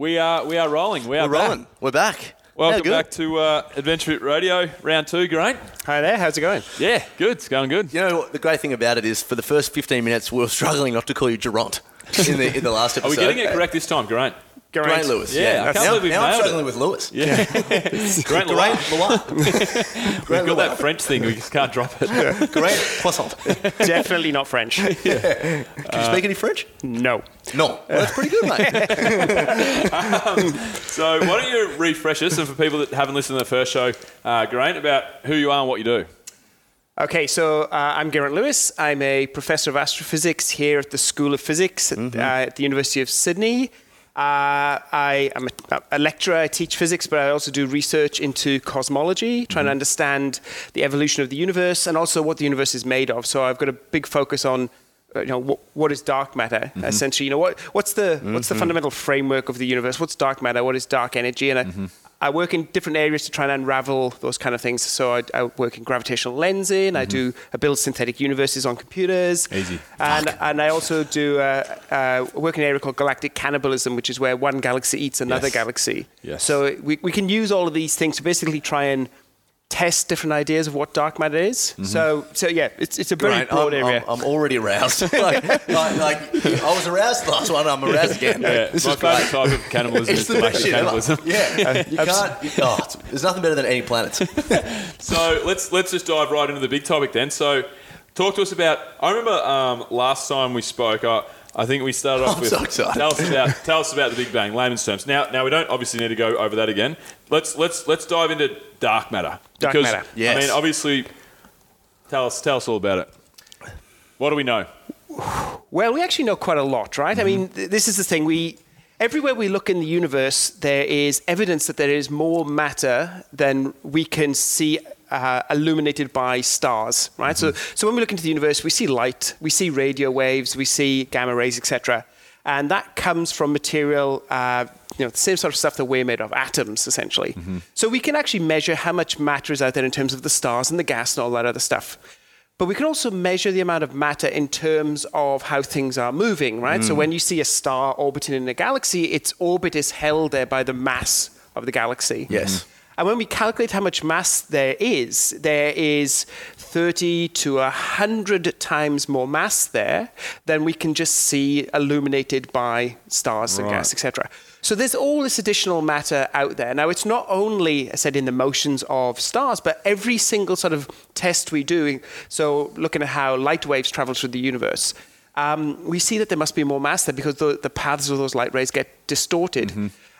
We are we are rolling. We are We're back. rolling. We're back. Welcome good. back to uh, Adventure Fit Radio, round two. Great. Hi there, how's it going? Yeah, good. It's going good. You know what the great thing about it is, for the first 15 minutes, we were struggling not to call you Geront in the in the last Are episode. we getting it correct this time, Geraint? Geraint Lewis. Yeah, I can't now, believe we've now I'm nailed struggling with Lewis. Yeah. Geraint Loire. Geraint We've got that French thing. We just can't drop it. Geraint Croissant. Can Definitely not French. Yeah. Do you speak any French? No. No. Well, that's pretty good, mate. So why don't you refresh us, and for people that haven't listened to the first show, uh, Geraint, about who you are and what you do. Okay, so uh, I'm Geraint Lewis. I'm a professor of astrophysics here at the School of Physics at, uh, at the University of Sydney. Uh, I am a, a lecturer. I teach physics, but I also do research into cosmology, trying to understand the evolution of the universe and also what the universe is made of. So I've got a big focus on, uh, you know, what, what is dark matter? Essentially, you know, what, what's the what's the fundamental framework of the universe? What's dark matter? What is dark energy? And I, I work in different areas to try and unravel those kind of things. So I, I work in gravitational lensing. I do I build synthetic universes on computers. Easy. And and I also do uh, uh, work in an area called galactic cannibalism, which is where one galaxy eats another Yes. galaxy. Yes. So we, we can use all of these things to basically try and test different ideas of what dark matter is. So so yeah, it's it's a very Geraint, broad I'm, area. I'm, I'm already aroused. like, like, like, I was aroused last one. I'm aroused again. Yeah, This my is great. favourite type of cannibalism It's is the galactic best shit ever. cannibalism. Yeah, you can't. You, oh, there's nothing better than eating planets. So let's let's just dive right into the big topic then. So, talk to us about. I remember um, last time we spoke. I, I think we started off I'm with so excited. tell us about tell us about the Big Bang, layman's terms. Now, now we don't obviously need to go over that again. Let's let's let's dive into dark matter. Dark because, matter. I mean, obviously, tell us tell us all about it. What do we know? Well, we actually know quite a lot, right? I mean, th- this is the thing. We everywhere we look in the universe, there is evidence that there is more matter than we can see uh, illuminated by stars, right? So, so when we look into the universe, we see light, we see radio waves, we see gamma rays, etc. And that comes from material, uh, you know, the same sort of stuff that we're made of, atoms, essentially. Mm-hmm. So we can actually measure how much matter is out there in terms of the stars and the gas and all that other stuff. But we can also measure the amount of matter in terms of how things are moving, right? So mm. when you see a star orbiting in a galaxy, its orbit is held there by the mass of the galaxy. Yes. Mm-hmm. And when we calculate how much mass there is, there is 30 to 100 times more mass there than we can just see illuminated by stars and gas, etc. So there's all this additional matter out there. Now, it's not only, I said, in the motions of stars, but every single sort of test we do, so looking at how light waves travel through the universe, um, we see that there must be more mass there because the, the paths of those light rays get distorted.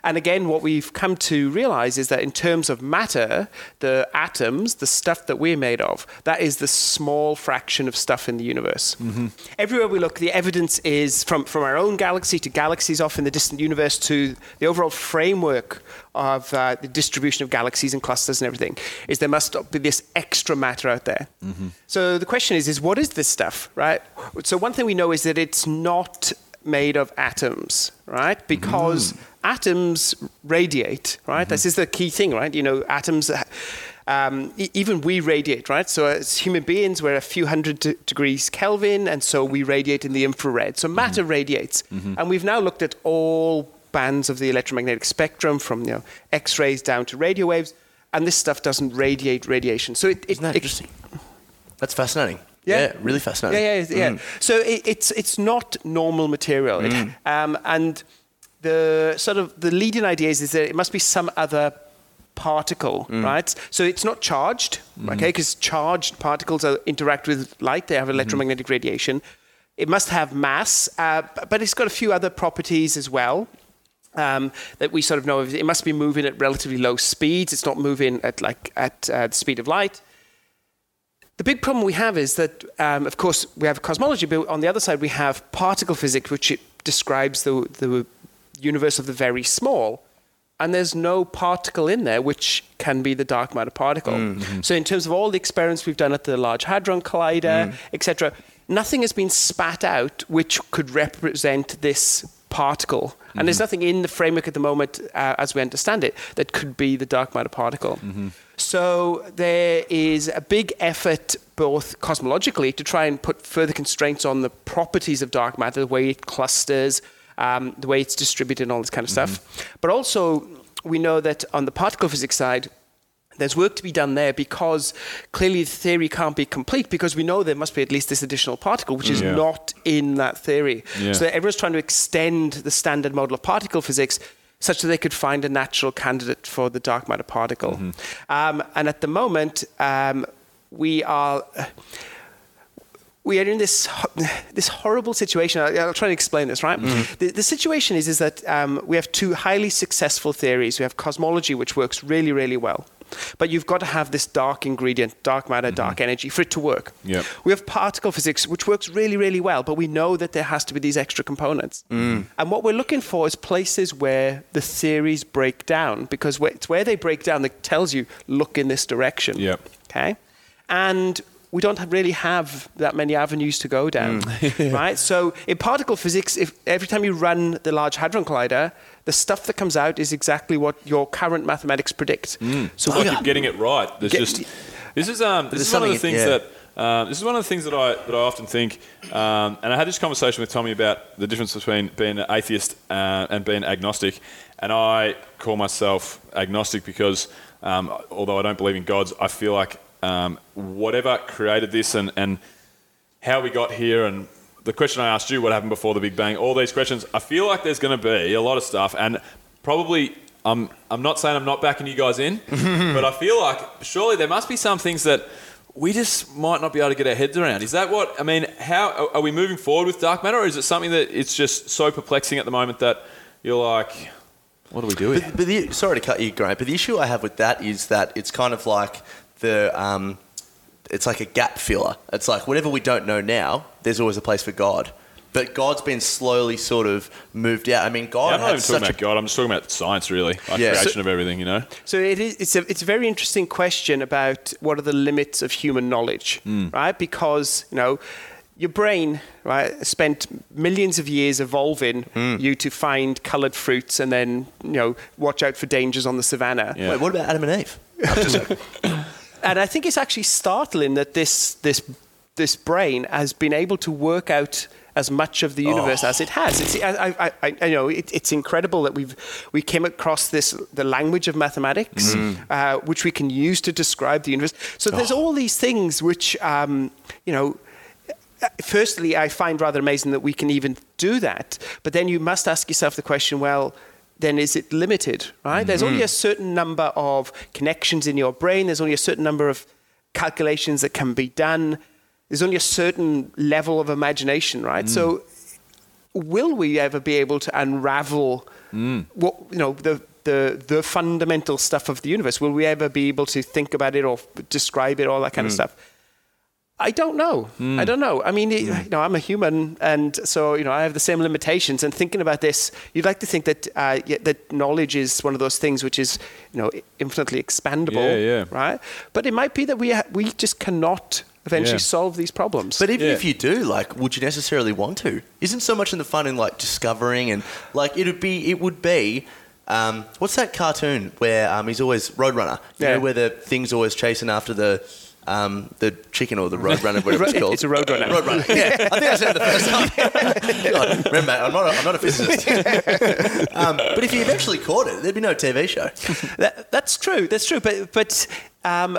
And again, what we've come to realize is that in terms of matter, the atoms, the stuff that we're made of, that is the small fraction of stuff in the universe. Mm-hmm. Everywhere we look, the evidence is from, from our own galaxy to galaxies off in the distant universe to the overall framework of uh, the distribution of galaxies and clusters and everything, is there must be this extra matter out there. Mm-hmm. So the question is, is what is this stuff, right? So one thing we know is that it's not made of atoms, right? Because mm. Atoms radiate, right? This mm-hmm. is the key thing, right? You know, atoms. Um, e- even we radiate, right? So as human beings, we're a few hundred de- degrees Kelvin, and so we radiate in the infrared. So matter mm-hmm. radiates, mm-hmm. and we've now looked at all bands of the electromagnetic spectrum, from you know X-rays down to radio waves, and this stuff doesn't radiate radiation. So it, it, Isn't that it- interesting? That's fascinating. Yeah. Yeah, really fascinating. yeah, yeah, yeah. Mm. So it, it's it's not normal material, It- mm. um, and the sort of the leading idea is, is that it must be some other particle, right? So it's not charged, okay? Because charged particles are, interact with light; they have electromagnetic radiation. It must have mass, uh, but it's got a few other properties as well. Um, that we sort of know of. It must be moving at relatively low speeds. It's not moving at like at uh, the speed of light. The big problem we have is that, um, of course, we have cosmology, but on the other side, we have particle physics, which it describes the, the universe of the very small. And there's no particle in there which can be the dark matter particle. Mm, mm-hmm. So, in terms of all the experiments we've done at the Large Hadron Collider, mm. etc., nothing has been spat out which could represent this particle. And there's mm-hmm. nothing in the framework at the moment, uh, as we understand it, that could be the dark matter particle. Mm-hmm. So there is a big effort, both cosmologically, to try and put further constraints on the properties of dark matter, the way it clusters, um, the way it's distributed, and all this kind of stuff. But also, we know that on the particle physics side, there's work to be done there because clearly the theory can't be complete because we know there must be at least this additional particle which is Yeah. not in that theory. Yeah. So everyone's trying to extend the standard model of particle physics such that they could find a natural candidate for the dark matter particle. Um, and at the moment, um, we are. We are in this this horrible situation. I'll, I'll try to explain this. Right, mm-hmm. the, the situation is is that um, we have two highly successful theories. We have cosmology, which works really really well, but you've got to have this dark ingredient, dark matter, mm-hmm. dark energy, for it to work. Yep. We have particle physics, which works really, really well, but we know that there has to be these extra components. Mm. And what we're looking for is places where the theories break down, because where- it's where they break down that tells you, look in this direction. Yep. Okay? And we don't really have that many avenues to go down, right? So in particle physics, if every time you run the Large Hadron Collider, the stuff that comes out is exactly what your current mathematics predict. So like what- you're getting it right. There's Get- just this is um this is one of the things yeah. that. Um, this is one of the things that I that I often think, um, and I had this conversation with Tommy about the difference between being an atheist uh, and being agnostic. And I call myself agnostic because, um, although I don't believe in gods, I feel like um, whatever created this and, and how we got here and the question I asked you, what happened before the Big Bang, all these questions, I feel like there's going to be a lot of stuff, and probably I'm I'm not saying I'm not backing you guys in, but I feel like surely there must be some things that we just might not be able to get our heads around. Is that what I mean? How are- are we moving forward with dark matter, or is it something that it's just so perplexing at the moment that you're like, what do we do? But, but the, sorry to cut you, Grant, but the issue I have with that is that it's kind of like the um, it's like a gap filler. It's like whatever we don't know now, there's always a place for God. But God's been slowly sort of moved out. I mean, God Yeah, I'm not even talking about God. I'm just talking about science, really, like Yeah. creation of everything. You know. So it is, it's, a, it's a very interesting question about what are the limits of human knowledge, right? Because, you know, your brain, right, spent millions of years evolving you to find colored fruits and then, you know, watch out for dangers on the savannah. Yeah. Wait, what about Adam and Eve? And I think it's actually startling that this, this, this brain has been able to work out as much of the universe as it has. It's, I, I, I, I know it, it's incredible that we've we came across this the language of mathematics, uh, which we can use to describe the universe. So there's all these things which um, you know. uh, Firstly, I find rather amazing that we can even do that. But then you must ask yourself the question: Well, then is it limited? Right? There's only a mm-hmm. certain number of connections in your brain. There's only a certain number of calculations that can be done. There's only a certain level of imagination, right? Mm. So, will we ever be able to unravel mm. what you know the the the fundamental stuff of the universe? Will we ever be able to think about it or describe it, all that kind of mm. stuff? I don't know. I don't know. I mean, it- you know, I'm a human, and so you know, I have the same limitations. And thinking about this, you'd like to think that uh, yeah, that knowledge is one of those things which is, you know, infinitely expandable, Yeah, yeah. right? But it might be that we ha- we just cannot eventually Yeah. solve these problems. But even Yeah. if you do, like, would you necessarily want to? Isn't so much in the fun in like discovering and like it would be it would be. Um, what's that cartoon where um, he's always Roadrunner? You Yeah. know, where the thing's always chasing after the um, the chicken or the Roadrunner, whatever it's called. It's a roadrunner. Roadrunner. Yeah, I think I said it the first time. God, remember, I'm not. A, I'm not a physicist. um, but if you eventually caught it, there'd be no TV show. That, that's true. That's true. But but um,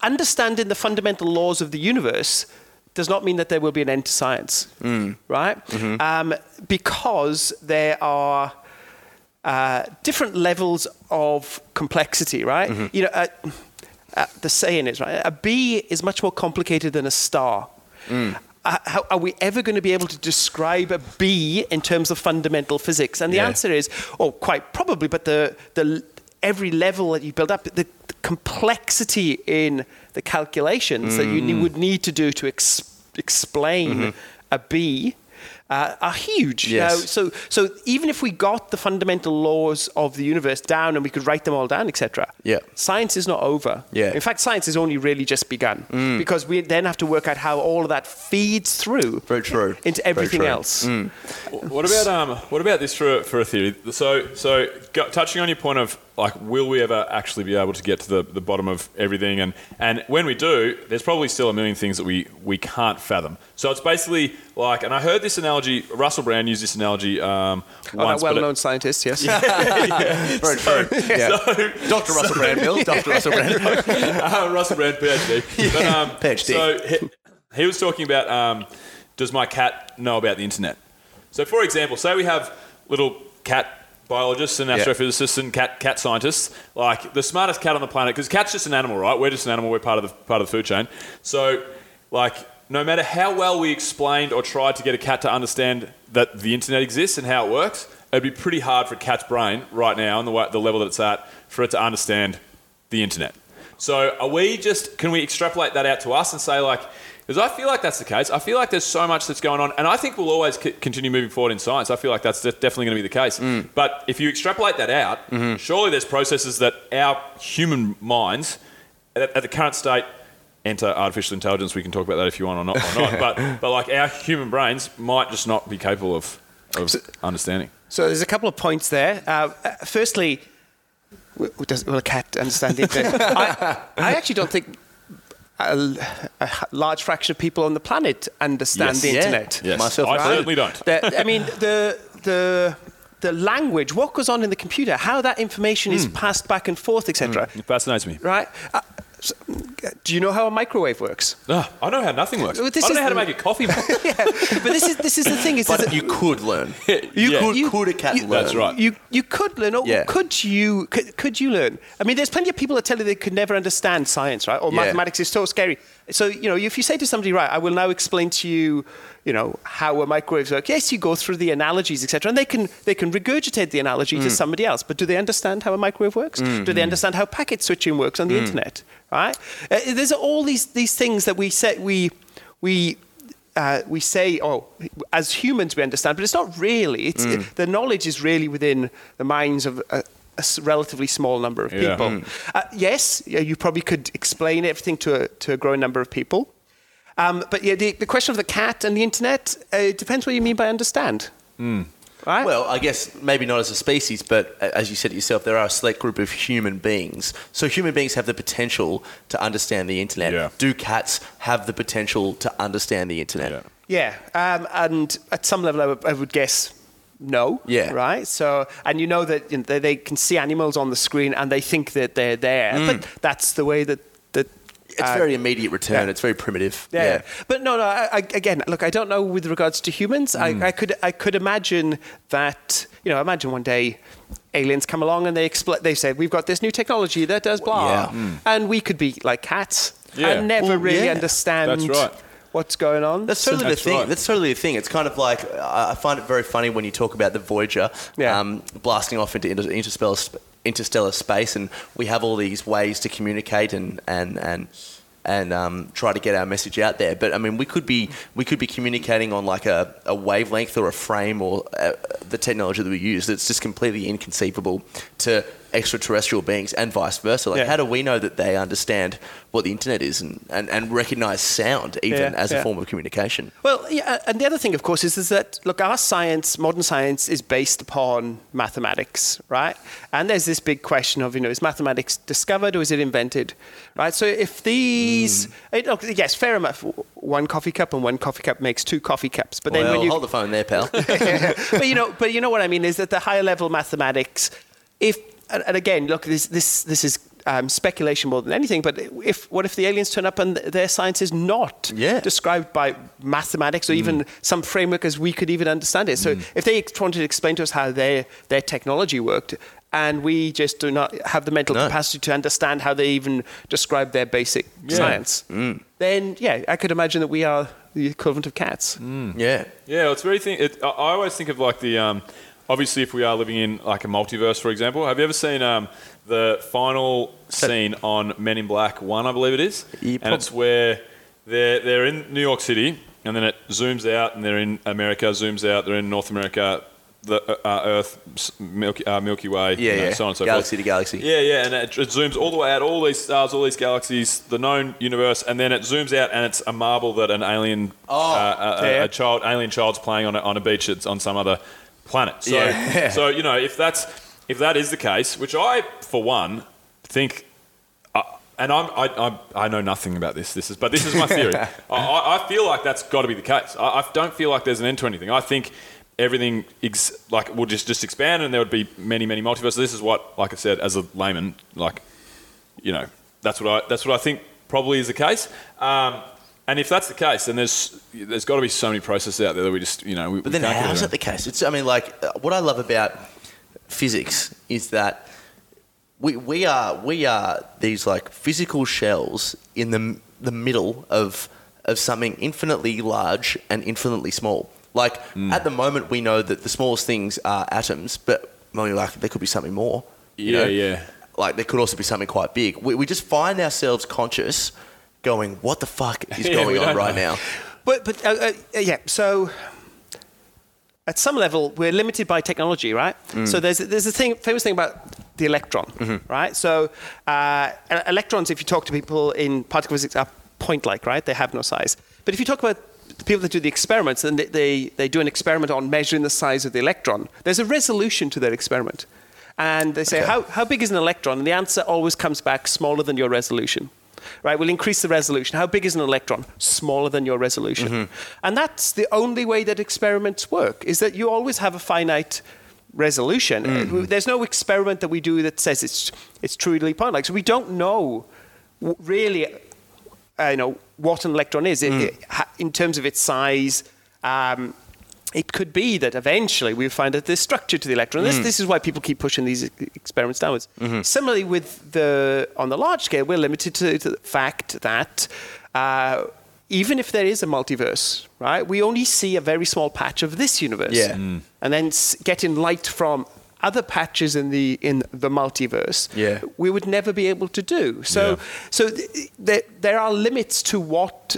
understanding the fundamental laws of the universe does not mean that there will be an end to science, right? Um, because there are uh, different levels of complexity, right? You know, uh, uh, the saying is right. A bee is much more complicated than a star. Uh, how, are we ever going to be able to describe a bee in terms of fundamental physics? And the Yeah. answer is, oh, quite probably. But the the every level that you build up, the, the complexity in the calculations that you Mm. would need to do to ex- explain Mm-hmm. a bee. Uh, are huge. Yes. Now, so, so even if we got the fundamental laws of the universe down and we could write them all down, etc., Yeah. science is not over. Yeah. In fact, science has only really just begun because we then have to work out how all of that feeds through Very true. into Very everything true. else. What about um? What about this for a, for a theory? So so go, touching on your point of like, will we ever actually be able to get to the, the bottom of everything? And and when we do, there's probably still a million things that we we can't fathom. So it's basically like, and I heard this analogy. Russell Brand used this analogy um, Oh, once. that but it- well-known scientist, yes. Very true. Yeah. Dr. Russell Brandville. Dr. Russell Brandville. uh, Russell Brand, PhD. But, um, PhD. So he, he was talking about um, does my cat know about the internet? So, for example, say we have little cat biologists and Yeah. astrophysicists and cat cat scientists, like the smartest cat on the planet, because cat's just an animal, right? We're just an animal. We're part of the part of the food chain. So, like, no matter how well we explained or tried to get a cat to understand that the internet exists and how it works, it'd be pretty hard for a cat's brain right now, and the way, the level that it's at, for it to understand the internet. So are we just can we extrapolate that out to us and say like because I feel like that's the case. I feel like there's so much that's going on, and I think we'll always c- continue moving forward in science. I feel like that's de- definitely going to be the case. But if you extrapolate that out, surely there's processes that our human minds, at, at the current state, enter artificial intelligence. We can talk about that if you want or not. Or not. but but like our human brains might just not be capable of of understanding. So there's a couple of points there. Uh, uh, firstly, w- w- does, will a cat understand the internet? I, I actually don't think a, a large fraction of people on the planet understand Yes. the Yeah. internet. Yes, Myself I certainly don't. The- I mean, the the the language, what goes on in the computer, how that information is passed back and forth, etc. It fascinates me. Right? Uh, so, do you know how a microwave works? Ah, I know how nothing works. Well, this I don't know how to make a coffee. But this is this is the thing. Is But that you could learn. You You, Yeah. could, You- could a cat you- learn? That's right. You you could learn, or Yeah. could you could, could you learn? I mean, there's plenty of people that tell you they could never understand science, right? Or Yeah. mathematics is so scary. So you know, if you say to somebody, right, I will now explain to you, you know, how a microwave works. Yes, you go through the analogies, etc., and they can they can regurgitate the analogy Mm. to somebody else. But do they understand how a microwave works? Do they understand how packet switching works on the Mm. internet? Right? Uh, there's all these these things that we say we we uh, we say, oh, as humans we understand, but it's not really. It's, Mm. the knowledge is really within the minds of a, a s- relatively small number of Yeah. people. Mm. Uh, yes, yeah, you probably could explain everything to a, to a growing number of people. Um, but yeah, the, the question of the cat and the internet, uh, it depends what you mean by understand. Right? Well, I guess maybe not as a species, but as you said yourself, there are a select group of human beings. So human beings have the potential to understand the internet. Yeah. Do cats have the potential to understand the internet? Yeah. Yeah, um, and at some level, I would, I would guess no. Yeah. Right. So, and you know that you know, they, they can see animals on the screen and they think that they're there, but that's the way that that. It's uh, very immediate return. yeah. It's very primitive. Yeah. But no, no. I, I, again, look, I don't know with regards to humans. I, I could, I could imagine that. You know, imagine one day aliens come along and they expl- They say we've got this new technology that does blah, Yeah. and we could be like cats Yeah. and never Well, really yeah. understand That's right. What's going on. That's totally That's the thing. right. That's totally the thing. It's kind of like I I find it very funny when you talk about the Voyager Yeah. um, blasting off into inter- interstellar sp- interstellar space, and we have all these ways to communicate and and and and um, try to get our message out there. But I mean, we could be we could be communicating on like a, a wavelength or a frame or uh, the technology that we use that's just completely inconceivable to extraterrestrial beings and vice versa. Like, Yeah. how do we know that they understand what the internet is and, and, and recognize sound even Yeah, as a form of communication? Well, yeah, and the other thing, of course, is, is that look, our science, modern science, is based upon mathematics, right? And there's this big question of, you know, is mathematics discovered or is it invented, right? So if these, eh, look, yes, fair enough, one coffee cup and one coffee cup makes two coffee cups, but then when you hold the phone there, pal. but you know, but you know what I mean is that the higher level mathematics, if and, and again, look, this this this is um, speculation more than anything. But if what if the aliens turn up and their science is not Yeah. described by mathematics or even some framework as we could even understand it? So if they ex- wanted to explain to us how their their technology worked. And we just do not have the mental No. capacity to understand how they even describe their basic Yeah. science. Then, yeah, I could imagine that we are the equivalent of cats. yeah. Yeah, well, it's very thing. It, I I always think of like the um, obviously if we are living in like a multiverse, for example. Have you ever seen um, the final scene on Men in Black One? I believe it is, and prob- it's where they're they're in New York City, and then it zooms out, and they're in America. Zooms out, they're in North America. The uh, uh, Earth, s- Milky, uh, Milky Way, Yeah, you know, yeah. so on and so Galaxy forth. to galaxy. Yeah, yeah, and it, it zooms all the way out, all these stars, all these galaxies, the known universe, and then it zooms out, and it's a marble that an alien, Oh, uh, a, a- yeah. a child, alien child's playing on a, on a beach that's on some other planet. So, Yeah. so you know, if that's if that is the case, which I, for one, think, uh, and I'm, I, I'm, I know nothing about this. This is, but this is my theory. I, I I feel like that's got to be the case. I, I don't feel like there's an end to anything. I think everything ex, like will just just expand, and there would be many, many multiverses. This is what, like I said, as a layman, like, you know, that's what I, that's what I think probably is the case. Um, and if that's the case, then there's there's got to be so many processes out there that we just you know. We, But then how is that the case? It's I mean, like uh, what I love about physics is that we we are we are these like physical shells in the the middle of of something infinitely large and infinitely small. Like at the moment, we know that the smallest things are atoms, but well, like there could be something more. you Yeah, know? yeah. Like there could also be something quite big. We, we just find ourselves conscious, going, "What the fuck is Yeah, going on right know. now?" But but uh, uh, yeah, so at some level we're limited by technology, right? So there's there's a thing famous thing about the electron, right? So uh, electrons, if you talk to people in particle physics, are point-like, right? They have no size. But if you talk about the people that do the experiments, and they, they, they do an experiment on measuring the size of the electron, there's a resolution to that experiment. And they say, Okay. how, how big is an electron? And the answer always comes back smaller than your resolution. Right, we'll increase the resolution. How big is an electron? Smaller than your resolution. And that's the only way that experiments work, is that you always have a finite resolution. Uh, There's no experiment that we do that says it's, it's truly point-like. So we don't know really uh, you know what an electron is It- it in terms of its size. Um, it could be that eventually we'll find that there's structure to the electron. This, this is why people keep pushing these experiments downwards. Similarly, with the on the large scale, we're limited to, to the fact that uh, even if there is a multiverse, right, we only see a very small patch of this universe, Yeah. Mm. and then s- getting light from other patches in the in the multiverse, Yeah. we would never be able to do. So, Yeah. so th- there, there are limits to what.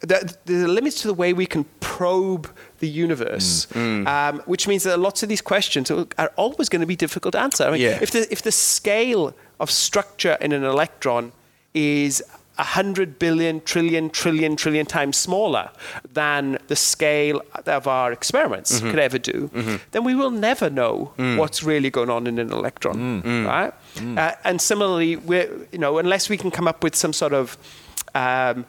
There, there are limits to the way we can probe the universe, Mm. Um, which means that lots of these questions are, always going to be difficult to answer. I mean, Yeah. if the if the scale of structure in an electron is a hundred billion, trillion, trillion, trillion times smaller than the scale of our experiments Mm-hmm. could ever do, then we will never know Mm. what's really going on in an electron, right? Uh, and similarly, we're, you know, unless we can come up with some sort of um,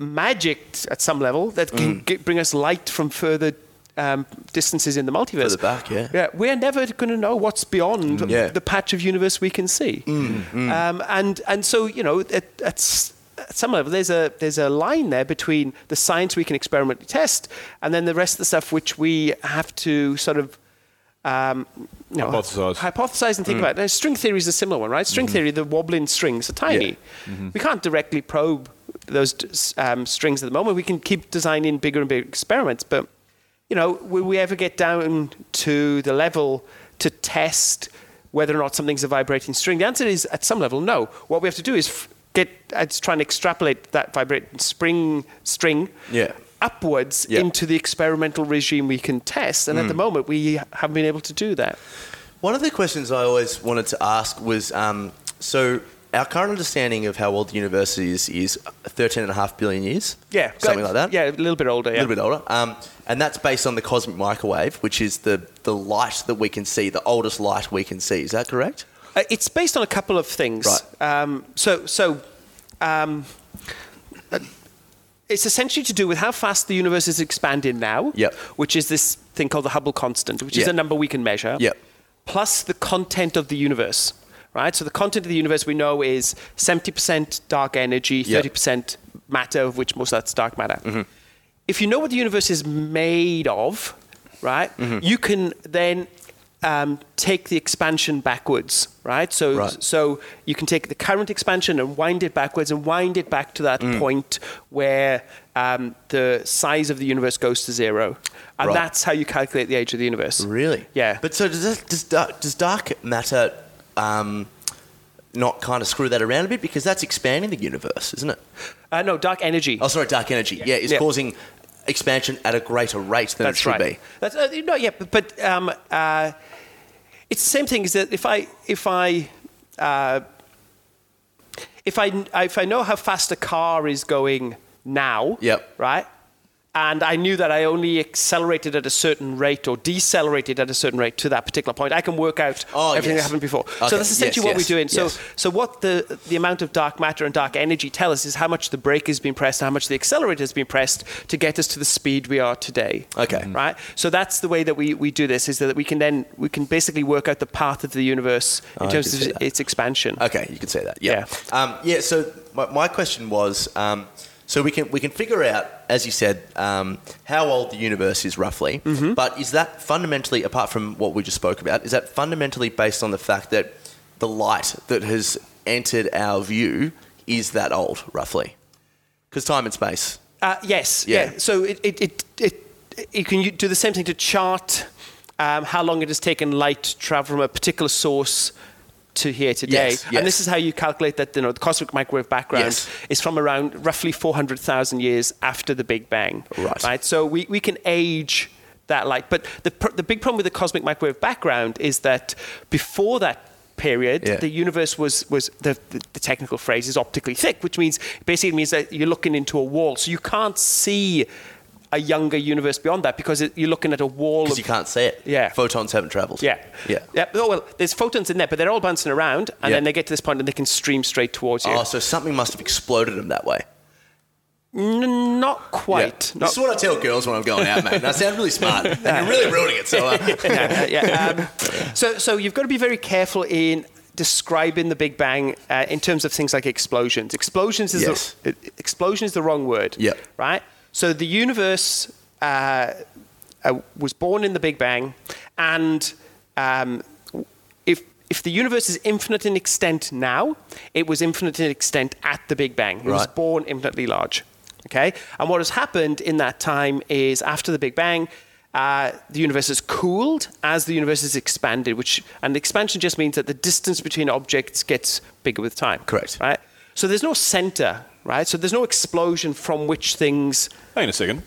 magic at some level that can mm. get, bring us light from further um, distances in the multiverse. Further back, yeah. Yeah, we're never going to know what's beyond mm, Yeah. the patch of universe we can see. Mm, um, and and so you know, at, at, at some level, there's a there's a line there between the science we can experimentally test, and then the rest of the stuff which we have to sort of. Um, you know, Hypothesize. hypothesize and think about. Now, string theory is a similar one, right? String mm-hmm. theory, the wobbling strings are tiny. Mm-hmm. We can't directly probe those um, strings at the moment. We can keep designing bigger and bigger experiments, but you know, will we ever get down to the level to test whether or not something's a vibrating string? The answer is at some level, no. What we have to do is f- get, uh, try and extrapolate that vibrating spring string Yeah. upwards Yeah. into the experimental regime we can test. And at the moment, we haven't been able to do that. One of the questions I always wanted to ask was um, so our current understanding of how old the universe is is 13 and a half billion years? Yeah, Something like that? Yeah, a little bit older. A Yeah. little bit older. Um, and that's based on the cosmic microwave, which is the, the light that we can see, the oldest light we can see. Is that correct? Uh, it's based on a couple of things. Right. Um, so, so um, uh, it's essentially to do with how fast the universe is expanding now, Yep. which is this thing called the Hubble constant, which is a number we can measure, Yep. plus the content of the universe. Right? So the content of the universe we know is 70% dark energy, 30% matter, of which most of that's dark matter. Mm-hmm. If you know what the universe is made of, right, Mm-hmm. you can then um, take the expansion backwards, right? So, Right. so you can take the current expansion and wind it backwards and wind it back to that Mm. point where um, the size of the universe goes to zero, and Right. that's how you calculate the age of the universe. Really? Yeah. But so does, that, does, dark, does dark matter um, not kind of screw that around a bit? Because that's expanding the universe, isn't it? uh, no, dark energy. Oh, sorry, dark energy. Yeah, it's Yeah. causing expansion at a greater rate than That's it should right. be. That's uh, no, yeah, but, but um, uh, it's the same thing. Is that if I if I uh, if I if I know how fast a car is going now, Yep. right, and I knew that I only accelerated at a certain rate or decelerated at a certain rate to that particular point, I can work out Oh, everything yes. that happened before. Okay, So that's essentially yes, what yes, we're doing. So, so what the the amount of dark matter and dark energy tell us is how much the brake has been pressed, how much the accelerator has been pressed to get us to the speed we are today. Okay. Right. So that's the way that we, we do this is that we can then we can basically work out the path of the universe in Oh, terms of its expansion. Okay, you could say that. Yeah. Um, yeah. So my, my question was, um, so we can we can figure out, as you said, um, how old the universe is roughly. Mm-hmm. But is that fundamentally, apart from what we just spoke about, is that fundamentally based on the fact that the light that has entered our view is that old, roughly? Because time and space. Uh, yes. Yeah. Yeah. So it, it, it, it, you can do the same thing to chart um, how long it has taken light to travel from a particular source to here today. Yes, yes. And this is how you calculate that you know, the cosmic microwave background Yes. is from around roughly 400,000 years after the Big Bang. Right. Right. So we, we can age that light. But the, pr- the big problem with the cosmic microwave background is that before that period, Yeah. the universe was, was the, the, the technical phrase is optically thick, which means basically means that you're looking into a wall. So you can't see a younger universe beyond that because it, you're looking at a wall Because you can't see it. Yeah. Photons haven't travelled. yeah. Yeah. Yeah. Oh, well, there's photons in there, but they're all bouncing around, and Yeah. then they get to this point and they can stream straight towards you. Oh, so something must have exploded them that way. N- not quite. Yeah. Not This is what I tell girls when I'm going out, mate. And I sound really smart, and you're really ruining it. So, uh, yeah, yeah. Um, so, so you've got to be very careful in describing the Big Bang uh, in terms of things like explosions. Explosions is Yes. the, explosion is the wrong word. Yep. Right. So the universe uh, uh, was born in the Big Bang, and um, if if the universe is infinite in extent now, it was infinite in extent at the Big Bang. It was born infinitely large. Okay? And what has happened in that time is after the Big Bang, uh, the universe has cooled as the universe has expanded, which and expansion just means that the distance between objects gets bigger with time. Correct. Right? So there's no center, right? So there's no explosion from which things Hang on a second.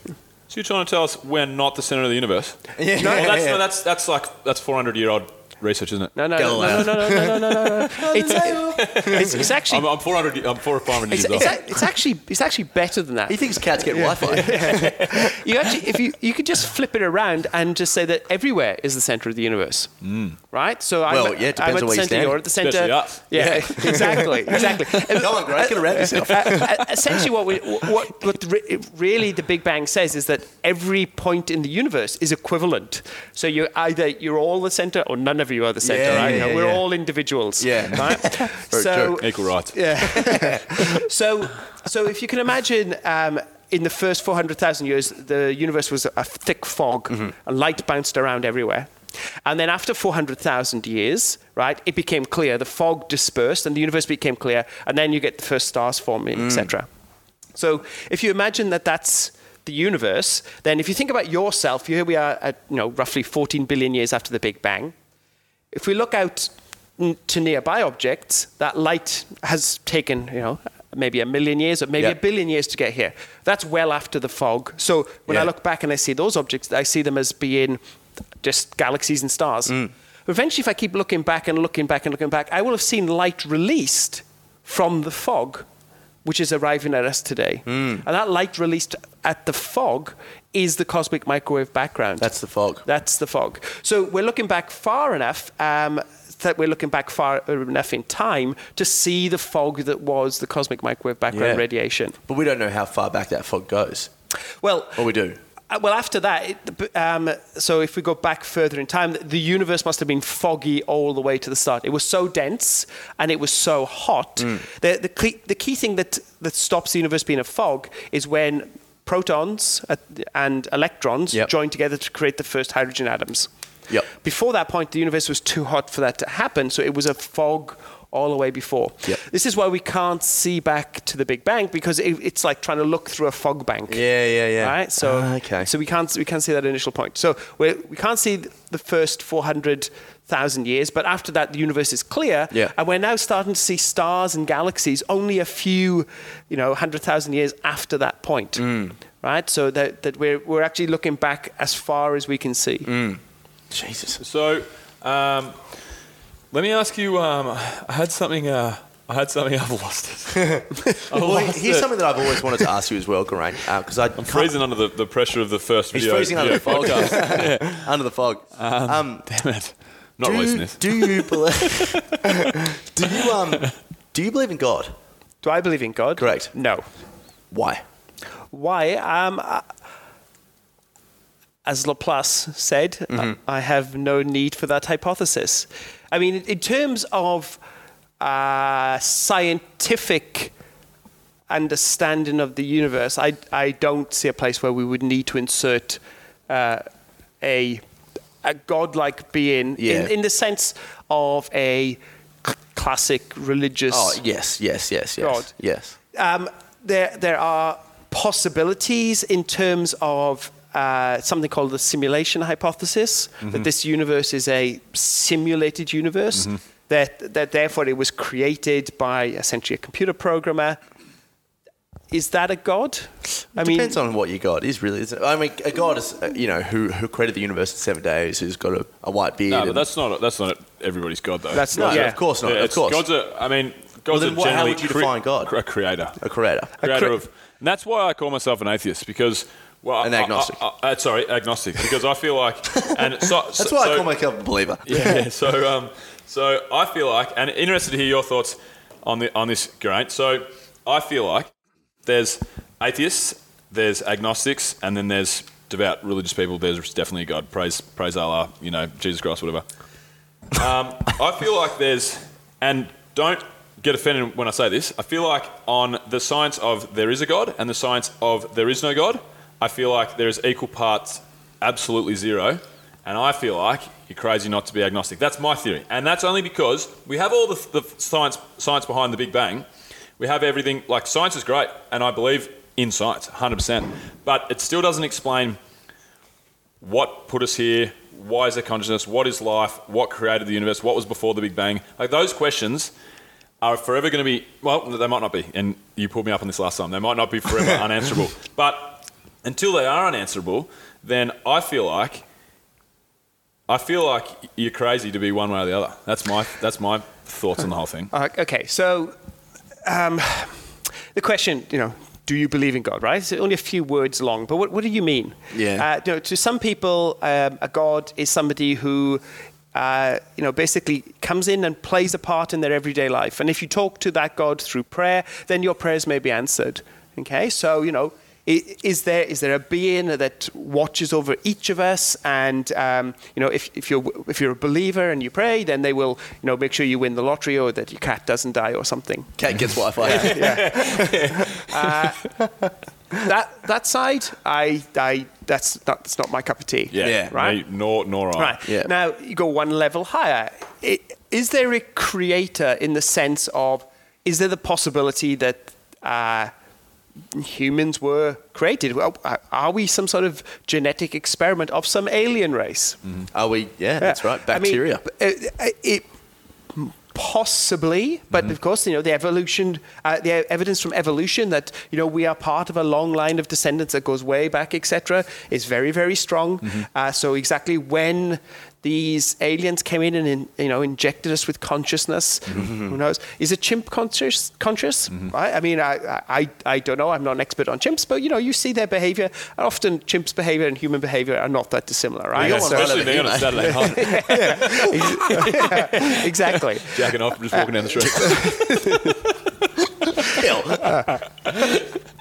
So you're trying to tell us we're not the center of the universe? Yeah. No, that's, no, that's that's like that's 400 year old research, isn't it? no, no, no, Galileo. no, no, no, no, no, no, no, no. It's, it's, it's actually I'm, I'm 400. I'm 400 or 500 It's, years it's, old. ac- it's actually it's actually better than that. he thinks cats get Wi-Fi. You actually, if you you could just flip it around and just say that everywhere is the center of the universe, hmm. right? So I'm, Well, at- yeah, it depends I'm on at where the you're center. You're at the center. Especially us. Yeah, exactly, exactly. Come on, Greg, get around yourself. Uh, uh, uh, essentially, what, we, what, what the, re- really the Big Bang says is that every point in the universe is equivalent. So you're either you're all the center or none of you are the center. Yeah, right? yeah, You know, yeah, We're yeah. all individuals. Yeah. Right. So true. Equal rights. so, so if you can imagine, um, in the first 400,000 years, the universe was a thick fog, and light bounced around everywhere. And then after 400,000 years, right, it became clear. The fog dispersed, and the universe became clear, and then you get the first stars forming, etc. So, if you imagine that that's the universe, then if you think about yourself, here we are at you know roughly 14 billion years after the Big Bang. If we look out to nearby objects, that light has taken, you know, maybe a million years or maybe Yeah. a billion years to get here. That's well after the fog. So when I look back and I see those objects, I see them as being just galaxies and stars. Mm. Eventually, if I keep looking back and looking back and looking back, I will have seen light released from the fog, which is arriving at us today. Mm. And that light released at the fog is the cosmic microwave background. That's the fog. That's the fog. So we're looking back far enough um, that we're looking back far enough in time to see the fog that was the cosmic microwave background Yeah. radiation. But we don't know how far back that fog goes. Well, Or we do. Uh, well, after that, it, um, so if we go back further in time, the universe must have been foggy all the way to the start. It was so dense and it was so hot. Mm. The, the, key, the key thing that, that stops the universe being a fog is when protons uh, and electrons Yep. join together to create the first hydrogen atoms. Yep. Before that point, the universe was too hot for that to happen, so it was a fog all the way before. Yep. This is why we can't see back to the Big Bang because it, it's like trying to look through a fog bank. Yeah, yeah, yeah. Right. So Ah, okay. So we can't we can't see that initial point. So we we can't see the first four hundred thousand years, but after that the universe is clear. Yeah. And we're now starting to see stars and galaxies only a few, you know, hundred thousand years after that point. Mm. Right. So that that we're we're actually looking back as far as we can see. Mm. Jesus. So, um, let me ask you. Um, I had something uh, I had something. I've lost it. I've Well, lost here's it. something that I've always wanted to ask you as well, Geraint, because I I'm freezing under the, the pressure of the first video. He's video. freezing under the fog. podcast. under the fog. Um, Damn it! Not do, releasing this. do you believe? do you um? Do you believe in God? Do I believe in God? Correct. No. Why? Why? Um, uh, as Laplace said, uh, Mm-hmm. I have no need for that hypothesis. I mean, in terms of uh, scientific understanding of the universe, I, I don't see a place where we would need to insert uh, a, a godlike being Yeah. in, in the sense of a c- classic religious Oh yes, yes, yes, yes, God. yes. um, there, there are possibilities in terms of uh, something called the simulation hypothesis that this universe is a simulated universe, that, that therefore it was created by essentially a computer programmer. Is that a god? I mean, Depends on what you god Is really. Isn't it? I mean, a god is uh, you know who who created the universe in seven days, who's got a, a white beard. No, but and- that's not that's not everybody's god though. That's no, not- yeah. of course not. Yeah, of course, God's a. I mean, God's then a what- how generally would you cre- define God? A creator. a creator. A creator cre- of. And that's why I call myself an atheist because. Well, An I- I- agnostic. I- I- sorry, agnostic. Because I feel like, and so, That's why I call myself a believer. yeah, yeah. So, um, so I feel like, and interested to hear your thoughts on the on this, Geraint. So, I feel like there's atheists, there's agnostics, and then there's devout religious people. There's definitely a God. Praise, praise Allah. You know, Jesus Christ, whatever. Um, I feel like there's, and don't get offended when I say this. I feel like on the science of there is a God and the science of there is no God, I feel like there is equal parts absolutely zero. And I feel like you're crazy not to be agnostic. That's my theory. And that's only because we have all the, the science, science behind the Big Bang. We have everything, like science is great, and I believe in science, 100%. But it still doesn't explain what put us here, why is there consciousness, what is life, what created the universe, what was before the Big Bang. Like those questions are forever going to be, well, they might not be, and you pulled me up on this last time, they might not be forever unanswerable. But until they are unanswerable, then I feel like, I feel like you're crazy to be one way or the other. That's my, that's my thoughts on the whole thing. Uh, okay, so um, the question, you know, do you believe in God, right? It's only a few words long, but what, what do you mean? Yeah. Uh, you know, to some people, um, a God is somebody who, uh, you know, basically comes in and plays a part in their everyday life. And if you talk to that God through prayer, then your prayers may be answered. Okay, so, you know, i- is there is there a being that watches over each of us and um, you know if, if you're if you're a believer and you pray then they will you know make sure you win the lottery or that your cat doesn't die or something Cat gets Wi-Fi. that that side I I that's not that's not my cup of tea Yeah, Yeah. Right. Me, nor, nor I. Right. Yeah. Now you go one level higher. I- Is there a creator in the sense of is there the possibility that uh, humans were created? Well, uh, Are we some sort of genetic experiment of some alien race? Are we? Yeah, that's right. I mean, Bacteria. uh, it, possibly, but of course, you know, the evolution, uh, the evidence from evolution that you know we are part of a long line of descendants that goes way back, etc., is very, very strong. Uh, so exactly when these aliens came in and in, you know injected us with consciousness, who knows? Is a chimp conscious? Conscious? Right? I mean, I, I, I don't know. I'm not an expert on chimps, but you know, you see their behavior. And Often, chimps' behavior and human behavior are not that dissimilar, right? got one So- right Especially over me here, on a mate. Saturday night, exactly. jacking off, just walking down the street.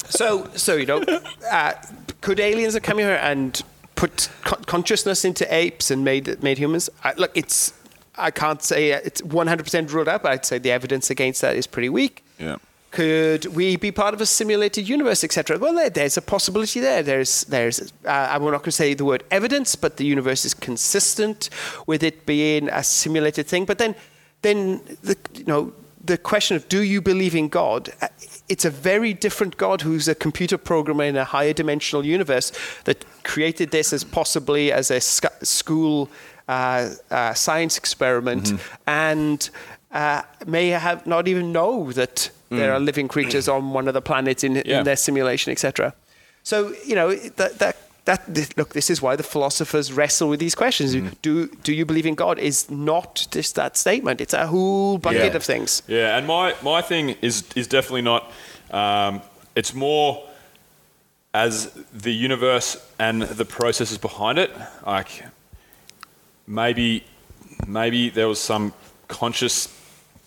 So, so you know, uh, could aliens have come here and put con- consciousness into apes and made made humans? I, look, it's I can't say it's 100% ruled out, but I'd say the evidence against that is pretty weak. Yeah. Could we be part of a simulated universe, etc.? Well, there, there's a possibility there. There's, there's. Uh, I'm not going to say the word evidence, but the universe is consistent with it being a simulated thing. But then, then the, you know, the question of do you believe in God? It's a very different God who's a computer programmer in a higher dimensional universe that created this as possibly as a sc- school uh, uh, science experiment and uh, may have not even know that there are living creatures on one of the planets in, Yeah. in their simulation, etc. So you know that that that th- look, this is why the philosophers wrestle with these questions. Mm. Do do you believe in God? Is not just that statement. It's a whole bucket Yeah. of things. Yeah, and my, my thing is is definitely not. Um, it's more as the universe and the processes behind it. Like maybe maybe there was some conscious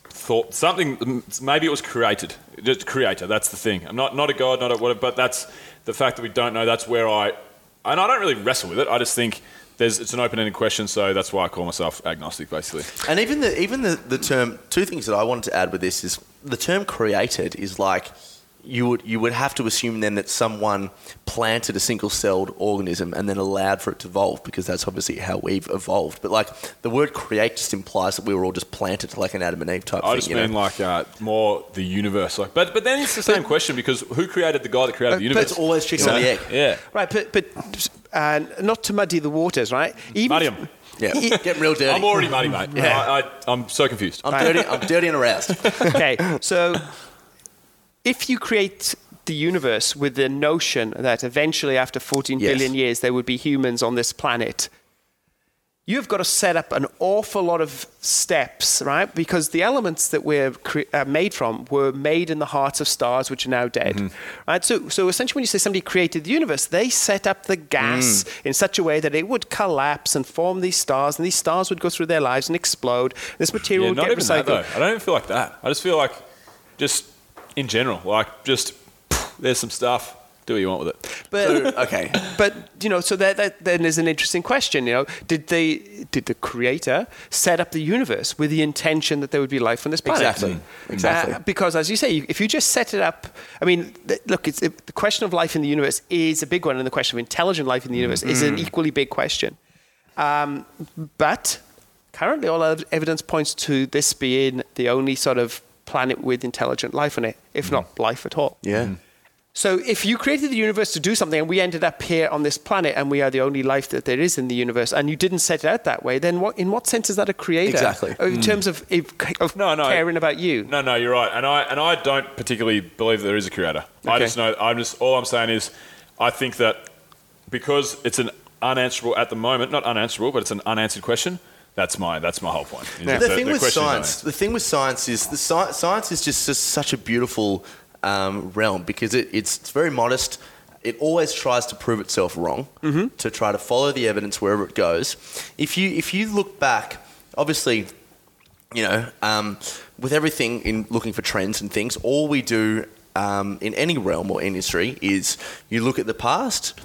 thought, something. Maybe it was created. Just creator. That's the thing. I'm not not a god, not a whatever. But that's the fact that we don't know. That's where I and I don't really wrestle with it. I just think. There's, it's an open-ended question, so that's why I call myself agnostic, basically. And even the even the, the term two things that I wanted to add with this is the term created is like you would you would have to assume then that someone planted a single celled organism and then allowed for it to evolve because that's obviously how we've evolved. But like the word create just implies that we were all just planted like an Adam and Eve type thing. I thing. just you mean know? like uh, more the universe, like. But but then it's the same question because who created the guy that created the but universe? it's always chicken You know? the egg. Yeah, Right, but but uh, not to muddy the waters, right? Even muddy 'em. Yeah, getting real dirty. I'm already muddy, mate. Yeah. I, I, I'm so confused. I'm dirty. I'm dirty and aroused. okay, so if you create the universe with the notion that eventually, after 14 Yes. billion years, there would be humans on this planet, you've got to set up an awful lot of steps, right? Because the elements that we're cre- uh, made from were made in the hearts of stars, which are now dead, right? So, so essentially, when you say somebody created the universe, they set up the gas in such a way that it would collapse and form these stars, and these stars would go through their lives and explode. This material yeah, would not get even that recycled. though. I don't even feel like that. I just feel like, just in general, like just there's some stuff. Do what you want with it. But So, okay. but you know, so that, that then is an interesting question. You know, did they did the creator set up the universe with the intention that there would be life on this planet? Exactly. Mm. Exactly. Uh, because, as you say, if you just set it up, I mean, th- look, it's, it, the question of life in the universe is a big one, and the question of intelligent life in the universe is Mm. an equally big question. Um, but currently, all evidence points to this being the only sort of planet with intelligent life on it, if not mm. life at all. Yeah. Mm. So if you created the universe to do something and we ended up here on this planet and we are the only life that there is in the universe and you didn't set it out that way, then what in what sense is that a creator? Exactly. Oh, in mm. terms of, of, of No, no. caring about you. No, no, you're right, and I and I don't particularly believe there is a creator. I Okay. just know. I'm just all I'm saying is, I think that because it's an unanswerable at the moment, not unanswerable, but it's an unanswered question. That's my that's my whole point. Yeah. that the thing with science, the thing with science is the sci- science is just, just such a beautiful um, realm because it, it's, it's very modest. It always tries to prove itself wrong to try to follow the evidence wherever it goes. If you if you look back, obviously, you know, um, with everything in looking for trends and things, all we do um, in any realm or industry is you look at the past,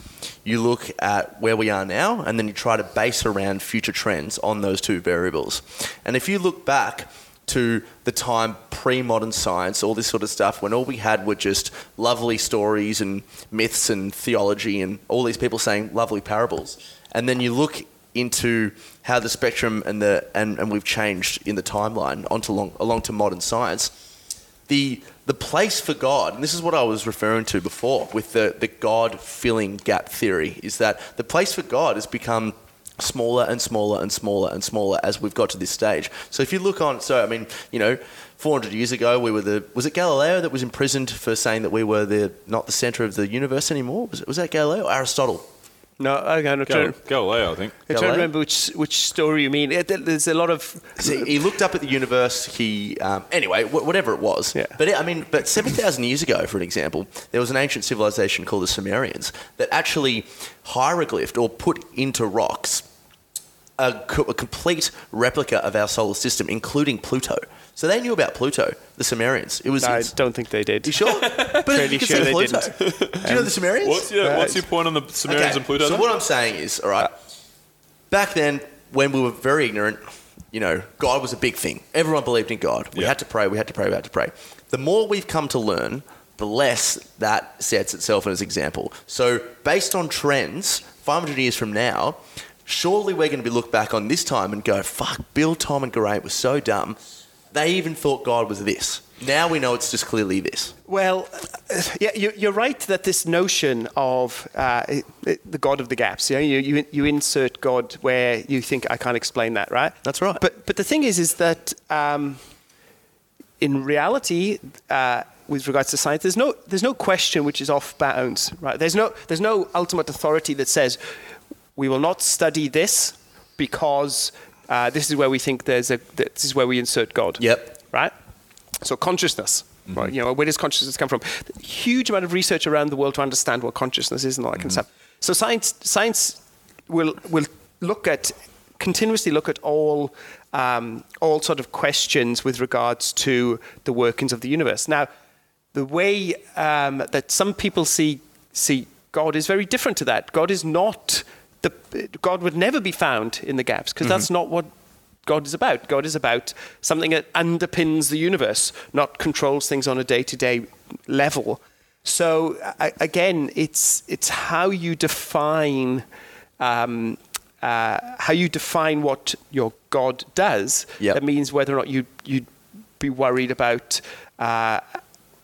you look at where we are now, and then you try to base around future trends on those two variables. And if you look back to the time pre-modern science, all this sort of stuff, when all we had were just lovely stories and myths and theology and all these people saying lovely parables, and then you look into how the spectrum and the and, and we've changed in the timeline onto long, along to modern science the the place for God, and this is what I was referring to before with the, the God filling gap theory, is that the place for God has become smaller and smaller and smaller and smaller as we've got to this stage. So if you look on, so I mean, you know, 400 years ago, we were the was it Galileo that was imprisoned for saying that we were the not the center of the universe anymore? Was, it, was that Galileo Aristotle? No, okay, I'm not Gal- trying, Galileo, I think. I'm trying to remember which which story you mean. It, there's a lot of So he looked up at the universe. He um, anyway, wh- whatever it was. Yeah. But it, I mean, but seven thousand years ago, for an example, there was an ancient civilization called the Sumerians that actually hieroglyphed or put into rocks a, co- a complete replica of our solar system, including Pluto. So they knew about Pluto, the Sumerians. It was. I don't think they did. you sure? But Pretty you can sure say they Pluto. Do you know the um, Sumerians? What's your What's your point on the Sumerians and Pluto? So then? what I'm saying is, all right, back then when we were very ignorant, you know, God was a big thing. Everyone believed in God. We Yeah. had to pray. We had to pray. We had to pray. The more we've come to learn, the less that sets itself as an example. So based on trends, 500 years from now, surely we're going to be looked back on this time and go, "Fuck, Bill, Tom, and Geraint were so dumb. They even thought God was this." Now we know it's just clearly this. Well, uh, yeah, you- you're right that this notion of uh, the God of the gaps, you, know, you, you, you insert God where you think I can't explain that, right? That's right. But but the thing is, is that um, in reality, uh, with regards to science, there's no there's no question which is off bounds, right? There's no there's no ultimate authority that says we will not study this because uh, this is where we think there's a this is where we insert God. Yep. Right. So consciousness. Right, you know, where does consciousness come from? Huge amount of research around the world to understand what consciousness is and all that kind of stuff. So science, science will will look at continuously look at all um, all sort of questions with regards to the workings of the universe. Now, the way um, that some people see see God is very different to that. God is not the God would never be found in the gaps because that's not what God is about. God is about something that underpins the universe, not controls things on a day-to-day level. So a- again, it's it's how you define um, uh, how you define what your God does. Yep. That means whether or not you you'd be worried about uh,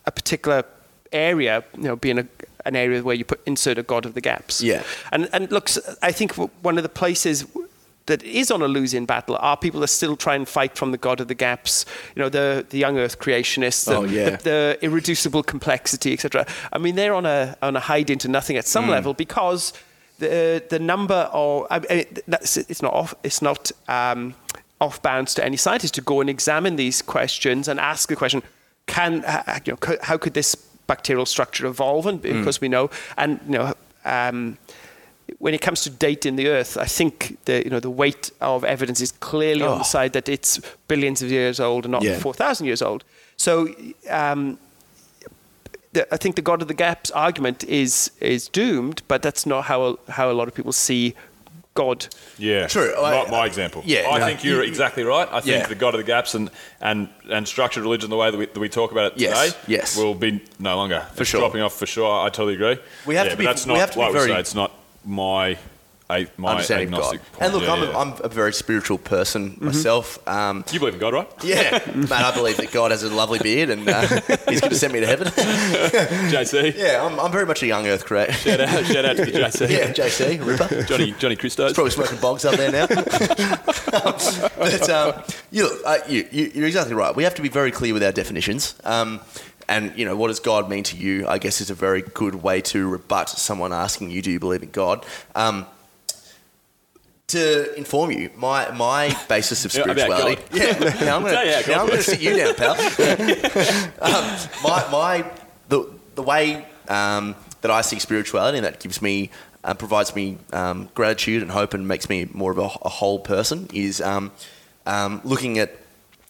a particular area, you know, being a, an area where you put insert a God of the gaps. Yeah. And and look, s- I think one of the places that is on a losing battle are people that still try and fight from the God of the gaps. You know, the the young Earth creationists, the, Oh, yeah. the, the irreducible complexity, etc. I mean, they're on a on a hide into nothing at Mm. some level because the the number of I mean, that's, it's not off it's not um, off bounds to any scientist to go and examine these questions and ask the question: Can uh, you know how could this bacterial structure evolve? And Mm. because we know, and you know. Um, when it comes to dating the Earth, I think the you know the weight of evidence is clearly on Oh. the side that it's billions of years old and not Yeah. four thousand years old. So um, the, I think the God of the Gaps argument is is doomed, but that's not how how a lot of people see God. Yeah, True. My, my example. yeah, I no, think you're you- exactly right. I think Yeah. the God of the gaps and, and, and structured religion, the way that we, that we talk about it Yes, today, yes. will be no longer. For It's sure. dropping off for sure. I totally agree. We have Yeah, to be- That's we not have to be like we very- say. It's not my a, my understanding of God. agnostic. point. And look, Yeah, I'm, yeah. A, I'm a very spiritual person myself. Um, you believe in God, right? yeah, man, I believe that God has a lovely beard and uh, He's going to send me to heaven. JC. yeah, I'm, I'm very much a young Earth creator. Shout out, shout out to the JC. yeah, JC, Ripper. Johnny Johnny Christos. Probably smoking bogs up there now. but um, you, look, uh, you, you, you're exactly right. We have to be very clear with our definitions. Um, and you know, what does God mean to you? I guess is a very good way to rebut someone asking you, "Do you believe in God?" Um, to inform you, my my basis of spirituality. Yeah, now I'm going Yeah, yeah, to to sit you down, pal. um, my my the the way um, that I see spirituality, and that gives me uh, provides me um, gratitude and hope, and makes me more of a, a whole person, is um, um, looking at.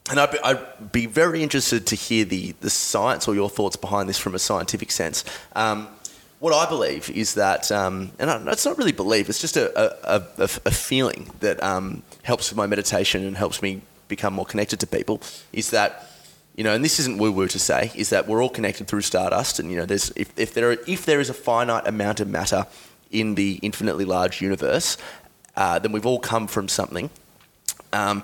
And I'd be, I'd be very interested to hear the, the science or your thoughts behind this from a scientific sense. Um, what I believe is that, um, and I, it's not really belief, it's just a, a, a, a feeling that um, helps with my meditation and helps me become more connected to people, is that, you know, and this isn't woo woo to say, is that we're all connected through stardust. And, you know, there's, if, if, there, are, if there is a finite amount of matter in the infinitely large universe, uh, then we've all come from something. Um,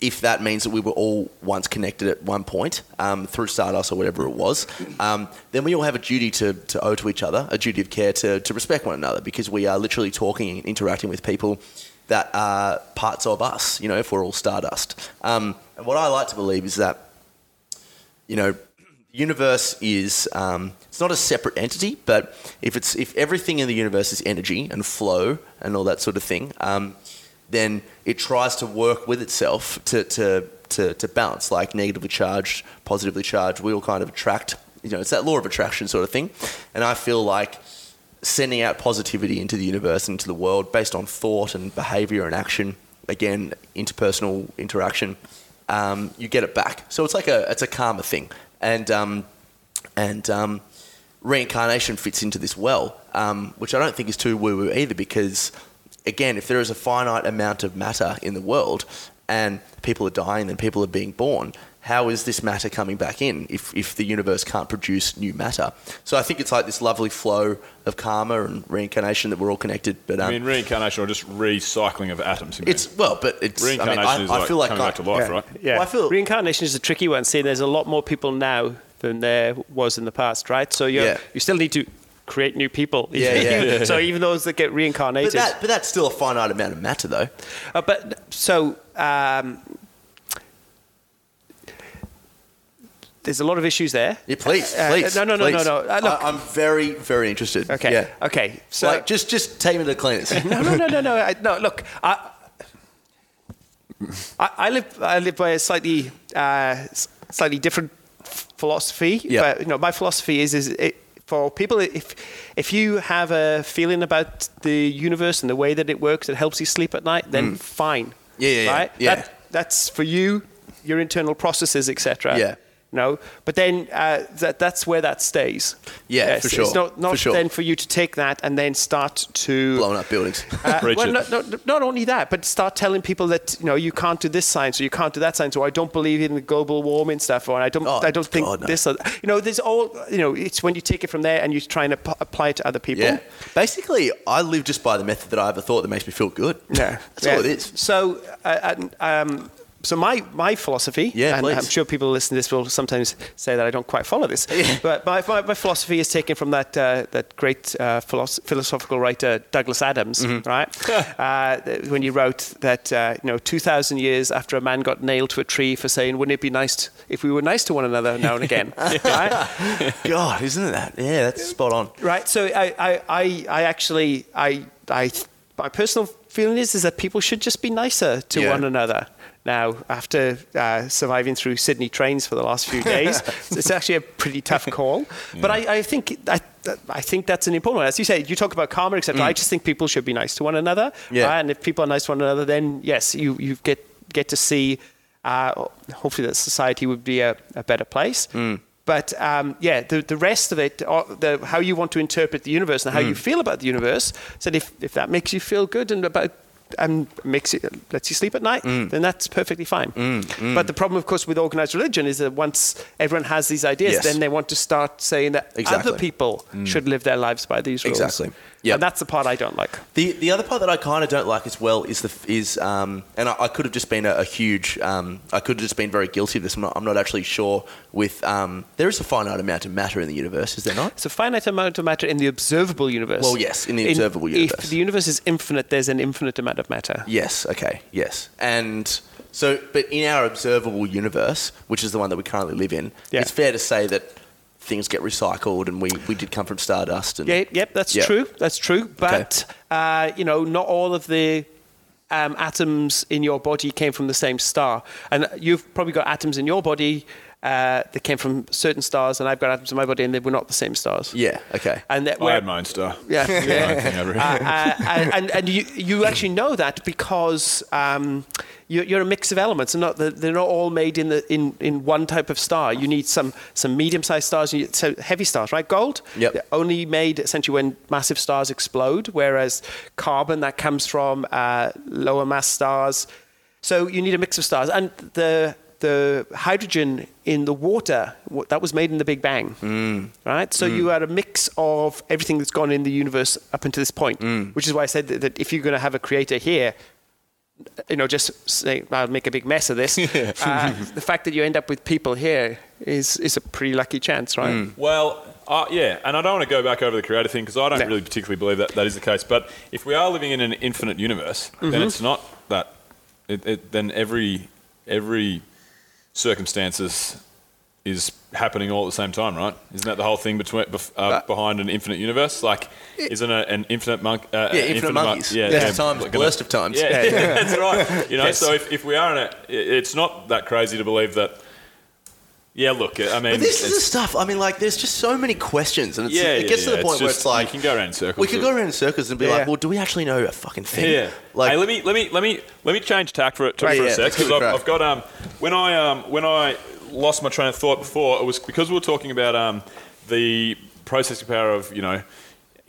if that means that we were all once connected at one point um, through Stardust or whatever it was, um, then we all have a duty to, to owe to each other, a duty of care to, to respect one another because we are literally talking and interacting with people that are parts of us, you know, if we're all Stardust. Um, and what I like to believe is that, you know, the universe is um, it's not a separate entity, but if it's if everything in the universe is energy and flow and all that sort of thing, um, then it tries to work with itself to, to, to, to balance, like negatively charged, positively charged. We all kind of attract, you know, it's that law of attraction sort of thing. And I feel like sending out positivity into the universe, into the world, based on thought and behavior and action, again, interpersonal interaction, um, you get it back. So it's like a, it's a karma thing. And, um, and um, reincarnation fits into this well, um, which I don't think is too woo woo either because again, if there is a finite amount of matter in the world and people are dying and people are being born, how is this matter coming back in if, if the universe can't produce new matter? So I think it's like this lovely flow of karma and reincarnation that we're all connected. But um, I mean, reincarnation or just recycling of atoms. you mean? it's well, but it's I mean, reincarnation I, is I like feel like coming I- back to life, right? Yeah. Well, I feel- Reincarnation is a tricky one. See, there's a lot more people now than there was in the past, right? So you Yeah. you still need to create new people. Yeah, yeah. so even those that get But, reincarnated. that, but that's still a finite amount of matter, though. Uh, but so um, there's a lot of issues there. Yeah, please, Uh, please. no, no, no, please. no, no. Uh, look. I, am very, very interested. Okay. Yeah. Okay. So like, just, just take me to the cleaners. no, no, no, no, no. I, no, look, I, I, I live, I live by a slightly, uh, slightly different philosophy. Yeah. But you know, my philosophy is, is it, for people, if if you have a feeling about the universe and the way that it works, it helps you sleep at night, then fine. Mm. Yeah, yeah, yeah. Right. Yeah. That, that's for you, your internal processes, etc. Yeah. No, but then uh, that, that's where that stays. Yeah, for sure. It's not, not For sure. then for you to take that and then start to Blowing up buildings. uh, well, not, not, not only that, but start telling people that you know you can't do this science or you can't do that science or I don't believe in the global warming stuff or I don't Oh, I don't think God, no. this or you know there's all you know it's when you take it from there and you try and ap- apply it to other people. yeah. Basically, I live just by the method that I ever thought that makes me feel good. Yeah, That's yeah. all it is. So, uh, and, um, so my my philosophy, Yeah, and please. I'm sure people listening to this will sometimes say that I don't quite follow this, but my, my, my philosophy is taken from that uh, that great uh, philosoph- philosophical writer Douglas Adams, Mm-hmm. right? uh, when he wrote that uh, you know 2,000 years after a man got nailed to a tree for saying, "Wouldn't it be nice t- if we were nice to one another now and again?" right? God, isn't it that? Yeah, that's spot on. Right. So I, I, I, I actually, I, I, my personal feeling is is that people should just be nicer to Yeah. one another. Now, after uh, surviving through Sydney trains for the last few days, it's actually a pretty tough call. But I, I think I, I think that's an important one. As you say, you talk about karma, etc. I just think people should be nice to one another. Mm. Yeah. right? And if people are nice to one another, then yes, you, you get get to see. Uh, hopefully, that society would be a, a better place. Mm. But um, yeah, the, the rest of it, uh, the, how you want to interpret the universe and how Mm. you feel about the universe, said if, if that makes you feel good and about and makes it lets you sleep at night, Mm. then that's perfectly fine. Mm, mm. But the problem, of course, with organized religion is that once everyone has these ideas, Yes. then they want to start saying that Exactly. other people mm. should live their lives by these rules. Exactly. Yep. And that's the part I don't like. The the other part that I kind of don't like as well is the is um, and I, I could have just been a, a huge um, I could have just been very guilty of this. I'm not, I'm not actually sure. With um, there is a finite amount of matter in the universe, is there not? It's a finite amount of matter in the observable universe. Well, yes, in the observable universe. If the universe is infinite, there's an infinite amount of matter. Yes. Okay. Yes. And so, but in our observable universe, which is the one that we currently live in, Yeah. it's fair to say that things get recycled, and we, we did come from stardust. And Yeah, yep, that's Yeah. true. That's true. But uh, you know, not all of the um, atoms in your body came from the same star, and you've probably got atoms in your body uh, that came from certain stars, and I've got atoms in my body, and they were not the same stars. Yeah. Okay. And that I we're- had my own star. yeah, Yeah, I yeah. think I'd read. Uh, uh, and and, and you, you actually know that because um, you're, you're a mix of elements, and not the, they're not all made in the in, in one type of star. You need some some medium-sized stars, you so heavy stars, right? Gold, Yep. they're only made essentially when massive stars explode, whereas carbon that comes from uh, lower mass stars. So you need a mix of stars, and the the hydrogen in the water that was made in the Big Bang, right? So you had a mix of everything that's gone in the universe up until this point, which is why I said that, that if you're going to have a creator here, you know, just say I'll make a big mess of this. uh, the fact that you end up with people here is is a pretty lucky chance, right? Well, uh, yeah, and I don't want to go back over the creator thing because I don't No. really particularly believe that that is the case. But if we are living in an infinite universe, Mm-hmm. then it's not that. It, it, then every every circumstances is happening all at the same time, right? Isn't that the whole thing between bef- uh, behind an infinite universe? Like, isn't a, an infinite monk? Uh, Yeah, infinite mon- monkeys. yeah, yeah, of times, like worst of times. Yeah, yeah, that's right. You know, Yes. so if, if we are in a, it- it's not that crazy to believe that. Yeah, look, I mean, But this is the stuff. I mean, like, there's just so many questions, and it's, Yeah, it yeah, gets to yeah. the point It's where just- it's like you can go around in circles We could go around in circles and be Yeah. like, well, do we actually know a fucking thing? Yeah. Like, hey, let me let me let me let me change tack for it Right, for yeah, a sec because I've. I've got um when I um when I lost my train of thought before it was because we were talking about um the processing power of you know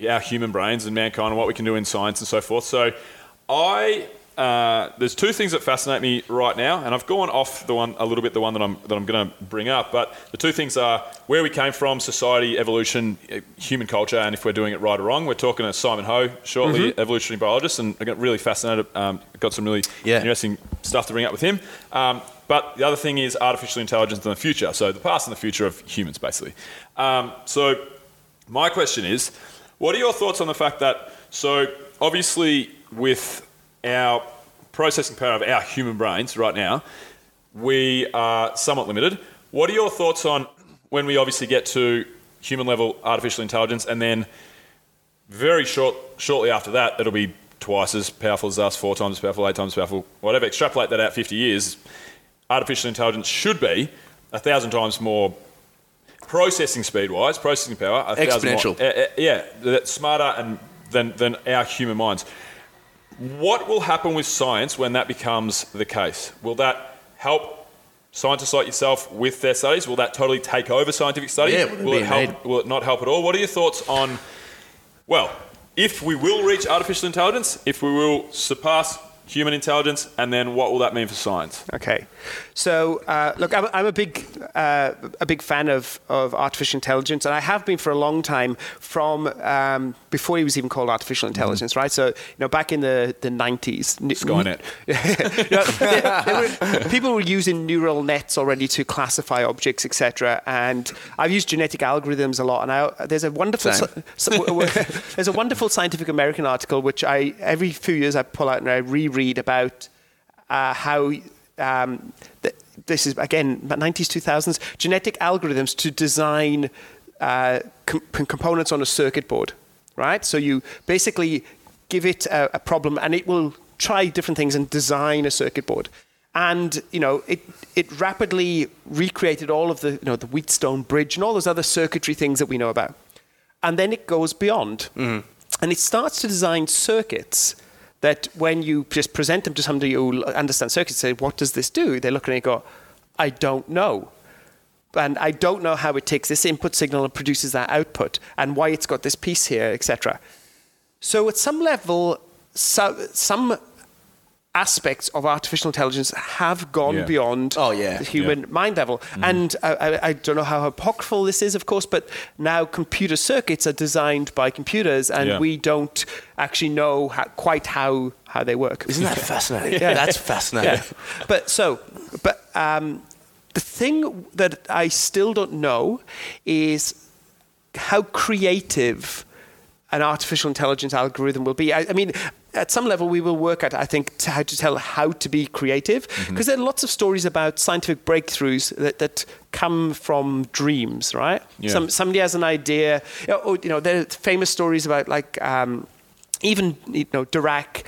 our human brains and mankind and what we can do in science and so forth. So I. Uh, there's two things that fascinate me right now, and I've gone off the one a little bit. The one that I'm that I'm going to bring up, but the two things are where we came from, society, evolution, uh, human culture, and if we're doing it right or wrong. We're talking to Simon Ho shortly, evolutionary biologist, and I got really fascinated. Um, got some really Yeah. interesting stuff to bring up with him. Um, but the other thing is artificial intelligence in the future. So the past and the future of humans, basically. Um, so my question is, what are your thoughts on the fact that, so obviously with our processing power of our human brains right now, we are somewhat limited, What are your thoughts on when we obviously get to human level artificial intelligence, and then very short, shortly after that, it'll be twice as powerful as us, four times as powerful, eight times as powerful, whatever. Extrapolate that out 50 years, artificial intelligence should be a thousand times more processing speed wise, processing power, a thousand Exponential. More, uh, uh, yeah, smarter and than than our human minds. What will happen with science when that becomes the case? Will that help scientists like yourself with their studies? Will that totally take over scientific study? Yeah, will it help? made. Will it not help at all? What are your thoughts on? Well, if we will reach artificial intelligence, if we will surpass human intelligence, and then what will that mean for science? Okay, so uh, look, I'm, I'm a big uh, a big fan of, of artificial intelligence, and I have been for a long time from um, before it was even called artificial intelligence, right? So you know, back in the the 90s, n- Skynet. you know, there- there were- people were using neural nets already to classify objects, etc. And I've used genetic algorithms a lot. And I, there's a wonderful, so- there's a wonderful Scientific American article which I every few years I pull out and I reread about uh, how. Um, th- this is again 90s 2000s genetic algorithms to design uh, com- components on a circuit board right? So you basically give it a, a problem and it will try different things and design a circuit board. And you know it it rapidly recreated all of the you know the Wheatstone bridge and all those other circuitry things that we know about. And then it goes beyond. And it starts to design circuits that when you just present them to somebody who understands circuits say what does this do they look at it and go i don't know and I don't know how it takes this input signal and produces that output, and why it's got this piece here, etc. So, at some level, so, some aspects of artificial intelligence have gone Yeah. beyond Oh, yeah. the human mind level. And I, I, I don't know how apocryphal this is, of course, but now computer circuits are designed by computers, and Yeah. we don't actually know how, quite how how they work. Isn't that fascinating? Yeah. That's fascinating. Yeah. But so, but um, the thing that I still don't know is how creative an artificial intelligence algorithm will be. I, I mean, at some level, we will work at, I think, to how to tell how to be creative, because there are lots of stories about scientific breakthroughs that, that come from dreams, right? Yeah. Some, somebody has an idea, you know, or, you know, there are famous stories about like. Um, even you know Dirac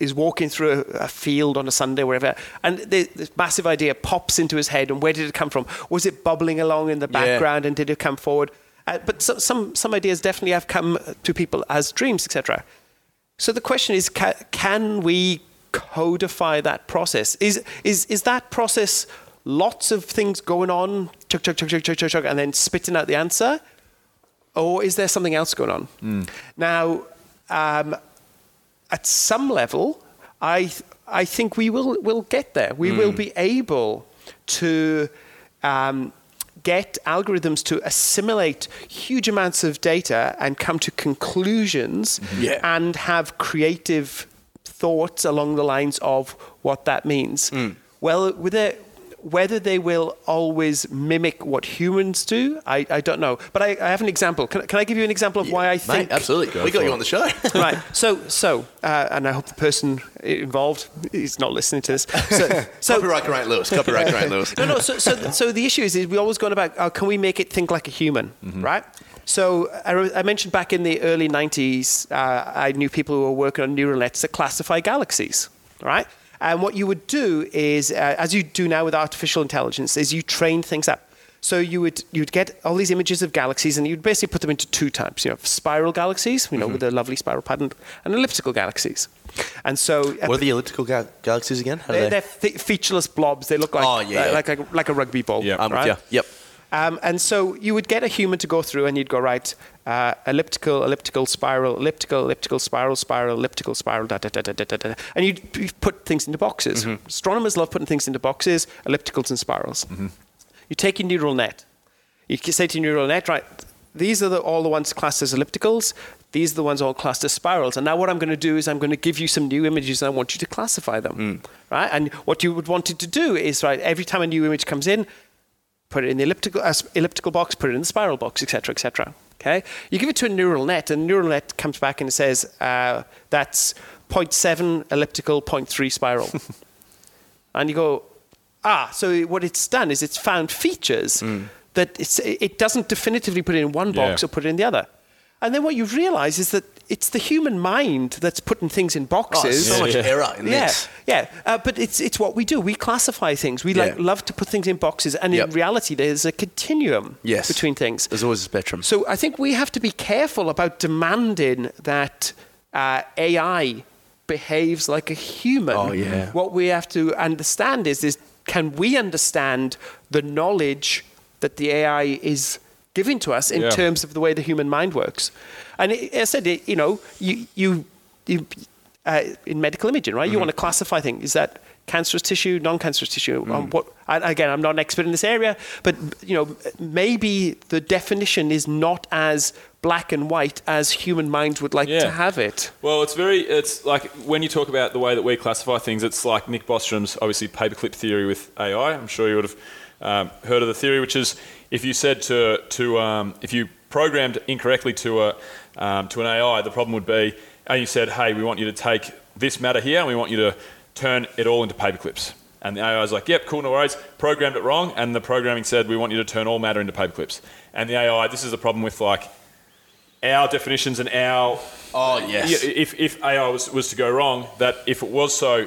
is walking through a, a field on a Sunday, wherever, and the, this massive idea pops into his head. And where did it come from? Was it bubbling along in the Yeah. background, and did it come forward? Uh, but so, some some ideas definitely have come to people as dreams, etc. So the question is, ca- can we codify that process? Is is is that process lots of things going on, chug chug chug chug chug chug, chug and then spitting out the answer, or is there something else going on? Now, um, at some level, I I think we will will get there. We will be able to. Um, get algorithms to assimilate huge amounts of data and come to conclusions mm-hmm. Yeah. and have creative thoughts along the lines of what that means. Mm. Well, with it, whether they will always mimic what humans do, I, I don't know. But I, I have an example. Can, can I give you an example of why I Mate, think? absolutely. we got you it. on the show. right. So, so, uh, and I hope the person involved is not listening to this. So, so Copyright Geraint Lewis. Copyright Geraint Lewis. no, no. So, so, so the issue is, is we always gone about uh, can we make it think like a human, right? So I, re- I mentioned back in the early '90s, uh, I knew people who were working on neural nets that classify galaxies, right? And what you would do is, uh, as you do now with artificial intelligence, is you train things up. So you would you'd get all these images of galaxies, and you'd basically put them into two types. You know, spiral galaxies, you know, with a lovely spiral pattern, and elliptical galaxies. And so What are the elliptical ga- galaxies again? They're, they? they're fe- featureless blobs. They look like Oh, yeah. like, like, a, like a rugby ball. Yeah. Right? you. Yep. Um, and so you would get a human to go through, and you'd go right uh, elliptical, elliptical, spiral, elliptical, elliptical, spiral, spiral, elliptical, spiral, da da da da da da. da. And you'd p- put things into boxes. Astronomers love putting things into boxes, ellipticals and spirals. You take your neural net. You say to your neural net, right? These are the, all the ones classed as ellipticals. These are the ones all classed as spirals. And now what I'm going to do is I'm going to give you some new images and I want you to classify them, right? And what you would want it to do is right every time a new image comes in, put it in the elliptical, uh, elliptical box, put it in the spiral box, etc., etc. Okay, you give it to a neural net, and the neural net comes back and it says uh, that's 0.7 elliptical, 0.3 spiral, and you go, ah, so what it's done is it's found features that it's, it doesn't definitively put it in one box Yeah. or put it in the other. And then what you realize is that it's the human mind that's putting things in Oh, boxes. so much Yeah. error in yeah, this. yeah, uh, but it's it's what we do. We classify things. We like love to put things in boxes, and Yep. in reality, there's a continuum Yes. between things. There's always a spectrum. So I think we have to be careful about demanding that uh, AI behaves like a human. Oh, yeah. What we have to understand is, is can we understand the knowledge that the AI is giving to us in Yeah. terms of the way the human mind works? And it, as I said, it, you know, you, you, you uh, in medical imaging, right? You want to classify things. Is that cancerous tissue, non-cancerous tissue? Um, what? Again, I'm not an expert in this area, but you know, maybe the definition is not as black and white as human minds would like Yeah. to have it. Well, it's very, it's like when you talk about the way that we classify things, it's like Nick Bostrom's obviously paperclip theory with AI. I'm sure you would have um, heard of the theory, which is if you said to, to um, if you programmed incorrectly to, a, um, to an AI, the problem would be, and you said, hey, we want you to take this matter here and we want you to turn it all into paperclips. And the AI was like, yep, cool, no worries. Programmed it wrong, and the programming said, we want you to turn all matter into paperclips. And the AI, this is the problem with like our definitions and our Oh, yes. if, if AI was, was to go wrong, that if it was so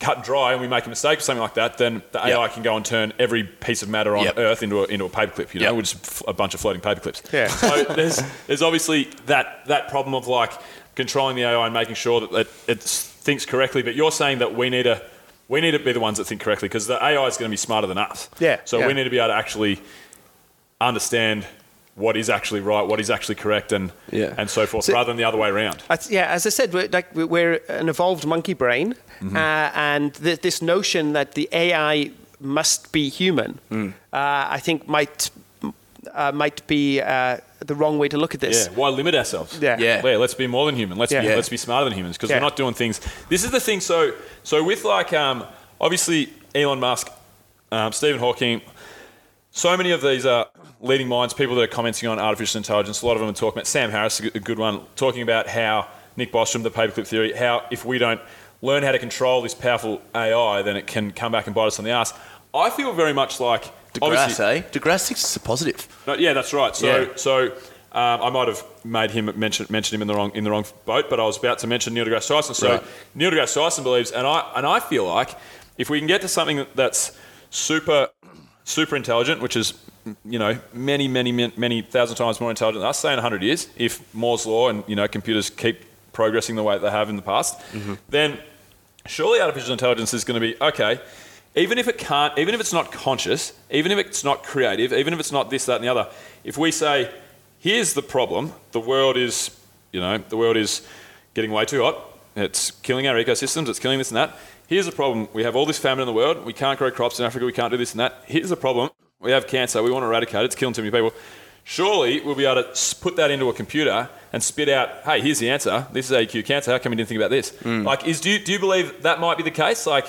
cut and dry and we make a mistake or something like that, then the AI Yep. can go and turn every piece of matter on Yep. Earth into a, into a paperclip, you know, Yep. which is f- a bunch of floating paperclips. Yeah. So there's, there's obviously that, that problem of like controlling the AI and making sure that it, it thinks correctly. But you're saying that we need to, we need to be the ones that think correctly because the AI is going to be smarter than us. Yeah, So yeah. we need to be able to actually understand what is actually right, what is actually correct, and Yeah. and so forth, So- rather than the other way around. I yeah, as I said, we're, like, we're- we're an evolved monkey brain, Mm-hmm. uh, and th- this notion that the AI must be human, Mm. uh, I think might uh, might be uh, the wrong way to look at this. Yeah, why limit ourselves? Yeah. Yeah. let's be more than human. Let's Yeah. be Yeah. let's be smarter than humans because Yeah. we're not doing things. This is the thing. So so with like um, obviously Elon Musk, um, Stephen Hawking, so many of these uh, leading minds, people that are commenting on artificial intelligence. A lot of them are talking about Sam Harris, a good- one, talking about how Nick Bostrom, the paperclip theory, how if we don't learn how to control this powerful AI, then it can come back and bite us on the ass. I feel very much like DeGrasse, eh? DeGrasse thinks it's a positive. no, yeah, that's right. So, Yeah. so um, I might have made him mention mentioned him in the wrong in the wrong boat, but I was about to mention Neil deGrasse Tyson. So Right. Neil deGrasse Tyson believes, and I and I feel like if we can get to something that's super super intelligent, which is you know many many many, many thousand times more intelligent than us, say in hundred years, if Moore's law and you know computers keep progressing the way they have in the past, mm-hmm. then surely artificial intelligence is going to be okay. Even if it can't, even if it's not conscious, even if it's not creative, even if it's not this, that, and the other, if we say, here's the problem, the world is, you know, the world is getting way too hot, it's killing our ecosystems, it's killing this and that. Here's the problem, we have all this famine in the world, we can't grow crops in Africa, we can't do this and that. Here's the problem, we have cancer, we want to eradicate it, it's killing too many people. Surely we'll be able to put that into a computer and spit out, hey, here's the answer. This is AQ cancer. How come we didn't think about this? Like, is do you, do you believe that might be the case? Like,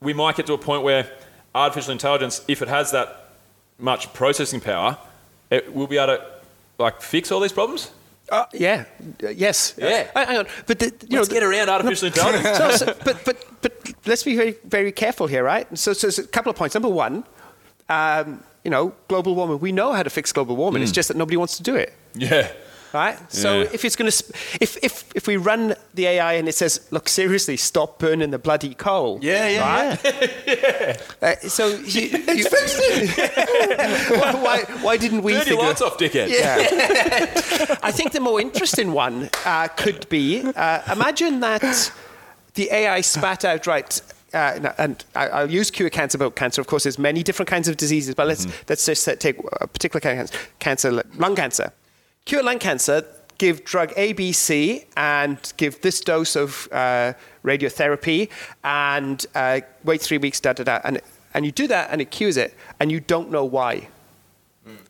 we might get to a point where artificial intelligence, if it has that much processing power, it will be able to like fix all these problems. Uh, yeah. Uh, yes. Yeah. Uh, hang on. But the, you Let's know, get around artificial intelligence. so, so, but, but, but let's be very, very careful here, right? So, so, so a couple of points. Number one, um, you know, global warming. We know how to fix global warming. It's just that nobody wants to do it, yeah. right? So, Yeah. if it's going to, sp- if, if, if we run the AI and it says, look, seriously, stop burning the bloody coal. Yeah, yeah, right? Uh, so, you, you, why, why didn't we figure? lights off, dickhead. I think the more interesting one uh, could be uh, imagine that the AI spat out right. Uh, and I- I'll use cure cancer about cancer. Of course, there's many different kinds of diseases, but let's let's just take a particular kind of cancer, cancer, lung cancer. Cure lung cancer. Give drug A, B, C, and give this dose of uh, radiotherapy, and uh, wait three weeks. Da da da, and and you do that, and it cures it, and you don't know why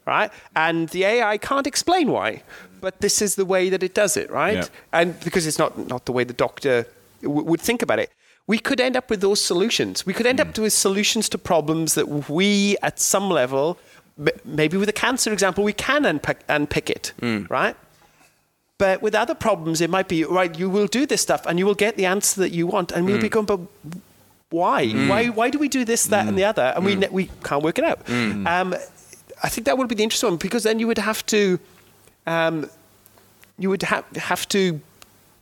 right? And the AI can't explain why, but this is the way that it does it, right? Yeah. And because it's not not the way the doctor w- would think about it, we could end up with those solutions. We could end up mm. with solutions to problems that we, at some level, maybe with a cancer example, we can unpick, unpick it, mm. right? But with other problems, it might be right. You will do this stuff, and you will get the answer that you want, and we'll mm. be going, but why? Why? Why do we do this, that, and the other, and we we can't work it out? Um, I think that would be the interesting one because then you would have to, um, you would have have to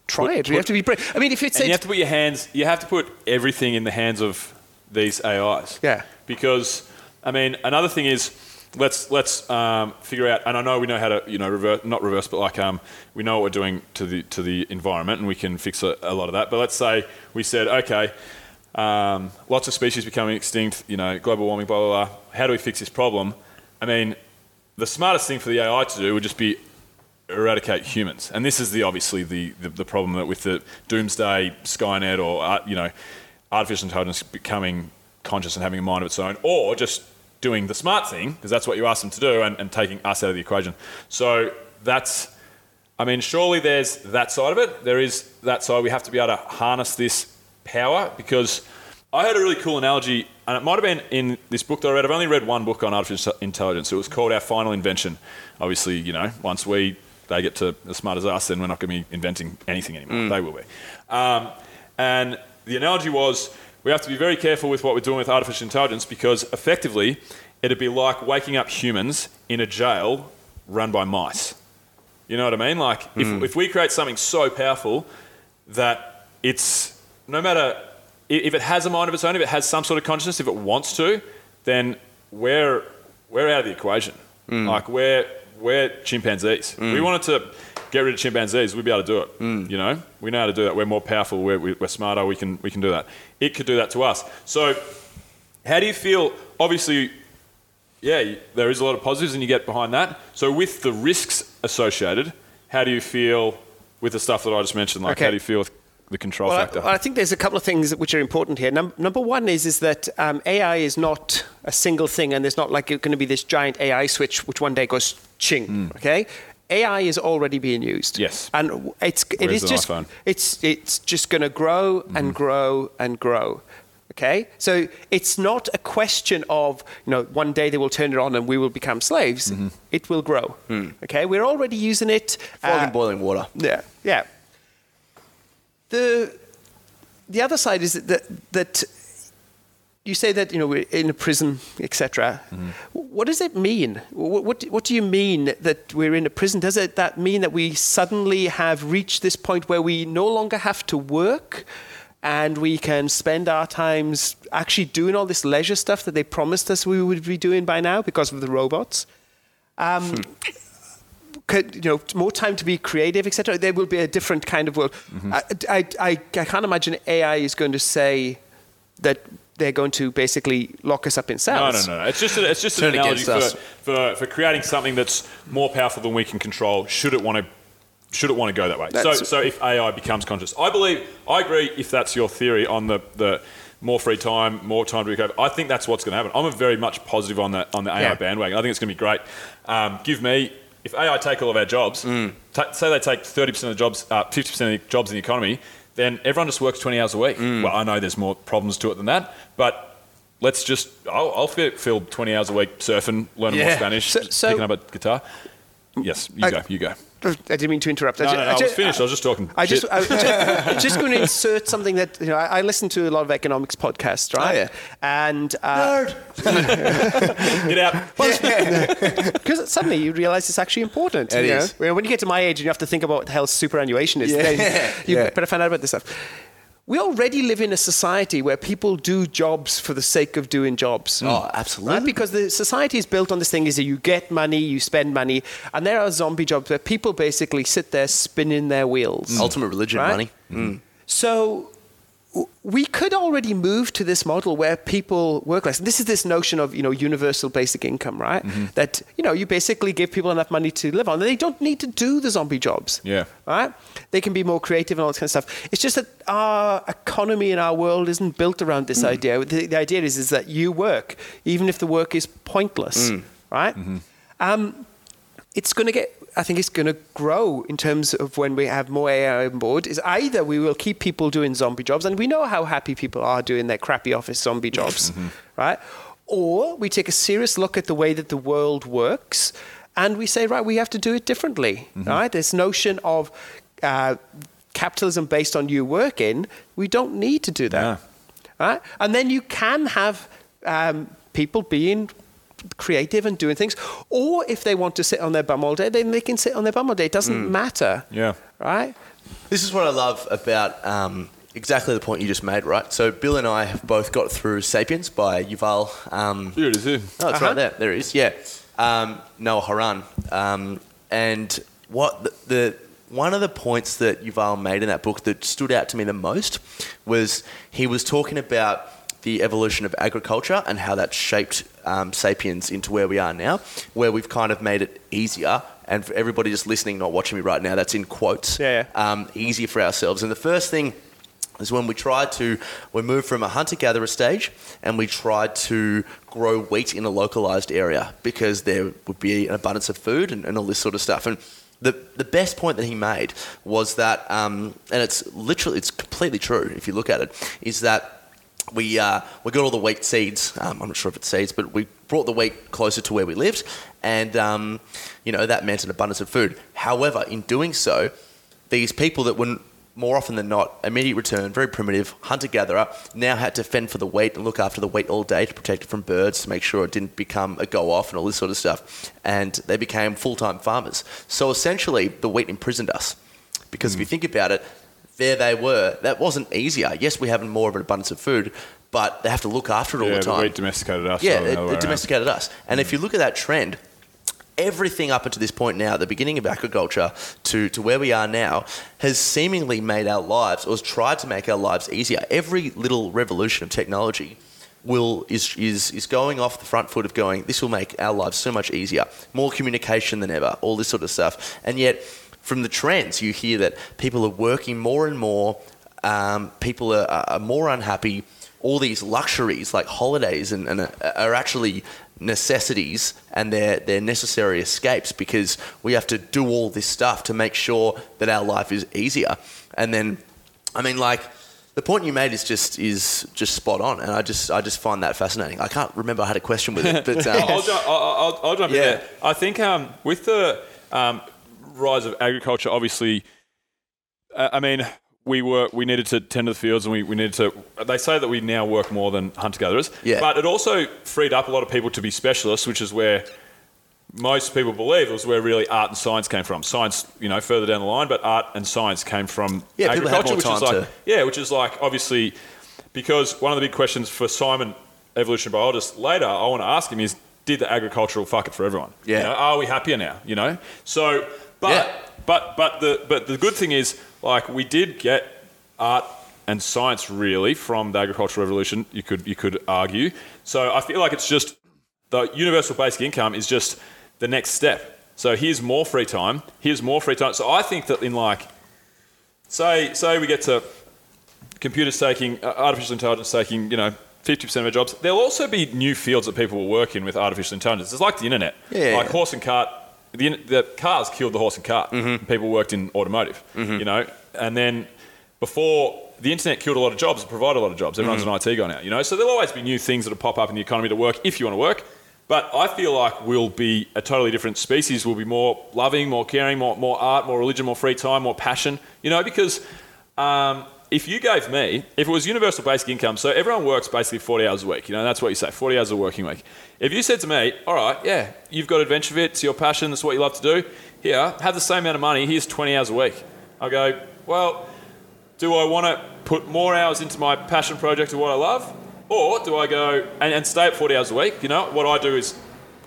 try Put- it. You have to be brave. I mean, if it's, and you have to put your hands. You have to put everything in the hands of these AIs. Yeah. Because I mean, another thing is, let's let's um, figure out. And I know we know how to, you know, reverse, not reverse, but like um, we know what we're doing to the to the environment, and we can fix a, a lot of that. But let's say we said, okay, um, lots of species becoming extinct. You know, global warming, blah blah blah. How do we fix this problem? I mean, the smartest thing for the AI to do would just be eradicate humans. And this is the obviously the, the, the problem that with the doomsday Skynet or uh, you know artificial intelligence becoming conscious and having a mind of its own, or just doing the smart thing because that's what you ask them to do and, and taking us out of the equation. So that's I mean, surely there's that side of it. There is that side. We have to be able to harness this power because I heard a really cool analogy, and it might have been in this book that I read. I've only read one book on artificial intelligence. It was called Our Final Invention. Obviously, you know, once we they get to as smart as us, then we're not going to be inventing anything anymore. Mm. They will be. Um, and the analogy was we have to be very careful with what we're doing with artificial intelligence because effectively it'd be like waking up humans in a jail run by mice. You know what I mean? Like, if, mm. if we create something so powerful that it's no matter if it has a mind of its own, if it has some sort of consciousness, if it wants to, then we're we're out of the equation. Mm. Like we're we're chimpanzees. We wanted to get rid of chimpanzees, we'd be able to do it. You know, we know how to do that. We're more powerful. We're, we're smarter. We can we can do that. It could do that to us. So, how do you feel? Obviously, yeah, there is a lot of positives, and you get behind that. So, with the risks associated, how do you feel with the stuff that I just mentioned? Like, Okay. how do you feel with the control Well, factor? well, I think there's a couple of things which are important here. Num- number one is is that um, AI is not a single thing, and there's not like it's going to be this giant AI switch which one day goes ching. Okay, AI is already being used. Hmm. Yes. and it's it's it Where's is an just iPhone? it's it's just going to grow Mm-hmm. and grow and grow. Okay, so it's not a question of you know one day they will turn it on and we will become slaves. Mm-hmm. It will grow. Hmm. Okay, we're already using it. Frog uh, in boiling water. yeah, yeah. The the other side is that that you say that you know we're in a prison, etc. Mm-hmm. What does it mean? What, what what do you mean that we're in a prison? Does it that mean that we suddenly have reached this point where we no longer have to work? And we can spend our times actually doing all this leisure stuff that they promised us we would be doing by now because of the robots um, hmm. could, you know, more time to be creative, etc. There will be a different kind of world. Mm-hmm. I, I, I, I can't imagine AI is going to say that they're going to basically lock us up in cells. no, no, no. It's just a, it's just an Turn analogy for, for, for creating something that's more powerful than we can control. Should it want to should it want to go that way? So, That's- so if AI becomes conscious, I believe I agree. If that's your theory on the the more free time, more time to be creative, I think that's what's going to happen. I'm a very much positive on that on the AI Yeah. bandwagon. I think it's going to be great. Um, give me if AI take all of our jobs, Mm. ta- say they take 30% of the jobs, uh, 50% of the jobs in the economy, then everyone just works 20 hours a week. Mm. Well, I know there's more problems to it than that, but let's just, I'll, I'll fi- fill 20 hours a week surfing, learning more Spanish, So- so- picking up a guitar. Yes, you I- go, you go. I didn't mean to interrupt. No, ju- no, no, I was finished. I was just talking. I just, I was just, just going to insert something that you know. I, I listen to a lot of economics podcasts, right? Oh, yeah. And uh, Get out. because suddenly you realize it's actually important. It you is. When when you get to my age and you have to think about what the hell superannuation is, Yeah. then you Yeah. better find out about this stuff. We already live in a society where people do jobs for the sake of doing jobs. Oh, absolutely. Right? Because the society is built on this thing is that you get money, you spend money, and there are zombie jobs where people basically sit there spinning their wheels. Ultimate religion, Right? money. Mm. So we could already move to this model where people work less. And this is this notion of you know universal basic income, right? Mm-hmm. That you know you basically give people enough money to live on. They don't need to do the zombie jobs. Yeah. Right? They can be more creative and all this kind of stuff. It's just that our economy and our world isn't built around Mm. this idea. The, the idea is is that you work even if the work is pointless, Mm. right? Mm-hmm. Um, it's going to get i think it's going to grow in terms of when we have more ai on board is either we will keep people doing zombie jobs and we know how happy people are doing their crappy office zombie jobs right or we take a serious look at the way that the world works and we say right we have to do it differently right this notion of uh, capitalism based on you working we don't need to do that Yeah. right? And then you can have um, people being creative and doing things, or if they want to sit on their bum all day, then they can sit on their bum all day. It doesn't matter. Yeah. Right? This is what I love about um, exactly the point you just made, right? So Bill and I have both got through *Sapiens* by Yuval. Um, Here it is. Here. Oh, it's Uh-huh. right there. There it is. Yeah, um, Noah Harari. Um, and what the, the one of the points that Yuval made in that book that stood out to me the most was he was talking about the evolution of agriculture and how that shaped um, sapiens into where we are now, where we've kind of made it easier. And for everybody just listening, not watching me right now, that's in quotes. Yeah, Um, easier for ourselves. And the first thing is when we tried to we moved from a hunter gatherer stage and we tried to grow wheat in a localized area because there would be an abundance of food and, and all this sort of stuff and the, the best point that he made was that um, and it's literally it's completely true if you look at it is that we uh, we got all the wheat seeds. Um, I'm not sure if it's seeds, but we brought the wheat closer to where we lived, and um, you know that meant an abundance of food. However, in doing so, these people that weren't more often than not immediate return, very primitive hunter gatherer, now had to fend for the wheat and look after the wheat all day to protect it from birds, to make sure it didn't become a go off and all this sort of stuff. And they became full time farmers. So essentially, the wheat imprisoned us because if you think about it, there they were. That wasn't easier. Yes, we have more of an abundance of food, but they have to look after it all Yeah, the the time. wheat domesticated us. Yeah, it, it uh, domesticated us. And if you look at that trend, everything up until this point now, the beginning of agriculture to, to where we are now, has seemingly made our lives, or has tried to make our lives easier. Every little revolution of technology will is, is, is going off the front foot of going, this will make our lives so much easier. More communication than ever, all this sort of stuff. And yet, from the trends, you hear that people are working more and more, um, people are, are more unhappy, all these luxuries like holidays and, and uh, are actually necessities and they're, they're necessary escapes because we have to do all this stuff to make sure that our life is easier. And then, I mean, like, the point you made is just is just spot on, and I just I just find that fascinating. I can't remember I had a question with it, but um, I'll, I'll, I'll, I'll jump Yeah. in there. I think um, with the um, rise of agriculture, obviously, uh, I mean, we were we needed to tend to the fields, and we, we needed to. They say that we now work more than hunter gatherers, Yeah. but it also freed up a lot of people to be specialists, which is where most people believe it was where really art and science came from. Science, you know, further down the line, but art and science came from Yeah, agriculture, which is like to- yeah, which is like obviously because one of the big questions for Simon, evolution biologist, later I want to ask him is did the agricultural fuck it for everyone? You Yeah. know, are we happier now? You know? So but Yeah. but but the but the good thing is like we did get art and science really from the agricultural revolution, you could you could argue. So I feel like it's just the universal basic income is just the next step. So here's more free time. Here's more free time. So I think that in like, say say we get to computers taking uh, artificial intelligence taking you know 50% of our jobs. There'll also be new fields that people will work in with artificial intelligence. It's like the internet, Yeah, like horse and cart. The, the cars killed the horse and cart. Mm-hmm. People worked in automotive, you know, and then before the internet killed a lot of jobs, it provided a lot of jobs. Everyone's Mm-hmm. an IT guy now, you know. So there'll always be new things that'll pop up in the economy to work if you want to work. But I feel like we'll be a totally different species. We'll be more loving, more caring, more, more art, more religion, more free time, more passion. You know, because um, if you gave me, if it was universal basic income, so everyone works basically 40 hours a week, you know, that's what you say, 40 hours a working week. If you said to me, all right, yeah, you've got Adventure Fit, it's your passion, that's what you love to do, here, have the same amount of money, here's 20 hours a week. I go, well, do I want to put more hours into my passion project of what I love? Or do I go and, and stay at 40 hours a week? You know, what I do is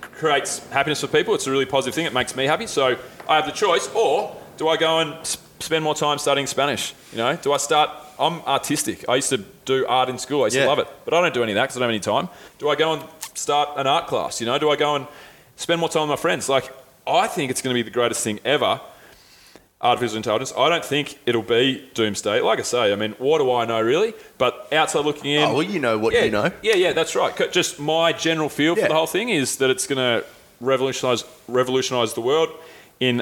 creates happiness for people. It's a really positive thing. It makes me happy. So I have the choice. Or do I go and spend more time studying Spanish? You know, do I start? I'm artistic. I used to do art in school. I used Yeah. to love it, but I don't do any of that because I don't have any time. Do I go and start an art class? You know, do I go and spend more time with my friends? Like, I think it's going to be the greatest thing ever. Artificial intelligence. I don't think it'll be doomsday. Like I say, I mean, what do I know really? But outside looking in, oh well, you know what yeah, you know. Yeah, yeah, that's right. Just my general feel Yeah. for the whole thing is that it's going to revolutionize revolutionize the world in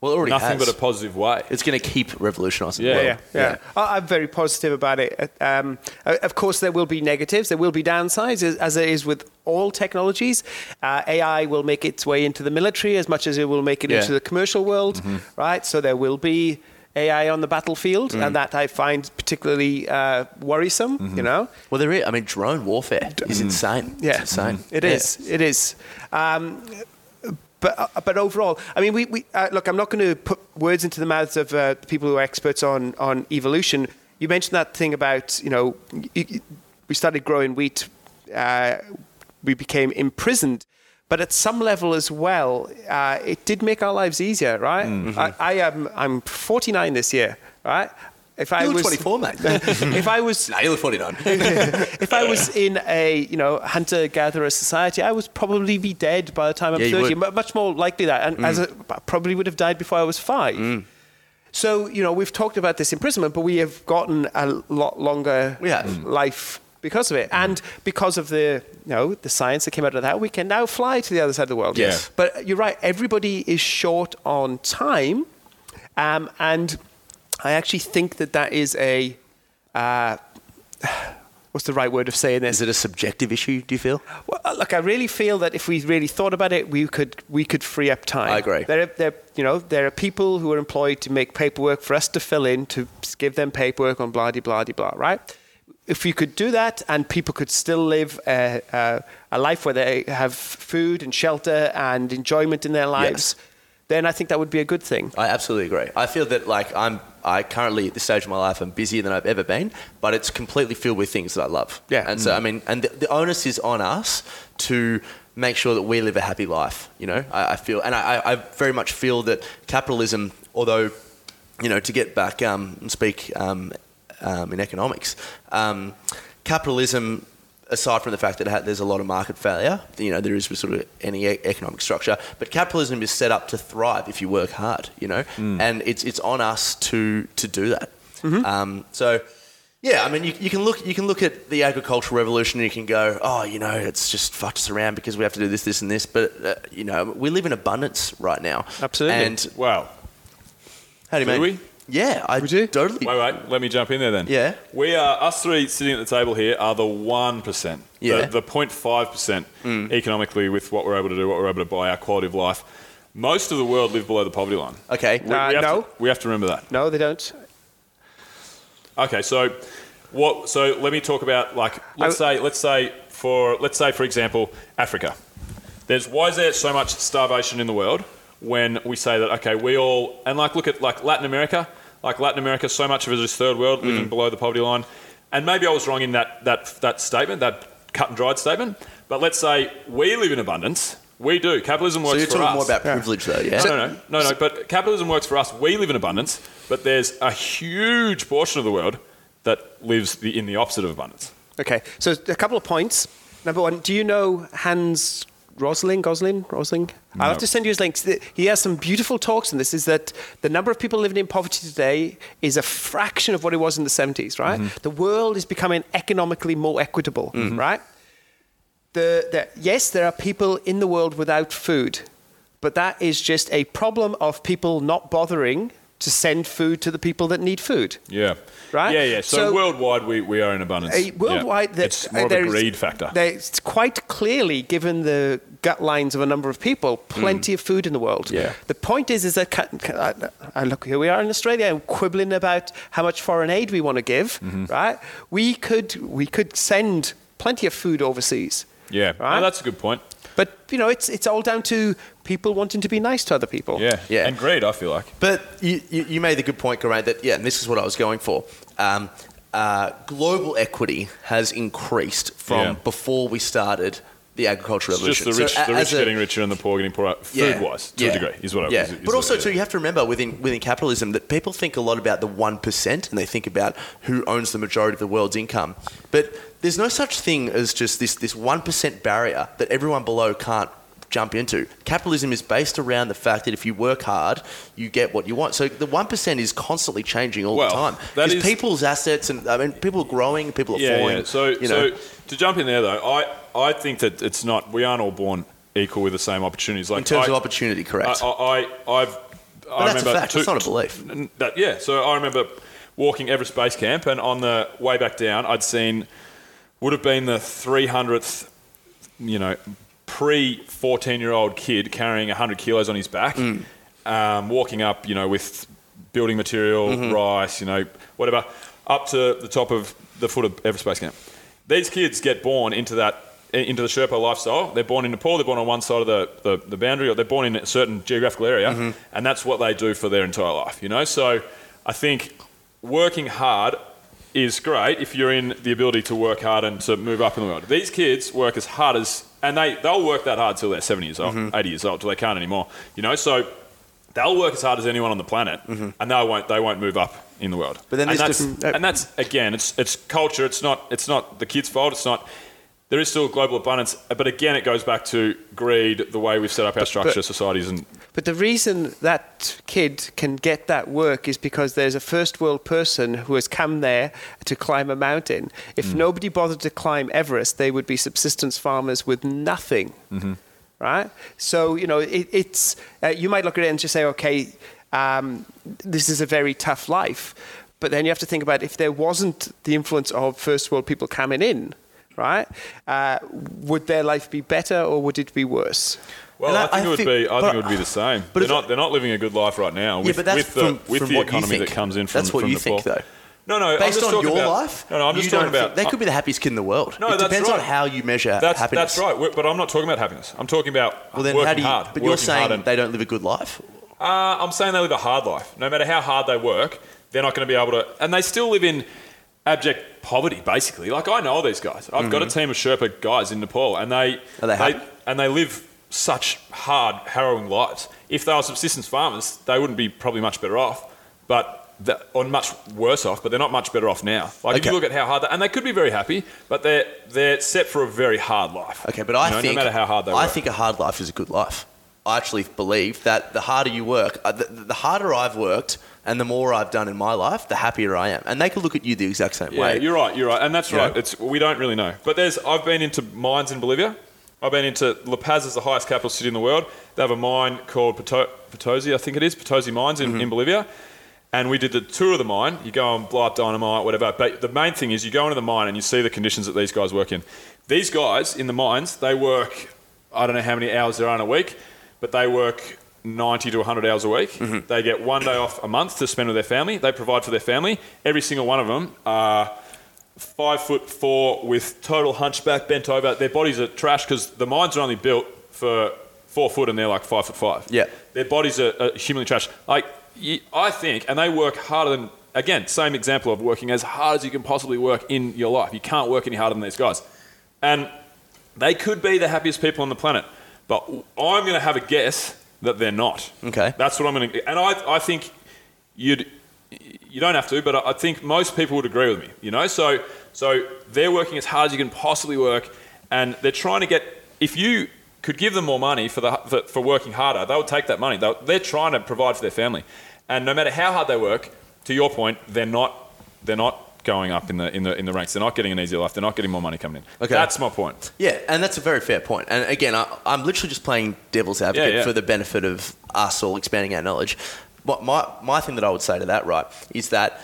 Well, it already nothing has. but a positive way. it's going to keep revolutionising Yeah, the yeah, yeah. I- I'm very positive about it. Um, of course, there will be negatives. There will be downsides, as, as it is with all technologies. Uh, AI will make its way into the military as much as it will make it Yeah. into the commercial world, right? So there will be AI on the battlefield, and that I find particularly uh, worrisome. You know, Well, there is. I mean, drone warfare is insane. yeah, It's insane. It Yeah. is. It is. Um, but uh, but overall, I mean, we, we uh, look. I'm not going to put words into the mouths of uh, the people who are experts on on evolution. You mentioned that thing about you know y y we started growing wheat, uh, we became imprisoned. But at some level as well, uh, it did make our lives easier, right? I, I am I'm 49 this year, right? If I You was 24, mate. if I was no, you look 49. if I was in a you know hunter gatherer society, I would probably be dead by the time I'm Yeah, 30. would. Mu- Much more likely that, and as mm. a, I probably would have died before I was five. Mm. So you know we've talked about this imprisonment, but we have gotten a lot longer have. Mm. life because of it, and because of the you know the science that came out of that, we can now fly to the other side of the world. Yes. But you're right. Everybody is short on time, um, and I actually think that that is a uh, what's the right word of saying this? Is it a subjective issue? Do you feel? Well, uh, look, I really feel that if we really thought about it, we could we could free up time. I agree. There, are, there, you know, there are people who are employed to make paperwork for us to fill in to give them paperwork on blah de blah de blah. Right? If you could do that, and people could still live a, a, a life where they have food and shelter and enjoyment in their lives, then I think that would be a good thing. I absolutely agree. I feel that like I'm I currently at this stage of my life I'm busier than I've ever been, but it's completely filled with things that I love. Yeah. And so I mean, and the, the onus is on us to make sure that we live a happy life. You know, I, I feel, and I, I very much feel that capitalism, although you know, to get back um, and speak um, um, in economics, um, capitalism, aside from the fact that there's a lot of market failure, you know, there is with sort of any economic structure, but capitalism is set up to thrive if you work hard, you know, and it's it's on us to to do that. Um, so. Yeah, I mean, you, you can look you can look at the agricultural revolution and you can go, oh, you know, it's just fucked us around because we have to do this, this, and this. But uh, you know, we live in abundance right now. Absolutely. And Wow. how do you Do mean? we? Yeah, I We do? totally. Wait, wait. Let me jump in there then. Yeah. We are us three sitting at the table here are the one percent. Yeah. The, the 0.5 percent economically with what we're able to do, what we're able to buy, our quality of life. Most of the world live below the poverty line. Okay. We, Uh, we no. To, we have to remember that. No, they don't. Okay, so what? So let me talk about like let's I- say let's say for let's say for example Africa. There's why is there so much starvation in the world when we say that okay we all and like look at like Latin America like Latin America so much of it is third world living Mm. below the poverty line and maybe I was wrong in that that that statement that cut and dried statement but let's say we live in abundance we do capitalism works. So works you're for talking us more about privilege, though, yeah? no, no, no, no, no. But capitalism works for us. We live in abundance, but there's a huge portion of the world that lives in the opposite of abundance. Okay, so a couple of points. Number one, do you know Hans Rosling? Gosling? Rosling? I'll have to send you his links. He has some beautiful talks on this. Is that the number of people living in poverty today is a fraction of what it was in the 70s, right? The world is becoming economically more equitable, right? The, the, yes, there are people in the world without food, but that is just a problem of people not bothering to send food to the people that need food. Yeah. Right? Yeah, yeah. So, So- worldwide, we, we are in abundance. Uh, worldwide, Yeah. it's more of a greed factor. There's quite clearly, given the gut lines of a number of people, plenty of food in the world. Mm. Yeah. The point is, is that ca- ca- uh, look, here we are in Australia, and quibbling about how much foreign aid we want to give. Mm-hmm. Right? We could we could send plenty of food overseas. yeah. Right? No, that's a good point. But you know, it's it's all down to people wanting to be nice to other people. Yeah. Yeah. And greed, I feel like. But you, you, you made the good point, Geraint, that, yeah, and this is what I was going for. Um, uh, global equity has increased from Yeah. before we started the agricultural It's just revolution. the rich, So the rich a- getting richer and the poor getting poorer, Yeah, food-wise, to yeah, a degree, is what I yeah. is- is but also, too, you have to remember within within capitalism that people think a lot about the one percent, and they think about who owns the majority of the world's income. But there's no such thing as just this this one percent barrier that everyone below can't jump into. Capitalism is based around the fact that if you work hard, you get what you want. So the one percent is constantly changing all Well, the time because people's assets and I mean people are growing, people are yeah, falling. yeah. So, you know. so to jump in there though, I, I think that it's not. We aren't all born equal with the same opportunities. Like in terms I, of opportunity, correct? I, I, I've. I that's a remember fact, it's not a belief. That, yeah, so I remember walking Everest Base Camp, and on the way back down, I'd seen would have been the 300th, you know, pre 14 year old kid carrying 100 kilos on his back, Mm. um, walking up, you know, with building material, Mm-hmm. rice, you know, whatever, up to the top of the foot of Everest Base Camp. These kids get born into that into the Sherpa lifestyle. They're born in Nepal. They're born on one side of the, the, the boundary, or they're born in a certain geographical area, Mm-hmm. and that's what they do for their entire life. You know, so I think working hard is great if you're in the ability to work hard and to move up in the world. These kids work as hard as, and they, they'll work that hard till they're 70 years old, Mm-hmm. 80 years old, till they can't anymore. You know, so they'll work as hard as anyone on the planet, and they won't, they won't move up in the world. Mm-hmm. But then and that's, different- and that's again, it's it's culture. It's not it's not the kids' fault. It's not. There is still global abundance, but again, it goes back to greed, the way we've set up our structure, societies, and But the reason that kid can get that work is because there's a first world person who has come there to climb a mountain. If nobody bothered to climb Everest, they would be subsistence farmers with nothing. Right? So, you know, it, it's, uh, you might look at it and just say, okay, um, this is a very tough life. But then you have to think about if there wasn't the influence of first world people coming in, right? Uh, would their life be better or would it be worse? Well, I, I- think I it would think- be. I think it would be the same. but they're not. They're not living a good life right now. With, yeah, but that's with the, from, with from the economy that comes in from the. That's what from you Nepal. think, though. No, no. Based on your about, life, No, no. I'm just talking about. think- they could be the happiest kid in the world. No, it that's depends right. on how you measure That's, happiness. that's right. But I'm not talking about happiness. I'm talking about Well, then working how do you? hard. but you're saying and- they don't live a good life. Uh, I'm saying they live a hard life. No matter how hard they work, they're not going to be able to. And they still live in abject poverty, basically. Like I know all these guys. I've got a team of Sherpa guys in Nepal, and they, Mm-hmm. They happy? and they live such hard, harrowing lives. If they were subsistence farmers, they wouldn't be probably much better off, but or much worse off. But they're not much better off now. Like if you look at how hard, they, and they could be very happy, but they're they're set for a very hard life. Okay, but I You know, think no matter how hard they I work. think a hard life is a good life. I actually believe that the harder you work, uh, the, the harder I've worked, and the more I've done in my life, the happier I am. And they could look at you the exact same way. Yeah, way. you're right. You're right, and that's You right. know? It's we don't really know, but there's. I've been into mines in Bolivia. I've been into La Paz is the highest capital city in the world. They have a mine called Poto- Potosi, I think it is Potosi Mines in, in Bolivia, and we did the tour of the mine. You go and blow up dynamite, whatever. But the main thing is you go into the mine and you see the conditions that these guys work in. These guys in the mines, they work. I don't know how many hours there are in a week, but they work 90 to 100 hours a week. Mm-hmm. They get one day off a month to spend with their family. They provide for their family. Every single one of them are five foot four with total hunchback, bent over. Their bodies are trash because the mines are only built for four foot and they're like five foot five. Yeah. Their bodies are, are humanly trash. Like, I think, and they work harder than, again, same example of working as hard as you can possibly work in your life. You can't work any harder than these guys. And they could be the happiest people on the planet, but I'm going to have a guess that they're not. Okay. That's what I'm going to. And I, I think you'd. You don't have to, but I think most people would agree with me. You know, so so they're working as hard as you can possibly work, and they're trying to get. If you could give them more money for the for, for working harder, they would take that money. They're, they're trying to provide for their family, and no matter how hard they work, to your point, they're not they're not going up in the in the in the ranks. They're not getting an easier life. They're not getting more money coming in. Okay. That's my point. Yeah, and that's a very fair point. And again, I, I'm literally just playing devil's advocate Yeah, yeah. for the benefit of us all expanding our knowledge. What my, my thing that I would say to that, right, is that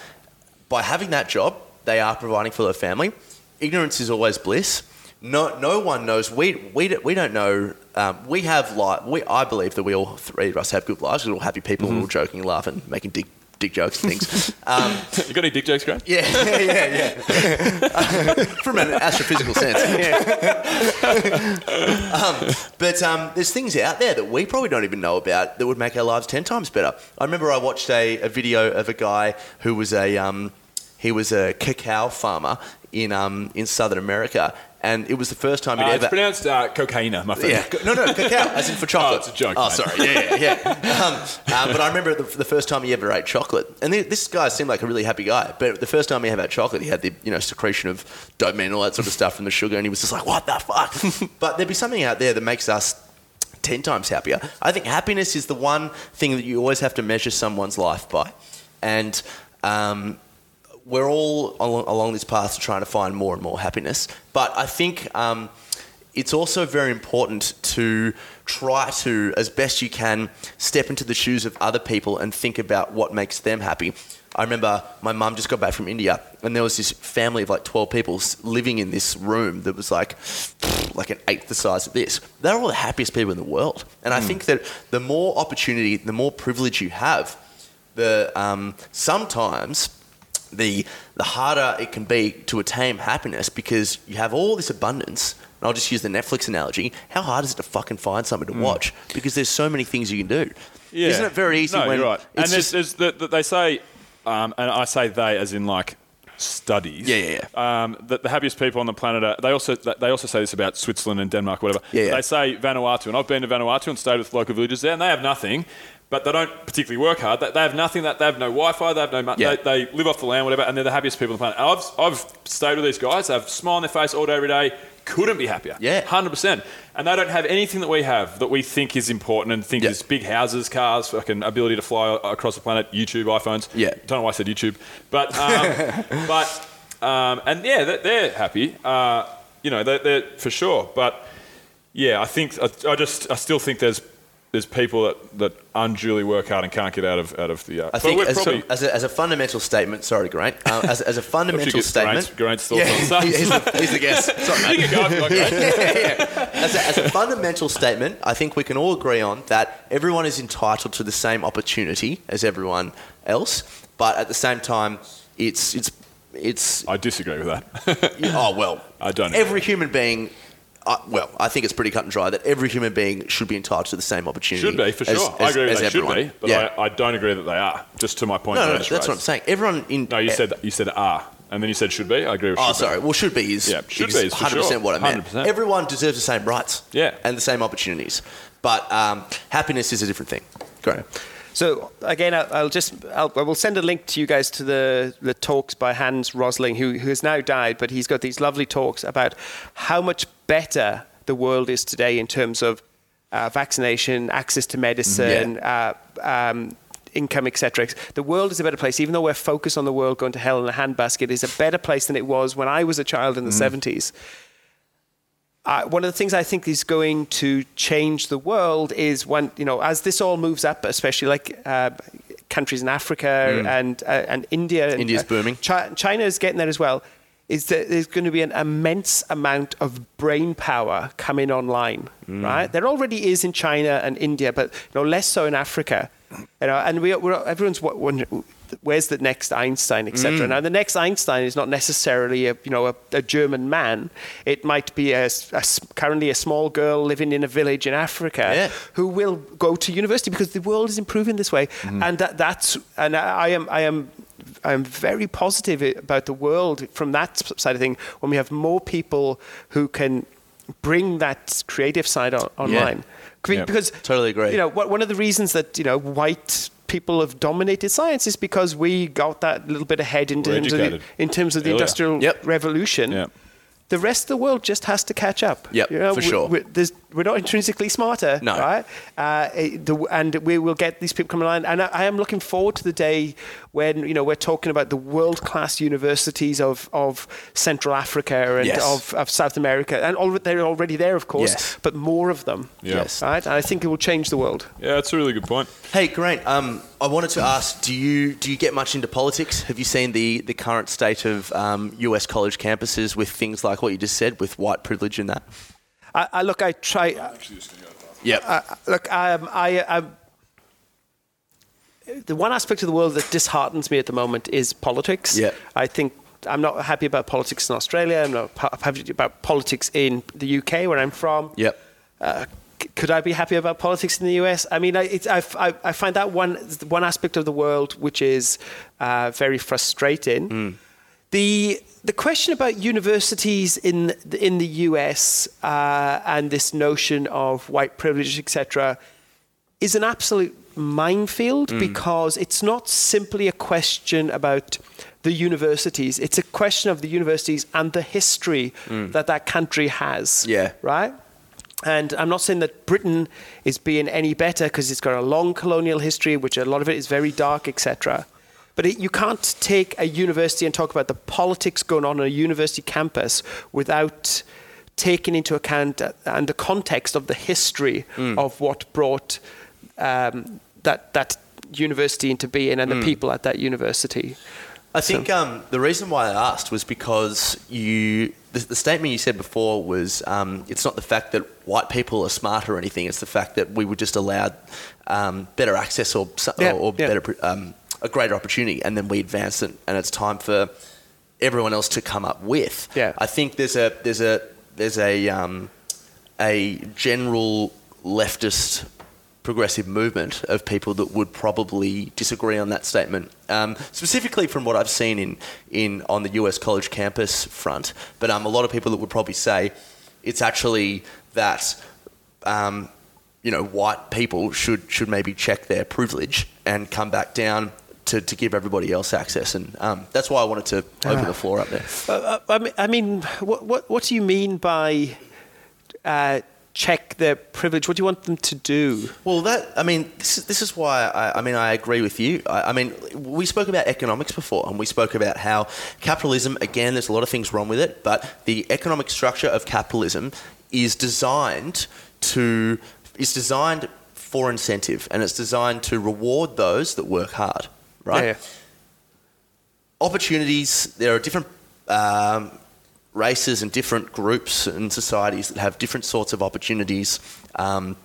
by having that job, they are providing for their family. Ignorance is always bliss. No, no one knows. We, we, don't- we don't know. Um, we have life. We, I believe that we all three of us have good lives. We're all happy people. We're all joking, laughing, making dick, dick jokes and things. um, You got any dick jokes, Geraint? yeah, yeah, yeah, yeah. From an astrophysical sense. um, but um, there's things out there that we probably don't even know about that would make our lives ten times better. I remember I watched a, a video of a guy who was a um, he was a cacao farmer in um, in Southern America, and it was the first time he'd Uh, ever. it's pronounced uh, cocaina, my friend. Yeah, no, no, cacao, as in for chocolate. Oh, it's a joke, Oh, mate. sorry. Yeah, yeah, yeah. Um, uh, but I remember the, the first time he ever ate chocolate, and th- this guy seemed like a really happy guy. But the first time he had chocolate, he had the you know secretion of dopamine and all that sort of stuff from the sugar, and he was just like, "What the fuck?" but there'd be something out there that makes us. 10 times happier. I think happiness is the one thing that you always have to measure someone's life by. And um, we're all along, along this path to trying to find more and more happiness. But I think um, it's also very important to try to, as best you can, step into the shoes of other people and think about what makes them happy. I remember my mum just got back from India, and there was this family of like 12 people living in this room that was like, like an eighth the size of this. They're all the happiest people in the world. And I think that the more opportunity, the more privilege you have, the um, sometimes the the harder it can be to attain happiness because you have all this abundance. And I'll just use the Netflix analogy. How hard is it to fucking find something to watch? Because there's so many things you can do. Yeah. Isn't it very easy No, when you're right. And there's, there's the, the, they say, um, and I say they as in like studies. Yeah, yeah, Um, that the happiest people on the planet are. They also they also say this about Switzerland and Denmark, whatever. Yeah, yeah. They say Vanuatu, and I've been to Vanuatu and stayed with local villagers there, and they have nothing. But they don't particularly work hard. They they have nothing. That they have no Wi-Fi. They have no. Mo- Yeah. they, they live off the land, whatever, and they're the happiest people on the planet. And I've I've stayed with these guys. They have a smile on their face all day, every day. Couldn't be happier. Yeah. hundred percent. And they don't have anything that we have that we think is important and think Yeah. is big houses, cars, fucking ability to fly across the planet, YouTube, iPhones. Yeah. Don't know why I said YouTube, but um, but um, and yeah, they're, they're happy. Uh, you know, they're, they're for sure. But yeah, I think I, I just I still think there's there's people that, that unduly work hard and can't get out of out of the. Uh, I think as, probably, as, a, as a fundamental statement, sorry, Geraint, uh, as, as a fundamental statement, Geraint's, thoughts yeah, on he's, the, he's the guest. Sorry, mate. You can go if you as, a, as a fundamental statement, I think we can all agree on that everyone is entitled to the same opportunity as everyone else, but at the same time, it's it's it's I disagree with that. oh well. I don't Every human being. Well, I think it's pretty cut and dry that every human being should be entitled to the same opportunity. should be for as- sure. I agree with as they everyone. should be, but yeah. I, I don't agree that they are. Just to my point. no, no, no, that's what I'm saying. Everyone in No, you said you said are, and then you said should be. I agree with. Oh, should be. sorry. Well, should be is Yeah, should be is for 100% sure. what I meant. 100%. Everyone deserves the same rights. Yeah. And the same opportunities. But um, happiness is a different thing. Great. So again, I'll, I'll just I'll, I will send a link to you guys to the, the talks by Hans Rosling, who, who has now died, but he's got these lovely talks about how much better the world is today in terms of uh, vaccination, access to medicine, uh, um, income, etc. The world is a better place, even though we're focused on the world going to hell in a handbasket. Is a better place than it was when I was a child in the 70s uh, one of the things I think is going to change the world is when you know as this all moves up, especially like uh, countries in Africa and uh, and India. And, Mm. India's uh, booming. Chi- China is getting there as well. Is that there's going to be an immense amount of brain power coming online, Mm. right? There already is in China and India, but you know less so in Africa. You know, and we, we're, everyone's wondering where's the next Einstein, etc. Mm. Now, the next Einstein is not necessarily a you know a, a German man. It might be a, a currently a small girl living in a village in Africa Yeah. who will go to university because the world is improving this way, Mm-hmm. and that, that's and I I am I am. I'm very positive about the world from that side of thing. When we have more people who can bring that creative side on, online, Yeah. because Totally agree. You know, one one of the reasons that you know white people have dominated science is because we got that little bit ahead in terms of the, in terms of the Earlier. industrial Yep. revolution. Yeah. The rest of the world just has to catch up. Yep, for we- sure. We're, there's- we're not intrinsically smarter, No. right? Uh, it- the, and we will get these people coming online. And I, I am looking forward to the day when you know we're talking about the world-class universities of, of Central Africa and Yes. of, of South America, and all, they're already there, of course, Yes. but more of them. Yeah. Yes. Right, and I think it will change the world. Yeah, that's a really good point. Hey, Geraint, um, I wanted to ask do you, do you get much into politics? Have you seen the, the current state of um, US college campuses with things like what you just said, with white privilege and that? I, I look, I try. Uh, look, um, I, um, the one aspect of the world that disheartens me at the moment is politics. Yeah. I think I'm not happy about politics in Australia. I'm not happy about politics in the UK, where I'm from. yep. Uh, c- could I be happy about politics in the US? I mean, I, it's, I, I, I find that one one aspect of the world which is uh, very frustrating. The the question about universities in the, in the US uh, and this notion of white privilege, etc., is an absolute minefield because it's not simply a question about the universities. It's a question of the universities and the history that that country has. Yeah. Right? And I'm not saying that Britain is being any better because it's got a long colonial history, which a lot of it is very dark, etc. But it, you can't take a university and talk about the politics going on on a university campus without taking into account uh, and the context of the history of what brought um, that that university into being and the people at that university. I think um, the reason why I asked was because you, the, the statement you said before was um, it's not the fact that white people are smart or anything, it's the fact that we were just allowed um, better access or, so- Yeah, or, or yeah. better, um, a greater opportunity, and then we advance it, and it's time for everyone else to come up with. Yeah. I think there's a there's a there's a um, a general leftist progressive movement of people that would probably disagree on that statement. Um, specifically from what I've seen in, in on the US college campus front, but um, a lot of people that would probably say it's actually that um, you know white people should should maybe check their privilege and come back down. To, to give everybody else access, and um, that's why I wanted to open the floor up there. Uh, I mean, I mean what, what, what do you mean by uh, check their privilege? What do you want them to do? Well, that I mean, this is, this is why I, I mean I agree with you. I, I mean, we spoke about economics before, and we spoke about how capitalism. Again, there's a lot of things wrong with it, but the economic structure of capitalism is designed to is designed for incentive, and it's designed to reward those that work hard. Right? Yeah. opportunities. There are different um, races and different groups and societies that have different sorts of opportunities. Um,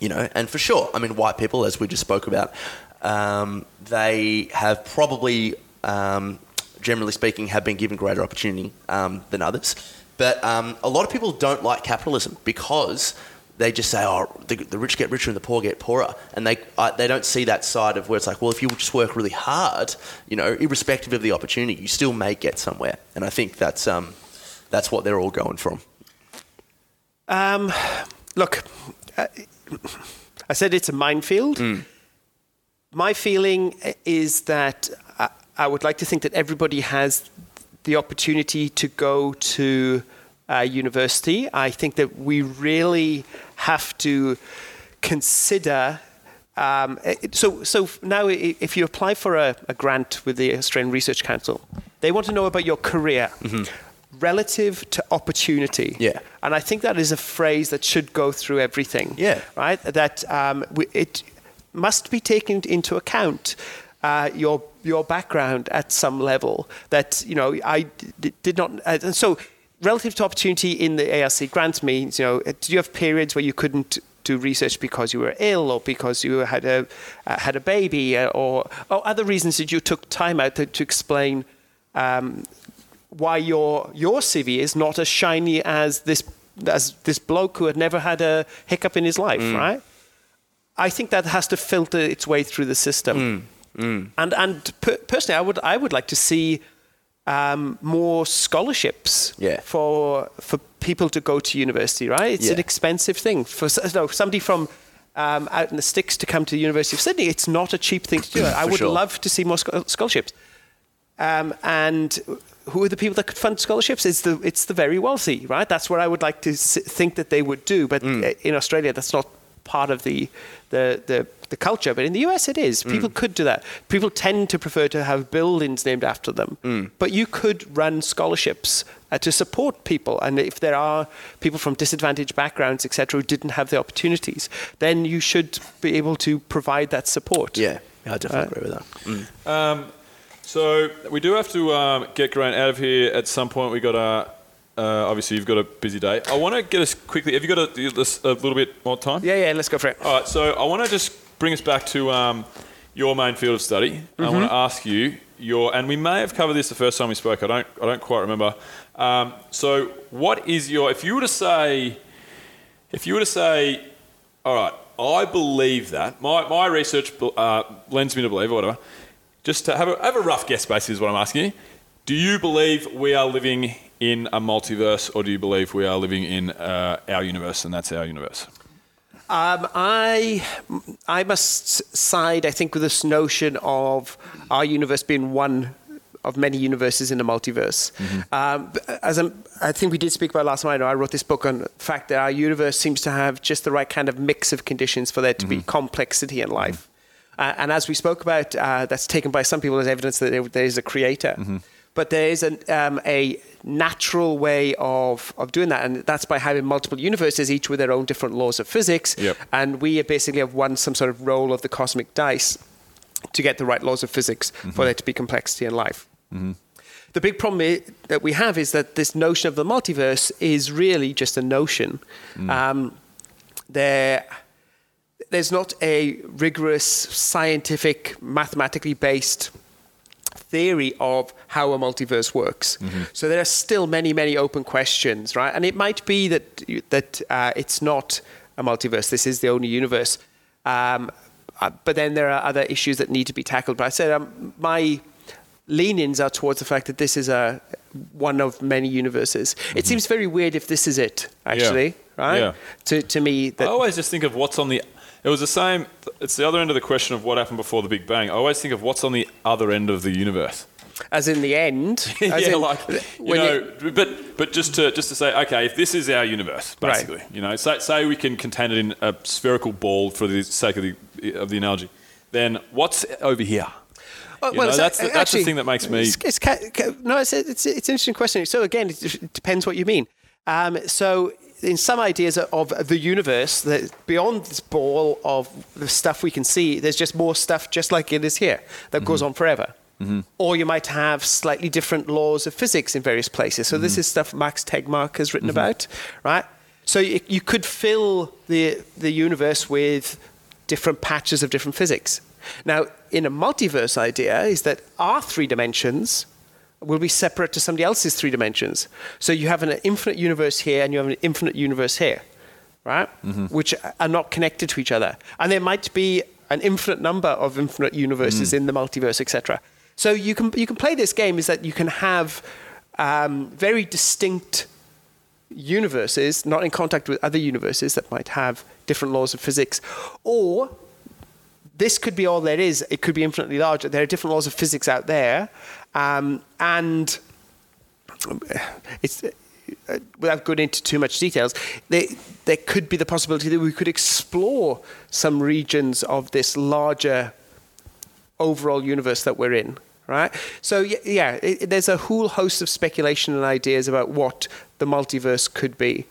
you know, and for sure, I mean, white people, as we just spoke about, um, they have probably, um, generally speaking, have been given greater opportunity um, than others. But um, a lot of people don't like capitalism because they just say, "Oh, the, the rich get richer and the poor get poorer," and they uh, they don't see that side of where it's like, well, if you just work really hard, you know, irrespective of the opportunity, you still may get somewhere. And I think that's um, that's what they're all going from. Um, look, uh, I said it's a minefield. My feeling is that I, I would like to think that everybody has the opportunity to go to uh, university. I think that we really have to consider. Um, it- so, so now, if you apply for a, a grant with the Australian Research Council, they want to know about your career relative to opportunity. Mm-hmm. Yeah. And I think that is a phrase that should go through everything. Yeah. Right? That um, we, it must be taken into account. Uh, your your background at some level that you know I d- did not uh, and so relative to opportunity in the ARC grant means you know do you have periods where you couldn't do research because you were ill or because you had a uh, had a baby uh, or or other reasons that you took time out to, to explain um, why your your CV is not as shiny as this as this bloke who had never had a hiccup in his life, right? I think that has to filter its way through the system. And and per- personally, I would I would like to see um, more scholarships Yeah. for for people to go to university. Right? It's an expensive thing for no, somebody from. Um, out in the sticks to come to the University of Sydney, it's not a cheap thing to do. I would sure. love to see more scholarships. Um, and who are the people that could fund scholarships? It's the it's the very wealthy, right? That's what I would like to think that they would do. But uh, in Australia, that's not part of the the the, the culture. But in the US, it is. People could do that. People tend to prefer to have buildings named after them. But you could run scholarships uh, to support people, and if there are people from disadvantaged backgrounds, etc., who didn't have the opportunities, then you should be able to provide that support. Yeah, yeah I definitely Uh, agree with that. Mm. Um, so we do have to um, get Geraint out of here at some point. We got a. Uh, obviously, you've got a busy day. I want to get us quickly. Have you got a, a little bit more time? yeah, yeah. Let's go for it. All right. So I want to just bring us back to um, your main field of study. I want to ask you your, and we may have covered this the first time we spoke. I don't. I don't quite remember. Um, so what is your? If you were to say, if you were to say, all right, I believe that my, my research uh, lends me to believe, or whatever. Just to have a, have a rough guess, basically, is what I'm asking you. Do you believe we are living in a multiverse, or do you believe we are living in uh, our universe, and that's our universe? Um, I I must side, I think, with this notion of our universe being one of many universes in a multiverse. Um, as I'm, I think we did speak about last night. I wrote this book on the fact that our universe seems to have just the right kind of mix of conditions for there to be complexity in life. Uh, and as we spoke about, uh, that's taken by some people as evidence that there, there is a creator. But there is an, um, a natural way of, of doing that, and that's by having multiple universes, each with their own different laws of physics. Yep. And we basically have won some sort of roll of the cosmic dice to get the right laws of physics for there to be complexity in life. The big problem i- that we have is that this notion of the multiverse is really just a notion. Um, there, there's not a rigorous scientific, mathematically based theory of how a multiverse works. So there are still many, many open questions, right? And it might be that that uh, it's not a multiverse. This is the only universe. Um, uh, but then there are other issues that need to be tackled. But I said um, my leanings are towards the fact that this is a one of many universes. It seems very weird if this is it, actually, right? Yeah. To to me, I always just think of what's on the. It was the same. It's the other end of the question of what happened before the Big Bang. I always think of what's on the other end of the universe. as in the end, as yeah, in, like you know, but but just to just to say, okay, if this is our universe, Right. basically, you know, say, say we can contain it in a spherical ball for the sake of the of the analogy, then what's over here? Oh, You know, that's a- the- that's the thing that makes me- It's, it's, no, it's, it's, it's an interesting question. So again, it depends what you mean. Um, so in some ideas of the universe, that beyond this ball of the stuff we can see, there's just more stuff, just like it is here, that goes Mm-hmm. on forever. Or you might have slightly different laws of physics in various places. So Mm-hmm. this is stuff Max Tegmark has written about, right? So you, you could fill the the universe with different patches of different physics. Now, in a multiverse idea, is that our three dimensions will be separate to somebody else's three dimensions. So you have an infinite universe here and you have an infinite universe here, right? Which are not connected to each other. And there might be an infinite number of infinite universes in the multiverse, etc. So you can you can play this game is that you can have um, very distinct universes, not in contact with other universes that might have different laws of physics, or this could be all there is. It could be infinitely larger. There are different laws of physics out there, um, and it's uh, without going into too much details. There, there could be the possibility that we could explore some regions of this larger overall universe that we're in. Right, so y- yeah, it, there's a whole host of speculation and ideas about what the multiverse could be,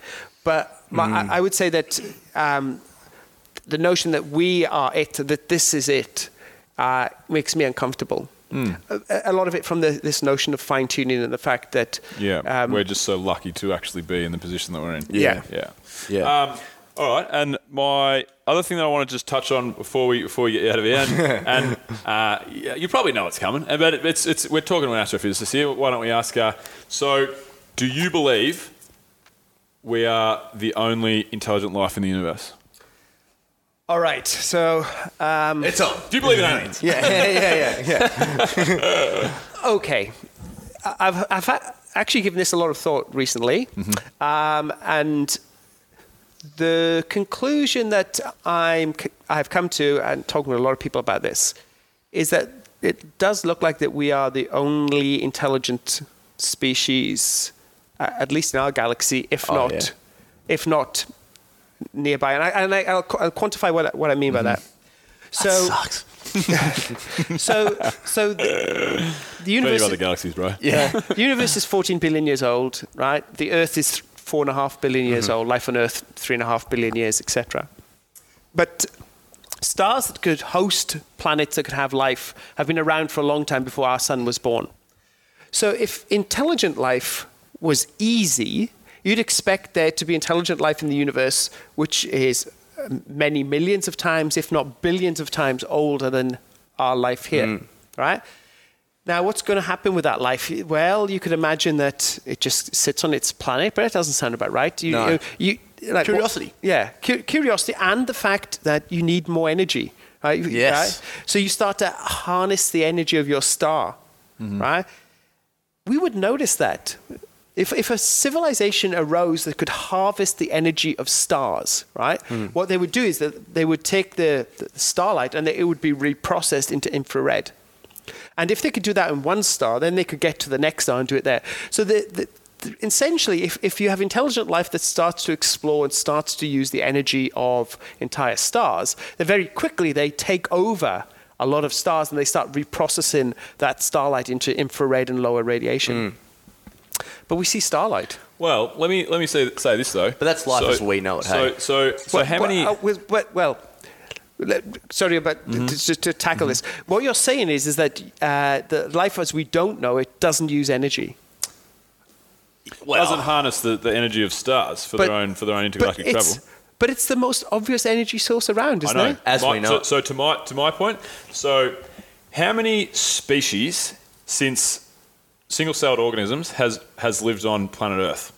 but my, I, I would say that um, the notion that we are it, that this is it, uh, makes me uncomfortable. A, a lot of it from the, this notion of fine tuning and the fact that Yeah, um, we're just so lucky to actually be in the position that we're in. Yeah. yeah, Yeah. Um, all right, and my other thing that I want to just touch on before we before we get out of here, and, and uh, yeah, you probably know what's coming, but it's it's we're talking about astrophysicists here. Why don't we ask? Uh, so, do you believe we are the only intelligent life in the universe? All right, so um, it's on. Do you believe in aliens? Yeah, yeah, yeah, yeah. okay, I- I've, I've ha- actually given this a lot of thought recently, um, and the conclusion that I'm I've come to, and talking to a lot of people about this, is that it does look like that we are the only intelligent species, uh, at least in our galaxy, if Oh, not, yeah. if not nearby. And, I, and I, I'll, I'll quantify what, I- what I mean by that. So, Sucks. so, so the, the Many universe. other galaxies, bro. Yeah. the universe is 14 billion years old, right? The Earth is four and a half billion years mm-hmm. old. Life on Earth, three and a half billion years, etc. But stars that could host planets that could have life have been around for a long time before our sun was born. So if intelligent life was easy, you'd expect there to be intelligent life in the universe, which is um, many millions of times, if not billions of times, older than our life here, right? Now, what's going to happen with that life? Well, you could imagine that it just sits on its planet, but that doesn't sound about right. You, No. you, you- like, what- Curiosity. yeah, cu- curiosity, and the fact that you need more energy. Right? Yes. right? So you start to harness the energy of your star, Mm-hmm. right? We would notice that. If, if a civilization arose that could harvest the energy of stars, right? Hmm. What they would do is that they would take the, the starlight and it would be reprocessed into infrared. And if they could do that in one star, then they could get to the next star and do it there. So the, the, the, essentially, if, if you have intelligent life that starts to explore and starts to use the energy of entire stars, then very quickly they take over a lot of stars and they start reprocessing that starlight into infrared and lower radiation. But we see starlight. Well, let me let me say say this though. But that's life So- as we know it, So hey? so so Well, how well, many? uh, with- well, well, sorry about Mm-hmm. to, to, to tackle this. What you're saying is is that uh, the life as we don't know it doesn't use energy. It doesn't harness the, the energy of stars for But- their own for their own intergalactic it's travel. But it's the most obvious energy source around, isn't know. it? As My- we know. So, so to my to my point, so how many species since single-celled organisms has has lived on planet Earth?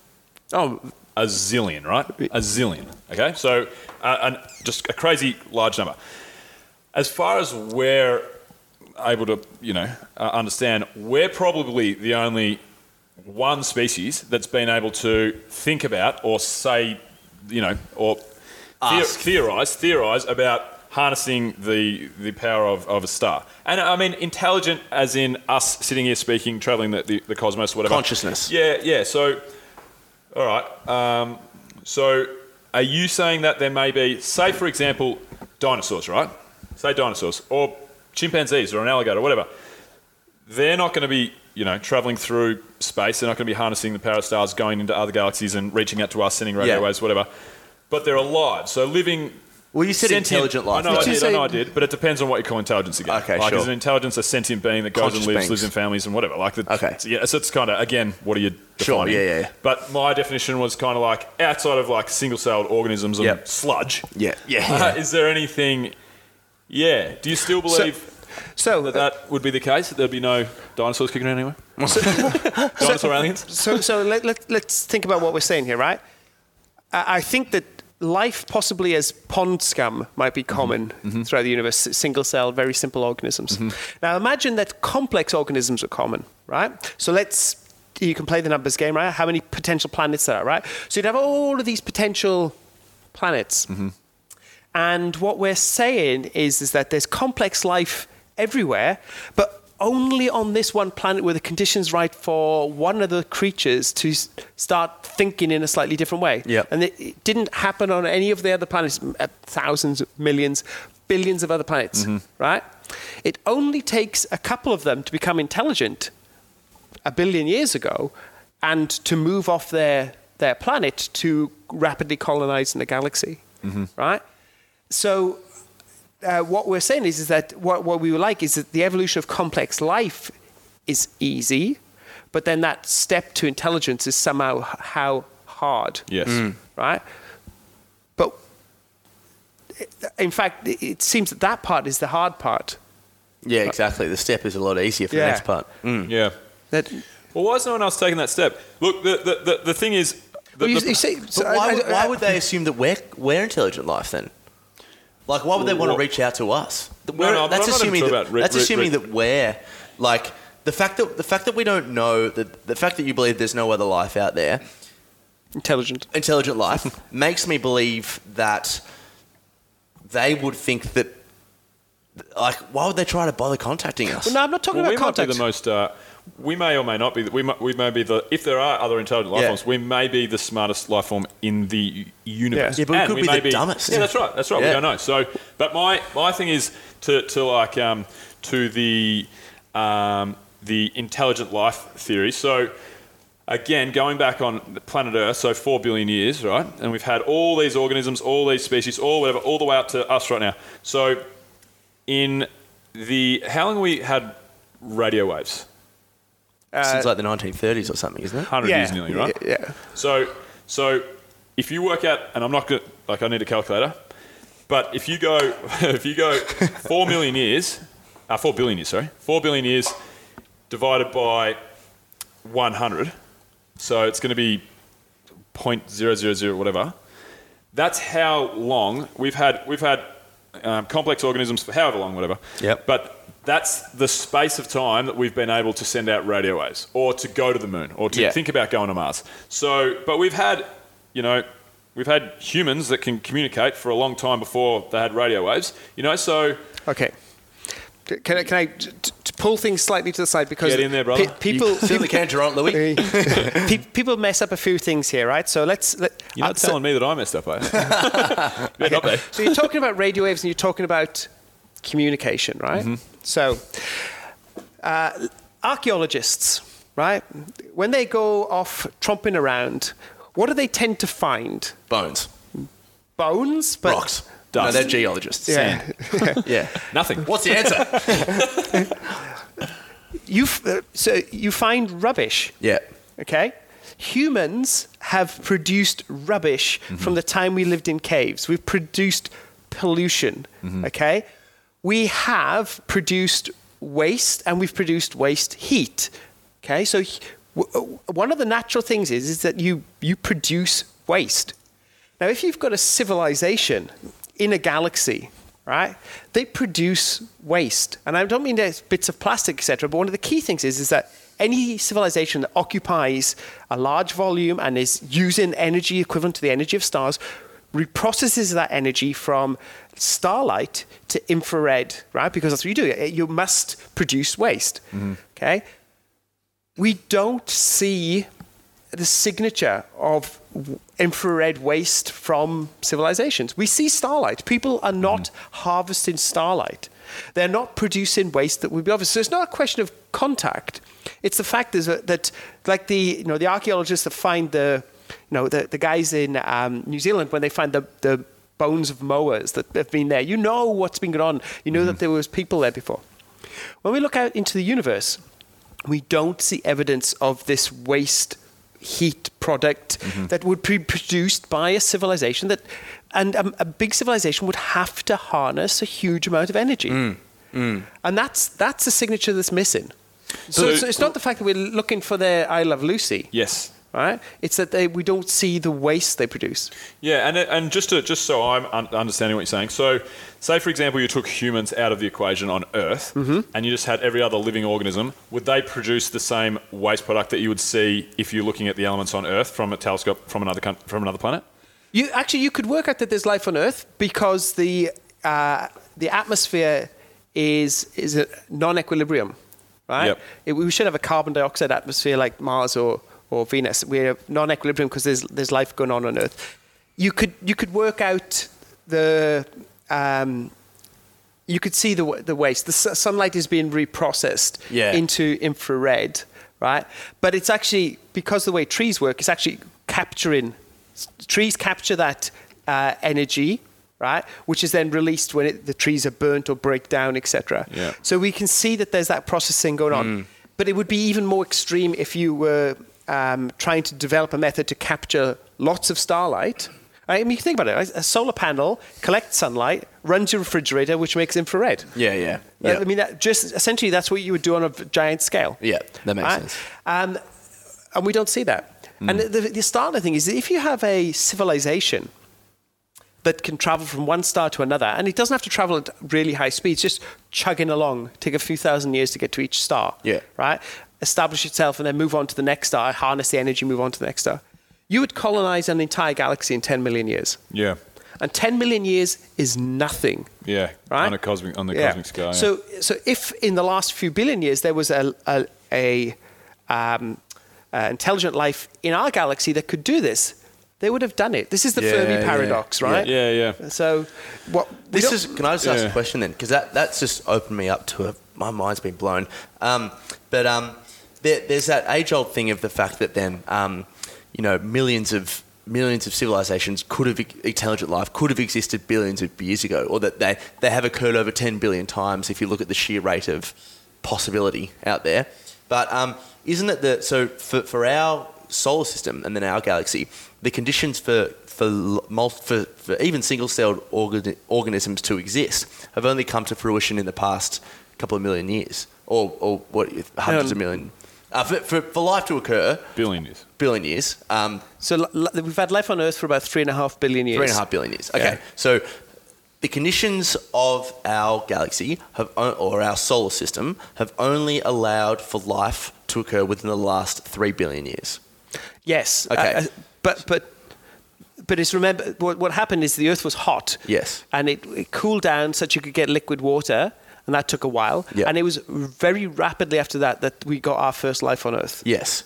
Oh, A zillion, right? A zillion. Okay, so uh, and just a crazy large number. As far as we're able to, you know, uh, understand, we're probably the only one species that's been able to think about or say, you know, or Ask. theorize, theorize about harnessing the the power of, of a star. And I mean, intelligent as in us sitting here speaking, traveling the, the, the cosmos, whatever. Consciousness. Yeah, yeah. So, all right. Um, so, are you saying that there may be, say, for example, dinosaurs, right? Say dinosaurs, or chimpanzees, or an alligator, whatever. They're not going to be, you know, traveling through space. They're not going to be harnessing the power of stars, going into other galaxies, and reaching out to us, sending radio Yeah. waves, whatever. But they're alive, so living. Well, you said sentient- intelligent life. I know, I Did you I know, I did. But it depends on what you call intelligence again. Okay, like, sure. is an intelligence a sentient being that goes Conscious and lives, beings. lives in families and whatever? Like, the, Okay. so, yeah, so it's kind of again, what are you Sure, defining? yeah, yeah, yeah. But my definition was kind of like outside of like single-celled organisms and Yep. sludge. Yeah, yeah, uh, is there anything? Yeah. Do you still believe so that that would be the case? That there'd be no dinosaurs kicking around anywhere? Dinosaur aliens? so, so let, let, let's think about what we're saying here, right? I, I think that life, possibly as pond scum, might be mm-hmm. common mm-hmm. throughout the universe, single cell very simple organisms. Mm-hmm. Now, imagine that complex organisms are common, right? So let's, you can play the numbers game, right? How many potential planets there are, right? So you'd have all of these potential planets. And what we're saying is, is that there's complex life everywhere, but only on this one planet were the conditions right for one of the creatures to start thinking in a slightly different way. Yep. And it, didn't happen on any of the other planets, uh, thousands, millions, billions of other planets, right? It only takes a couple of them to become intelligent a billion years ago and to move off their, their planet to rapidly colonize in the galaxy, right? So, uh, what we're saying is, is that what, what we would like is that the evolution of complex life is easy, but then that step to intelligence is somehow how hard, Yes. right? But in fact, it- it seems that that part is the hard part. Yeah, exactly. The step is a lot easier for Yeah. the next part. Mm. Yeah. That, Well, why is no one else taking that step? Look, the the, the, the thing is. The, well, you, the- you say, But so why, I- would, I- why would they assume that we're, we're intelligent life then? Like, why would they want to reach out to us? We're- but that's I'm not even assuming that, about re- that's re- assuming re- that we're like the fact that the fact that we don't know that the fact that you believe there's no other life out there, intelligent. intelligent life, makes me believe that they would think that. Like, why would they try to bother contacting us? Well, no, I'm not talking well, we about might be contact. the most. Uh, we may or may not be. We might, we may be the. If there are other intelligent life Yeah. forms, we may be the smartest life form in the u- universe. Yeah, but we And could be may the dumbest. Yeah, that's right. That's right. Yeah. We don't know. So, but my my thing is to to like um, to the um, the intelligent life theory. So. Again, going back on the planet Earth, so four billion years, right? And we've had all these organisms, all these species, all whatever, all the way up to us right now. So, in the how long we had radio waves? Since like the 1930s or something, isn't it? Hundred years nearly, right? Yeah. So, so if you work out, and I'm not good, like I need a calculator, but if you go, if you go four million years, uh, four billion years, sorry, four billion years divided by 100, so it's going to be 0.000 whatever. That's how long we've had we've had um, complex organisms for however long, whatever. Yep. But that's the space of time that we've been able to send out radio waves, or to go to the moon, or to Yeah. think about going to Mars. So, but we've had, you know, we've had humans that can communicate for a long time before they had radio waves. You know, so Okay. Can I, can I t- t- pull things slightly to the side because Get in there, brother. pe- people Certainly can, Geraint Lewis. pe- people mess up a few things here, right? So let's. Let, you're not uh, so- telling me that I messed up, are you? yeah, not there. So you're talking about radio waves and you're talking about communication, right? Mm-hmm. So uh, archaeologists, right? When they go off tromping around, what do they tend to find? Bones. Bones, but Rocks. Dust. No, they're geologists. Yeah. Yeah. Nothing. What's the answer? you f- uh, so you find rubbish, yeah. okay? Humans have produced rubbish from the time we lived in caves. We've produced pollution. Okay, we have produced waste and we've produced waste heat. Okay, so one of the natural things is is that you you produce waste. Now, if you've got a civilization in a galaxy, right, they produce waste, and I don't mean there's bits of plastic, etc. But one of the key things is is that any civilization that occupies a large volume and is using energy equivalent to the energy of stars reprocesses that energy from starlight to infrared, right? Because that's what you do. You must produce waste. Mm-hmm. Okay we don't see the signature of infrared waste from civilizations. We see starlight. People are mm-hmm. not harvesting starlight. They're not producing waste that would be obvious. So it's not a question of contact. It's the fact is that, that like the you know the archaeologists that find the you know the, the guys in um, New Zealand when they find the, the bones of moas that have been there. You know what's been going on. You know that there was people there before. When we look out into the universe, we don't see evidence of this waste heat product that would be produced by a civilization that and um, a big civilization would have to harness a huge amount of energy and that's that's the signature that's missing so, So- so it's not the fact that we're looking for their i love lucy Yes. Right it's that they, we don't see the waste they produce Yeah, and and just to, just so I'm understanding what you're saying. So, say for example, you took humans out of the equation on Earth, and you just had every other living organism. Would they produce the same waste product that you would see if you're looking at the elements on Earth from a telescope from another from another planet? You actually you could work out that there's life on Earth because the uh, the atmosphere is is a non-equilibrium, right? Yep. It- we should have a carbon dioxide atmosphere like Mars or or Venus. We're non-equilibrium because there's there's life going on on Earth. You could you could work out the um, you could see the the waste. The su- sunlight is being reprocessed Yeah. into infrared, right? But it's actually because the way trees work, it's actually capturing. Trees capture that uh, energy, right? Which is then released when it, the trees are burnt or break down, etc. Yeah. So we can see that there's that processing going on. But it would be even more extreme if you were um, trying to develop a method to capture lots of starlight. I mean, you think about it. right? A solar panel collects sunlight, runs your refrigerator, which makes infrared. Yeah, yeah. Yeah. I mean, that just essentially that's what you would do on a giant scale. Yeah, that makes right? sense. Um, and we don't see that. And the, the startling thing is that if you have a civilization that can travel from one star to another, and it doesn't have to travel at really high speeds, just chugging along, take a few thousand years to get to each star. Yeah. Right? Establish itself and then move on to the next star, harness the energy, move on to the next star. You would colonize an entire galaxy in 10 million years. Yeah, And 10 million years is nothing. yeah, Right? on a cosmic on the Yeah. cosmic scale. yeah. So, so if in the last few billion years there was a, a, a um, uh, intelligent life in our galaxy that could do this, they would have done it. This is the Yeah, Fermi yeah, paradox, right? yeah, yeah. So, what This is. Can I just ask Yeah. a question then? Because that that's just opened me up to a. My mind's been blown. Um, but um, there, there's that age-old thing of the fact that then, um, you know, millions of millions of civilizations could have intelligent life could have existed billions of years ago, or that they they have occurred over 10 billion times if you look at the sheer rate of possibility out there. But um, isn't it that so for, for our solar system and then our galaxy, the conditions for for for, for even single-celled organ, organisms to exist have only come to fruition in the past couple of million years, or or what hundreds of Um, million. Uh, for, for, for life to occur, billion years. billion years, um, so l- l- we've had life on Earth for about three and a half billion years. three and a half billion years. Okay, Yeah. so the conditions of our galaxy have, o- or our solar system have only allowed for life to occur within the last three billion years. Yes. Okay. Uh, uh, but but but it's remember what, what happened is the Earth was hot. Yes. And it, it cooled down such you could get liquid water, and that took a while. Yeah. And it was very rapidly after that that we got our first life on Earth. Yes.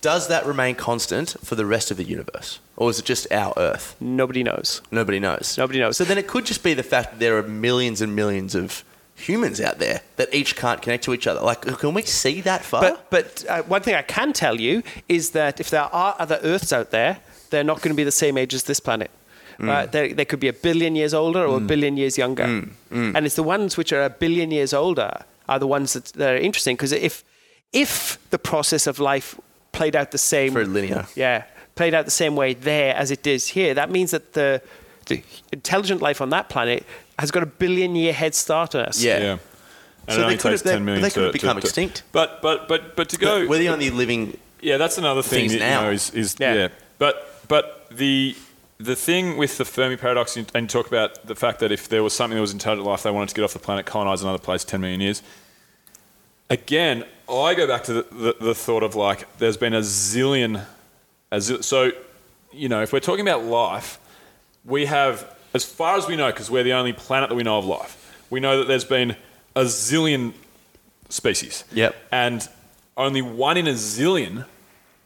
Does that remain constant for the rest of the universe, or is it just our Earth? Nobody knows. Nobody knows. Nobody knows. So then it could just be the fact that there are millions and millions of humans out there that each can't connect to each other. Like, can we see that far? But but uh, one thing I can tell you is that if there are other Earths out there, they're not going to be the same age as this planet. Mm. Uh, they, they could be a billion years older or a billion years younger. Mm. And it's the ones which are a billion years older are the ones that, that are interesting because if if the process of life played out the same. Very linear. Yeah, played out the same way there as it is here. That means that the, the intelligent life on that planet has got a billion year head start on us. Yeah. Yeah. And So it they only could takes have- they- 10 million they could have to- to- become to- extinct. But but but but to go But we're the only living. Yeah, that's another thing. things that, now. You know, is, is Yeah. yeah. But but the the thing with the Fermi paradox, and you talk about the fact that if there was something that was intelligent life, they wanted to get off the planet, colonize another place, ten million years. Again, I go back to the, the, the thought of like, there's been a zillion, a zil- so you know, if we're talking about life, we have, as far as we know, because we're the only planet that we know of life, we know that there's been a zillion species. Yep. And only one in a zillion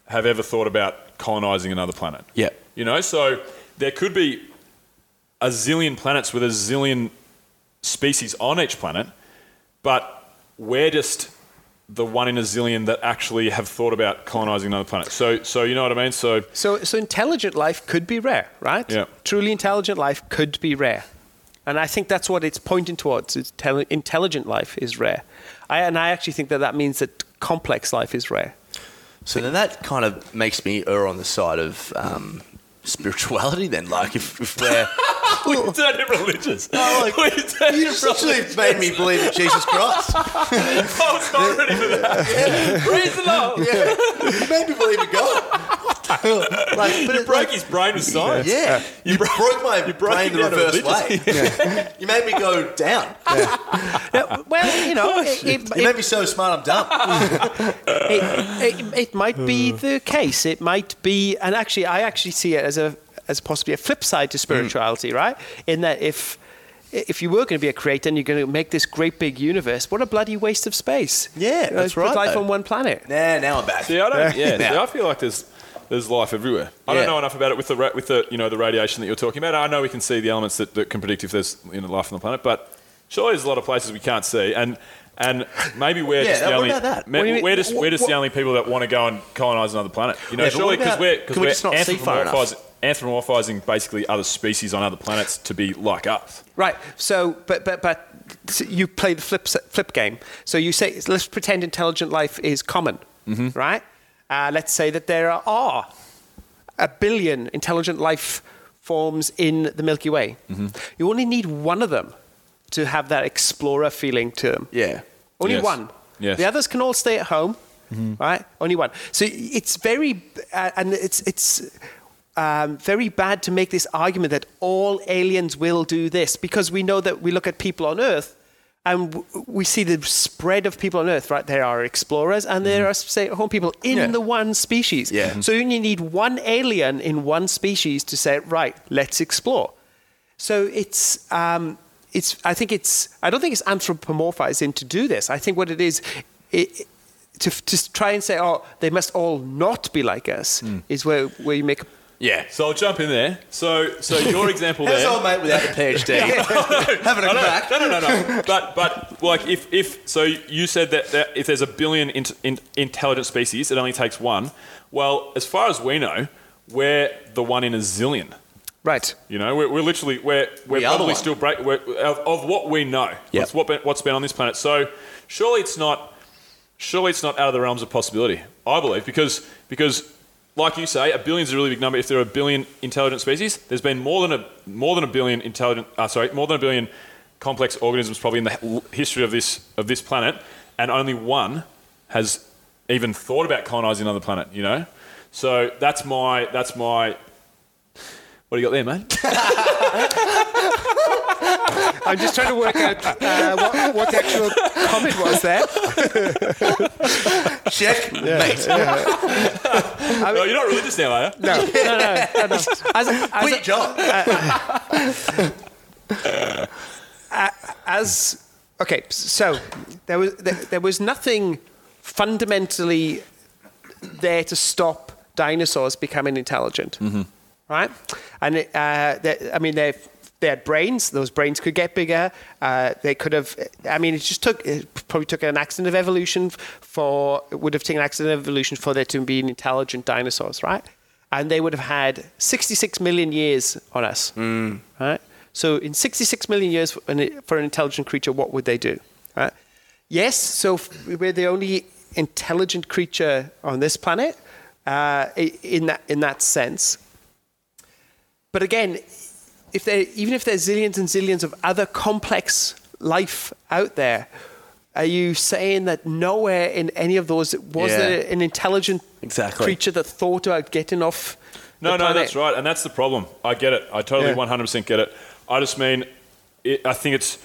have ever thought about colonizing another planet. Yep. You know, so there could be a zillion planets with a zillion species on each planet, but we're just the one in a zillion that actually have thought about colonizing another planet. So, so you know what I mean? So, So, so intelligent life could be rare, right? Yeah. Truly intelligent life could be rare. And I think that's what it's pointing towards. It's tele- intelligent life is rare. I, and I actually think that that means that complex life is rare. So then that kind of makes me err on the side of um, spirituality. Then, like if, if we're we turned religious. Oh, like, we turned you essentially made me believe in Jesus Christ. I was not ready for that. Praise the Lord. Yeah, you made me believe in God. like, but You it, broke like, his brain with science. Yeah, you, broke my you broke brain the reverse religious. way. you made me go down. Yeah, well, you know, it, it, You made me so smart. I'm dumb. it, it, it might be the case. It might be, and actually, I actually see it as a as possibly a flip side to spirituality, mm. right? In that if if you were going to be a creator and you're going to make this great big universe, what a bloody waste of space. Yeah, You know, that's uh, put right, life though. on one planet. Nah, now I'm back. See, I don't. Yeah, see, Yeah. I feel like there's there's life everywhere. I Yeah. don't know enough about it with the ra- with the you know the radiation that you're talking about. I know we can see the elements that, that can predict if there's you know, life on the planet, but surely there's a lot of places we can't see, and and maybe we're Yeah, just the what only about that? ma- What do you mean- we're just we're just what- the only people that want to go and colonize another planet. You know, Yeah, but surely what because about- we're because can we we're just not see far enough? anthropomorphizing, anthropomorphizing basically other species on other planets to be like us. Right. So, but but but so you play the flip s- flip game. So you say let's pretend intelligent life is common, mm-hmm. right? Uh, let's say that there are a billion intelligent life forms in the Milky Way. You only need one of them to have that explorer feeling to them. Yeah. Only Yes. one. Yes. The others can all stay at home, right? Only one. So it's very, uh, and it's it's um, very bad to make this argument that all aliens will do this because we know that we look at people on Earth. And w- we see the spread of people on Earth, right? There are explorers and there are stay-at-home people in Yeah. the one species. Yeah. So you only need one alien in one species to say, right, let's explore. So it's, um, it's. I think it's. I don't think it's anthropomorphizing to do this. I think what it is, it, to to try and say, oh, they must all not be like us, Hmm. is where where you make. Yeah. So I'll jump in there. So so your example How's there. old mate without a PhD? Having a crack. No, no, no, no. but but like if if so you said that, that if there's a billion in, in, intelligent species, it only takes one. Well, as far as we know, we're the one in a zillion. right. You know, we're, we're literally we're we're We probably still break we're, of, of what we know. Yep. What's what been, what's been on this planet. So surely it's not surely it's not out of the realms of possibility. I believe because because like you say, a billion is a really big number. If there are a billion intelligent species, there's been more than a more than a billion intelligent. Uh, sorry, more than a billion complex organisms probably in the history of this of this planet, and only one has even thought about colonizing another planet. You know, so that's my that's my. What do you got there, mate? I'm just trying to work out uh, what, what the actual comment was there. Check, mate. oh, you're not religious now, are you? No, no, no, no. no. As, as, Quit your job. as okay, so there was there, there was nothing fundamentally there to stop dinosaurs becoming intelligent, right? And uh, they, I mean, they they had brains. Those brains could get bigger. Uh, they could have. I mean, it just took it probably took an accident of evolution for it would have taken an accident of evolution for there to be an intelligent dinosaurs, right? And they would have had 66 million years on us, right? So in 66 million years for an, for an intelligent creature, what would they do? Right? Yes, so f- we're the only intelligent creature on this planet. uh, in that in that sense. But again, if there even if there's zillions and zillions of other complex life out there, are you saying that nowhere in any of those was Yeah. there an intelligent Exactly. creature that thought about getting off? No, the no, planet? that's right, and that's the problem. I get it. I totally 100% get it. I just mean, it, I think it's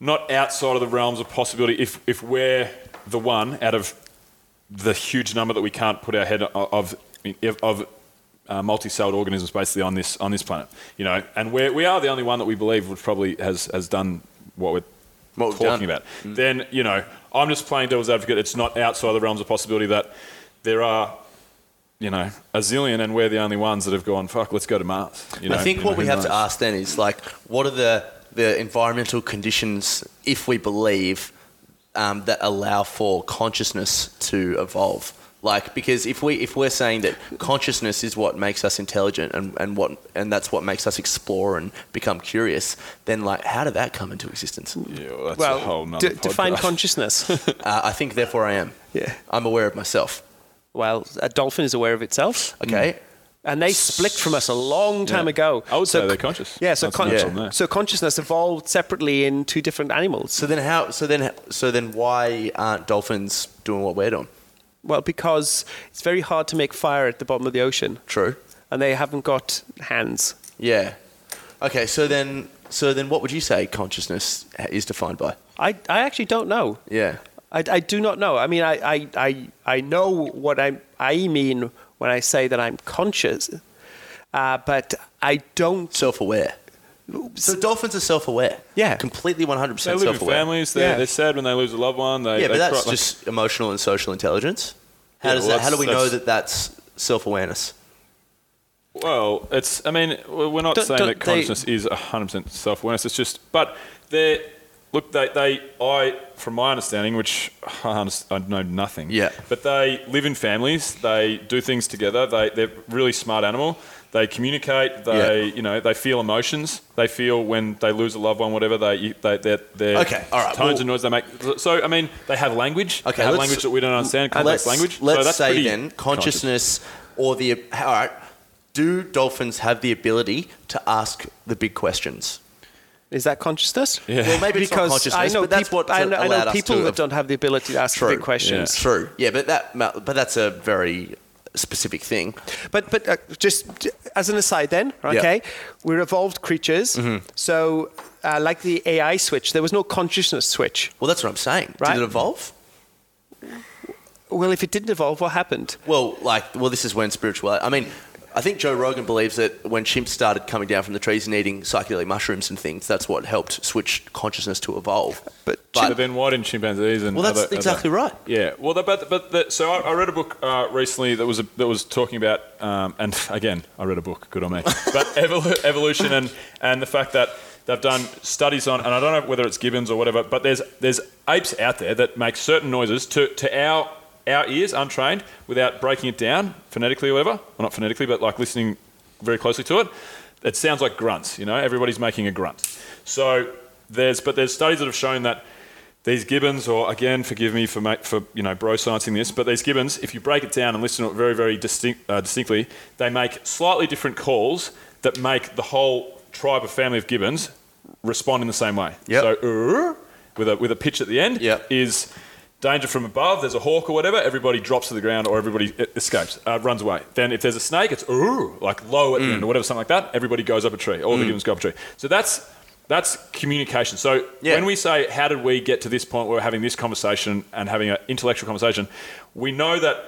not outside of the realms of possibility. If if we're the one out of the huge number that we can't put our head of of, of uh, multi-celled organisms basically on this on this planet, you know, and we we are the only one that we believe would probably has has done what we're What talking done. about. Then you know, I'm just playing devil's advocate. It's not outside the realms of possibility that there are you know, a zillion, and we're the only ones that have gone, fuck, let's go to Mars. You know, I think what know, we have to ask then is like, what are the the environmental conditions, if we believe, um, that allow for consciousness to evolve? Like, because if we if we're saying that consciousness is what makes us intelligent and, and what and that's what makes us explore and become curious, then like, how did that come into existence? Yeah, well, that's a whole nother d- define consciousness. Uh, I think therefore I am. Yeah. I'm aware of myself. well, a dolphin is aware of itself. Okay. And they split from us a long time Yeah. ago. I would So say they're conscious. Yeah, so, con- the problem there. so consciousness evolved separately in two different animals. So then how? So then so then why aren't dolphins doing what we're doing? Well, because it's very hard to make fire at the bottom of the ocean, True. and they haven't got hands. Yeah. Okay. So then so then what would you say consciousness is defined by? I, I actually don't know. Yeah. I, I do not know. I mean, I, I, I, I know what I, I mean when I say that I'm conscious, uh, but I don't. Self-aware. So dolphins are self-aware. Yeah. Completely 100% They live with self-aware. families. They're, Yeah. they're sad when they lose a loved one. They, Yeah, they but that's cry- like- just emotional and social intelligence. How Yeah, does well, that, how do we know that that's self-awareness? Well, it's. I mean, we're not Don't- saying don't that they- consciousness is hundred percent self-awareness. It's just, but they look. They, they, I, from my understanding, which I, I know nothing. Yeah. But they live in families. They do things together. They, they're really smart animal. They communicate. They, Yeah. you know, they feel emotions. They feel when they lose a loved one, whatever. they, they, they're, they're Okay, all right, tones well- and noise they make. So, I mean, they have language. Okay, they have let's- language that we don't understand. Complex Let's, language. let's so that's say pretty then conscious. consciousness or the all right. Do dolphins have the ability to ask the big questions? Is that consciousness? Yeah. Well, maybe it's not because consciousness, I know but that's what I know, I allowed know us people that have- don't have the ability to ask True. big questions. True. Yeah, but that but that's a very specific thing. But but uh, just as an aside, then Yeah. Mm-hmm. okay, we're evolved creatures. So uh, like the AI switch, there was no consciousness switch. Well, that's what I'm saying. Right. Did it evolve? Well, if it didn't evolve, what happened? Well, like, well, this is when spiritual. I mean, I think Joe Rogan believes that when chimps started coming down from the trees and eating psychedelic mushrooms and things, that's what helped switch consciousness to evolve. But But then why didn't chimpanzees and Well, that's other- exactly other- right. Yeah. Well, the, but but the, so I, I read a book uh, recently that was a, that was talking about um, and again I read a book. Good on me. But evolu- evolution and and the fact that they've done studies on and I don't know whether it's gibbons or whatever, but there's there's apes out there that make certain noises to to our our ears untrained without breaking it down phonetically or whatever. Well, not phonetically, but like listening very closely to it. It sounds like grunts. You know, everybody's making a grunt. So there's but there's studies that have shown that these gibbons, or again, forgive me for for you know bro sciencing this, but these gibbons, if you break it down and listen to it very very distinct, uh, distinctly, they make slightly different calls that make the whole tribe or family of gibbons respond in the same way. Yep. So "Urr," with a with a pitch at the end Yep. is danger from above. There's a hawk or whatever. Everybody drops to the ground or everybody escapes, uh, runs away. Then if there's a snake, it's ooh, like low at the Mm. end or whatever, something like that. Everybody goes up a tree. All the gibbons go up a tree. So that's that's communication. So Yeah. when we say how did we get to this point where we're having this conversation and having an intellectual conversation, we know that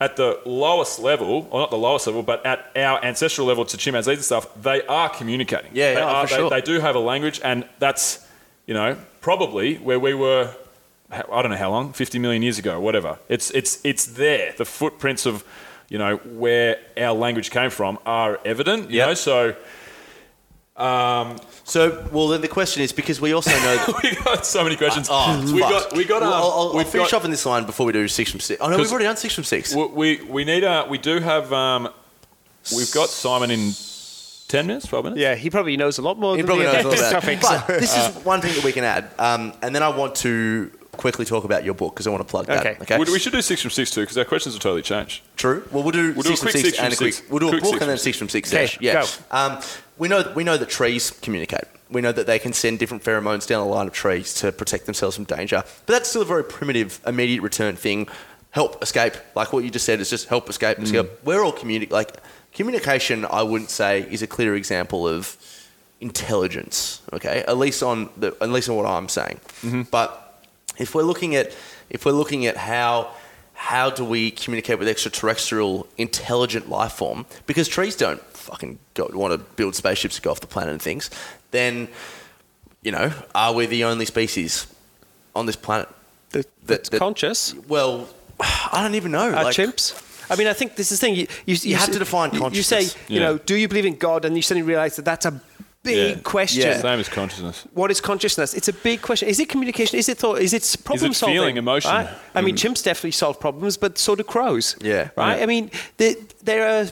at the lowest level, or not the lowest level, but at our ancestral level to chimpanzees and stuff, they are communicating. Yeah, they, yeah, are, for they, sure. they do have a language, and that's you know probably where we were. I don't know how long, 50 million years ago, whatever. It's it's it's there. The footprints of you know where our language came from are evident. You Yep. know, so So, well, then the question is because we also know that. we got so many questions. Oh, we fuck. got we got. Well, Um, I'll, I'll, I'll we've finish got, off in this line before we do six from six. Oh no, we've 'Cause- already done six from six. We, we we need a we do have um we've got Simon in ten minutes, twelve minutes. yeah, he probably knows a lot more He than probably me knows all about this about topic. But so- this is one thing that we can add. Um, and then I want to quickly talk about your book because I want to plug that. Okay. Okay. We, we should do six from six too, because our questions will totally change. True. Well, we'll do We'll do a six from quick six six and a quick. six. We'll do a Quick book and then six from six. Okay, Yeah. go. Um, we know we know that trees communicate. We know that they can send different pheromones down the line of trees to protect themselves from danger. But that's still a very primitive, immediate return thing. Help, escape. Like what you just said is just help, escape, Mm. escape. We're all communi- Like communication, I wouldn't say is a clear example of intelligence. Okay, at least on the at least on what I'm saying. Mm-hmm. But if we're looking at if we're looking at how how do we communicate with extraterrestrial intelligent life form because trees don't fucking go, want to build spaceships to go off the planet and things then you know are we the only species on this planet That- that- that's that- conscious. well i don't even know Are like, chimps? I mean, I think this is the thing. You, you, You have s- to define you- You say, you Yeah. know, do you believe in God? And you suddenly realize that that's a big Yeah. question. Yeah. Same as consciousness. What is consciousness? It's a big question. Is it communication? Is it thought? Is it problem solving? feeling, emotion? right? I mean, chimps definitely solve problems, but so do crows. Yeah. Right. Yeah. I mean, there, there are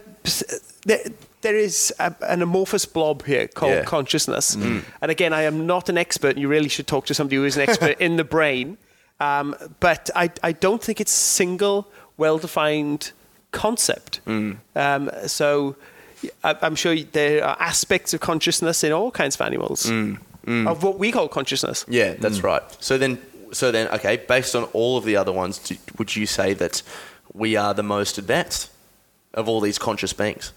there, there is a, an amorphous blob here called Yeah. consciousness. And again, I am not an expert. and You really should talk to somebody who is an expert in the brain. Um, but I, I don't think it's a single, well-defined concept. Um, so I'm sure there are aspects of consciousness in all kinds of animals, mm, mm. of what we call consciousness. yeah that's mm. right. So then so then okay based on all of the other ones do, would you say that we are the most advanced of all these conscious beings?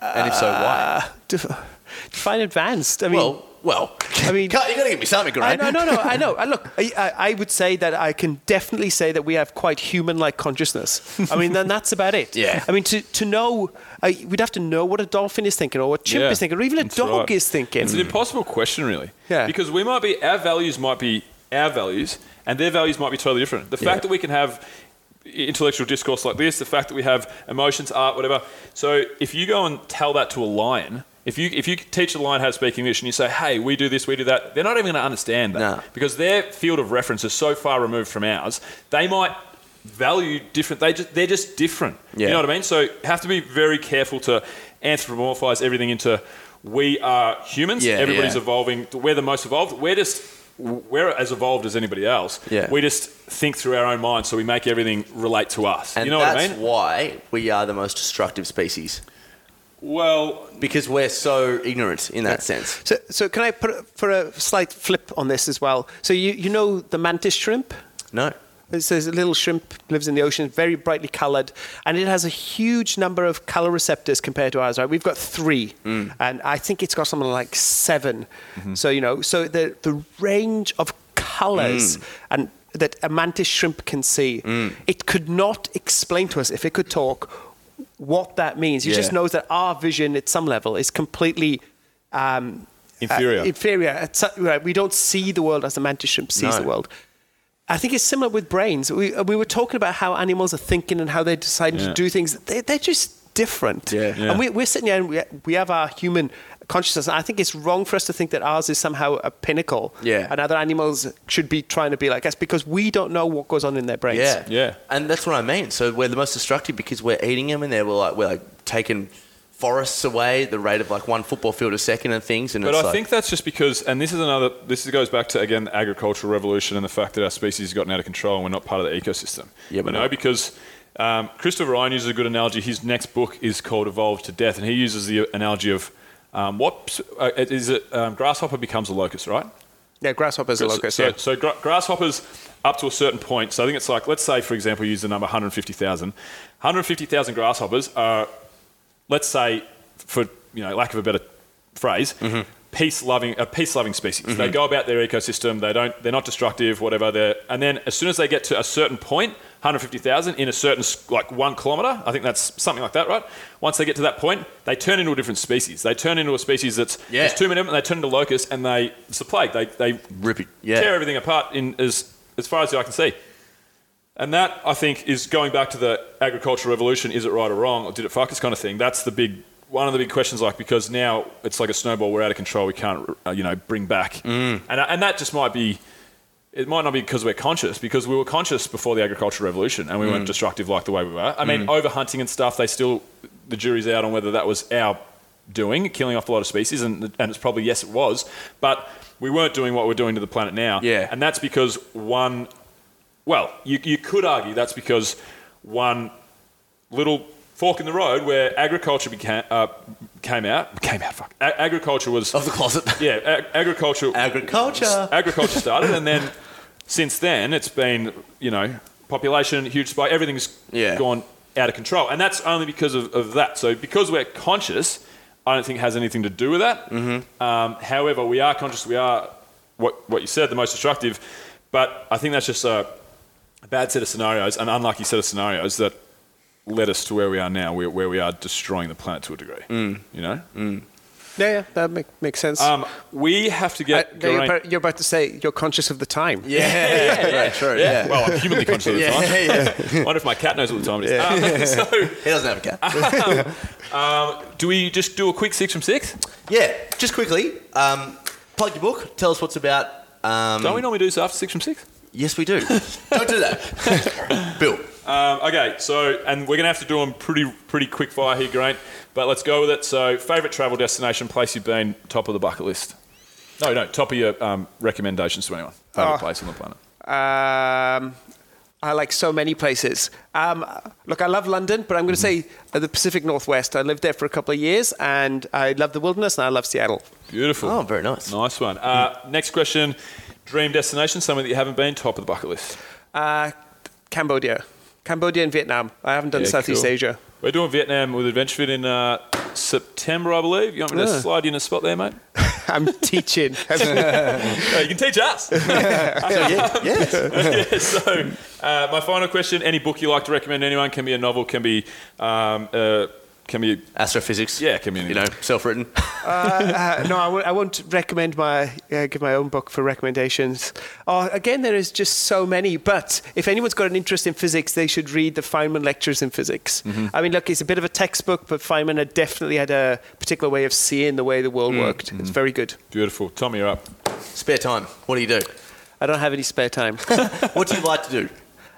And if so why? Uh, define advanced. I mean, well well I mean- you're going to give me something I, right no, no, no. I know. I, uh, look, I, I, I would say that I can definitely say that we have quite human-like consciousness. I mean, then that's about it. Yeah. I mean, to, to know, I, we'd have to know what a dolphin is thinking, or what a chimp Yeah, is thinking, or even a that's dog right. is thinking. It's an impossible question, really. Yeah. Because we might be, our values might be our values, and their values might be totally different. The fact Yeah. that we can have intellectual discourse like this, the fact that we have emotions, art, whatever. So if you go and tell that to a lion, if you if you teach a lion how to speak English and you say, "Hey, we do this, we do that," they're not even going to understand that No. because their field of reference is so far removed from ours. They might value different. They just they're just different. Yeah. You know what I mean? So have to be very careful to anthropomorphize everything into we are humans. Yeah, Everybody's yeah. evolving. We're the most evolved. We're just we're as evolved as anybody else. Yeah. We just think through our own minds, so we make everything relate to us. and you know what that's I mean? why we are the most destructive species Well, because we're so ignorant in that sense. So, so can I put for a slight flip on this as well? So you, you know the mantis shrimp? no. There's a little shrimp lives in the ocean, very brightly coloured, and it has a huge number of colour receptors compared to ours. Right, we've got three, mm. and I think it's got something like 7 mm-hmm. So you know, so the the range of colours mm. and that a mantis shrimp can see, mm. it could not explain to us if it could talk what that means. It just knows that our vision at some level is completely. Um, Inferior. uh, inferior. Right, we don't see the world as the mantis shrimp sees No. the world. I think it's similar with brains. We, uh, we were talking about how animals are thinking and how they're deciding Yeah. to do things. They, they're just different. Yeah. Yeah. And we, we're sitting here and we, we have our human consciousness. And I think it's wrong for us to think that ours is somehow a pinnacle. Yeah. And other animals should be trying to be like us because we don't know what goes on in their brains. Yeah, Yeah. and that's what I mean. So we're the most destructive because we're eating them, and they're we're like we're like taking forests away at the rate of like one football field a second and things. And But it's I like, think that's just because, and this is another. This goes back to again the agricultural revolution and the fact that our species has gotten out of control and we're not part of the ecosystem. Yeah, but you know, no. because um, Christopher Ryan uses a good analogy. His next book is called "Evolved to Death," and he uses the analogy of um, what uh, is it? Um, grasshopper becomes a locust, right? Yeah, grasshoppers are locusts. So, yeah. so gra- grasshoppers up to a certain point. So I think it's like, let's say, for example, use the number 150,000. 150,000 grasshoppers are, let's say, for you know, lack of a better phrase, Mm-hmm. Peace-loving, a peace-loving species. They mm-hmm. go about their ecosystem. They don't, they're not destructive, whatever. They're, and then as soon as they get to a certain point, 150,000 in a certain like one kilometer, I think that's something like that, right? Once they get to that point, they turn into a different species. They turn into a species that's Yeah. there's too many of them. and They turn into locusts, and they it's a plague. They they rip it. Yeah, tear everything apart in as as far as I can see. And that I think is going back to the agricultural revolution. Is it right or wrong, or did it fuck us kind of thing? That's the big one of the big questions. Like because now it's like a snowball. We're out of control. We can't uh, you know bring back. Mm. And and that just might be. It might not be because we're conscious, because we were conscious before the agricultural revolution, and we Mm. weren't destructive like the way we were. I mean, over hunting and stuff. They still the jury's out on whether that was our doing, killing off a lot of species, and, and it's probably yes, it was, but we weren't doing what we're doing to the planet now. Yeah. And that's because one, well, you, you could argue that's because one little fork in the road where agriculture became, uh, came out, came out, fuck. A- agriculture was, Of the closet. yeah, ag- agriculture Agriculture. agriculture started, and then since then it's been you know population huge spike, everything's Yeah. gone out of control, and that's only because of, of that. So because we're conscious, I don't think it has anything to do with that. Mm-hmm. Um, however, we are conscious. We are what what you said the most destructive, but I think that's just a, a bad set of scenarios, an unlucky set of scenarios that led us to where we are now, where, where we are destroying the planet to a degree. You know. Yeah, yeah, that make, makes sense. Um, we have to Uh, get. no, you're, about, you're about to say you're conscious of the time. Yeah, yeah, yeah, true. Yeah. Well, I'm humanly conscious of the time. Yeah, yeah. wonder if my cat knows what the time it is. Um, so, He doesn't have a cat. do we just do a quick six from six? Yeah, just quickly, um, plug your book. Tell us what's about. Um, Don't we normally do this after six from six? Yes, we do. Don't do that. Bill. Um, okay, so and we're gonna have to do them pretty pretty quick fire here, Grant. But let's go with it. So, favorite travel destination, place you've been, top of the bucket list. No, no, top of your um, recommendations to anyone. Favorite Oh. place on the planet. Um, I like so many places. Um, look, I love London, but I'm going to say uh, the Pacific Northwest. I lived there for a couple of years, and I love the wilderness, and I love Seattle. Beautiful. Oh, very nice. Nice one. Uh, next question: dream destination, somewhere that you haven't been, top of the bucket list. Uh, Cambodia, Cambodia and Vietnam. I haven't done Yeah, Southeast cool. Asia. We're doing Vietnam with AdventureFit in uh, September, I believe. You want me to Yeah. slide you in a spot there, mate? I'm teaching. You can teach us. So, yeah, yes. Yeah, so, uh, my final question: Any book you like to recommend? Anyone can be a novel, can be, um, uh, can be, Astrophysics. yeah, can be. You know, self-written. Uh, no, I w- I won't recommend my uh, give my own book for recommendations. Oh, again, there is just so many. But if anyone's got an interest in physics, they should read the Feynman Lectures in Physics. I mean, look, it's a bit of a textbook, but Feynman had definitely had a particular way of seeing the way the world worked. It's very good. Beautiful. Tommy, you're up. Spare time. What do you do? I don't have any spare time. What do you like to do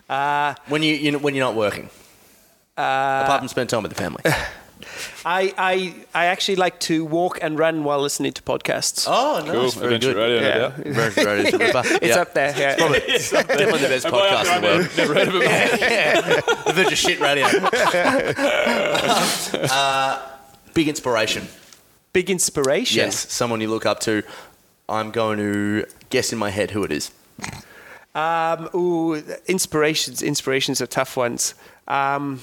Uh, when you, you when you're not working? Apart from spend time with the family. I, I I actually like to walk and run while listening to podcasts. Oh, Cool. Very Adventure good. Radio, no Yeah. doubt. Very, very good. It's up there. Yeah. Definitely the best Am I up podcast there? in the world. I've never heard of it. The Virgin Shit Radio. uh, big inspiration. Big inspiration. Yes, someone you look up to. I'm going to guess in my head who it is. Um, ooh, inspirations. Inspirations are tough ones. Um,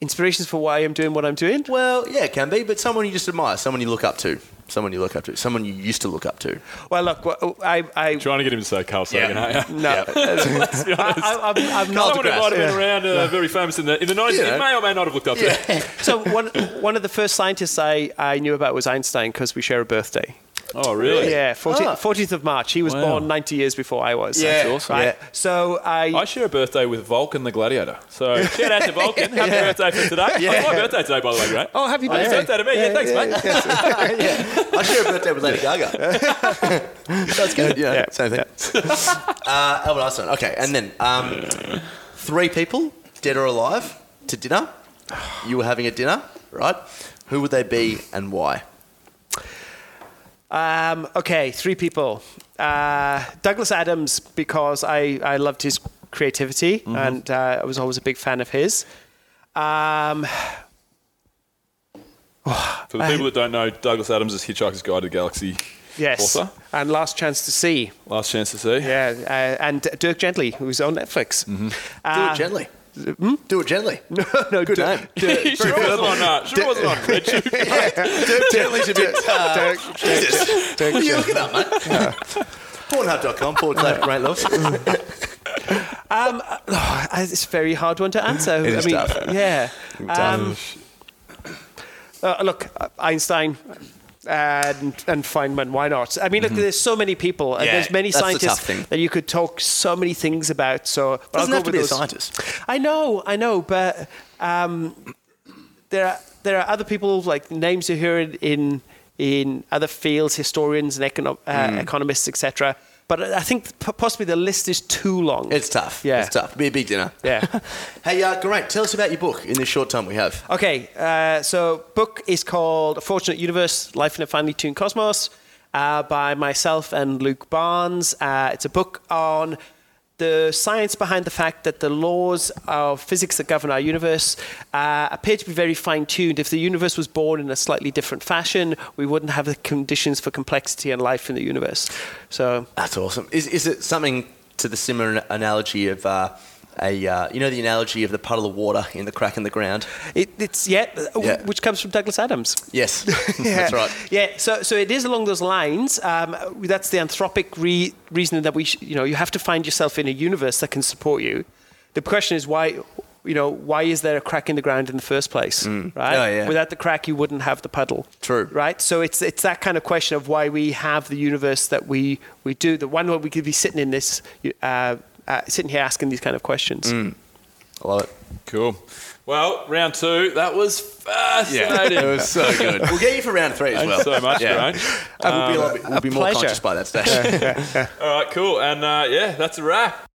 inspirations for why I'm doing what I'm doing. Well, yeah, it can be, but someone you just admire, someone you look up to, someone you look up to, someone you used to look up to. Well, look, I, I, Trying to get him to say Carl Sagan, Yeah. aren't you? no, I, I, I'm, I'm not. Someone who might have been around, uh, very famous in the in the 90s. Yeah. You may or may not have looked up to. So one, one of the first scientists I, I knew about was Einstein because we share a birthday. Oh, really? Yeah, 14th, Ah. 14th of March. He was Wow. born 90 years before I was. Yeah. That's awesome. Right. Yeah. So I, I share a birthday with Vulcan the Gladiator. So shout out to Vulcan. Happy birthday for today. It's my birthday today, by the way, great. oh, happy Happy birthday. birthday to me. Yeah, thanks, mate. I share a birthday with Lady Gaga. That's good. Yeah, Yeah. same thing. uh, Albert Einstein. Okay, and then um, three people, dead or alive, to dinner. You were having a dinner, right? Who would they be and why? Um, okay, three people. Uh, Douglas Adams, because I, I loved his creativity Mm-hmm. and uh, I was always a big fan of his. Um, For the people that don't know, Douglas Adams is Hitchhiker's Guide to the Galaxy yes. author. And Last Chance to See. Last chance to see. Yeah. Uh, and Dirk Gently, who's on Netflix. Mm-hmm. Do Uh, it gently. Do it gently. No, no, Good Dirk- name. He sure wasn't on, uh, sure wasn't on Red Shoe. Gently's a bit. Uh, Dirk, Jesus. What are you looking up, mate? Pornhub.com forward slash Grant Lewis. Um, oh, it's a very hard one to answer. It is I mean, tough. yeah. Um, uh, look, uh, Einstein and and Feynman. Why not? I mean, look, there's so many people, and Yeah, there's many scientists that you could talk so many things about. So but Doesn't I'll have go to be with a scientist. I know, I know, but um, there are there are other people like names you hear in in, other fields, historians and econo- uh, Hmm. economists, etc. but I think possibly the list is too long. It's tough. Yeah. It's tough. Be a big dinner. Yeah. hey, uh, great. Tell us about your book in this short time we have. Okay, uh, so book is called A Fortunate Universe: Life in a Finely Tuned Cosmos uh, by myself and Luke Barnes. Uh, it's a book on the science behind the fact that the laws of physics that govern our universe uh, appear to be very fine tuned. If the universe was born in a slightly different fashion, we wouldn't have the conditions for complexity and life in the universe. So, That's awesome. Is, is it something to the similar analogy of uh, a, uh, you know, the analogy of the puddle of water in the crack in the ground? it, it's yeah, uh, Yeah. which comes from Douglas Adams. Yes, that's right. Yeah, so so it is along those lines. Um, that's the anthropic re- reasoning that we, sh- you know, you have to find yourself in a universe that can support you. The question is why, you know, why is there a crack in the ground in the first place, right? Oh, yeah. Without the crack, you wouldn't have the puddle. True. Right. So it's it's that kind of question of why we have the universe that we we do. The one where we could be sitting in this, uh, uh, sitting here asking these kind of questions. I love it. Cool. Well, round two, that was fascinating. Yeah, It was so good. We'll get you for round three as Thanks well. so much, Yeah. Grant. we'll be, a bit- we'll a be more conscious by that stage. All right, cool. And uh, yeah, that's a wrap.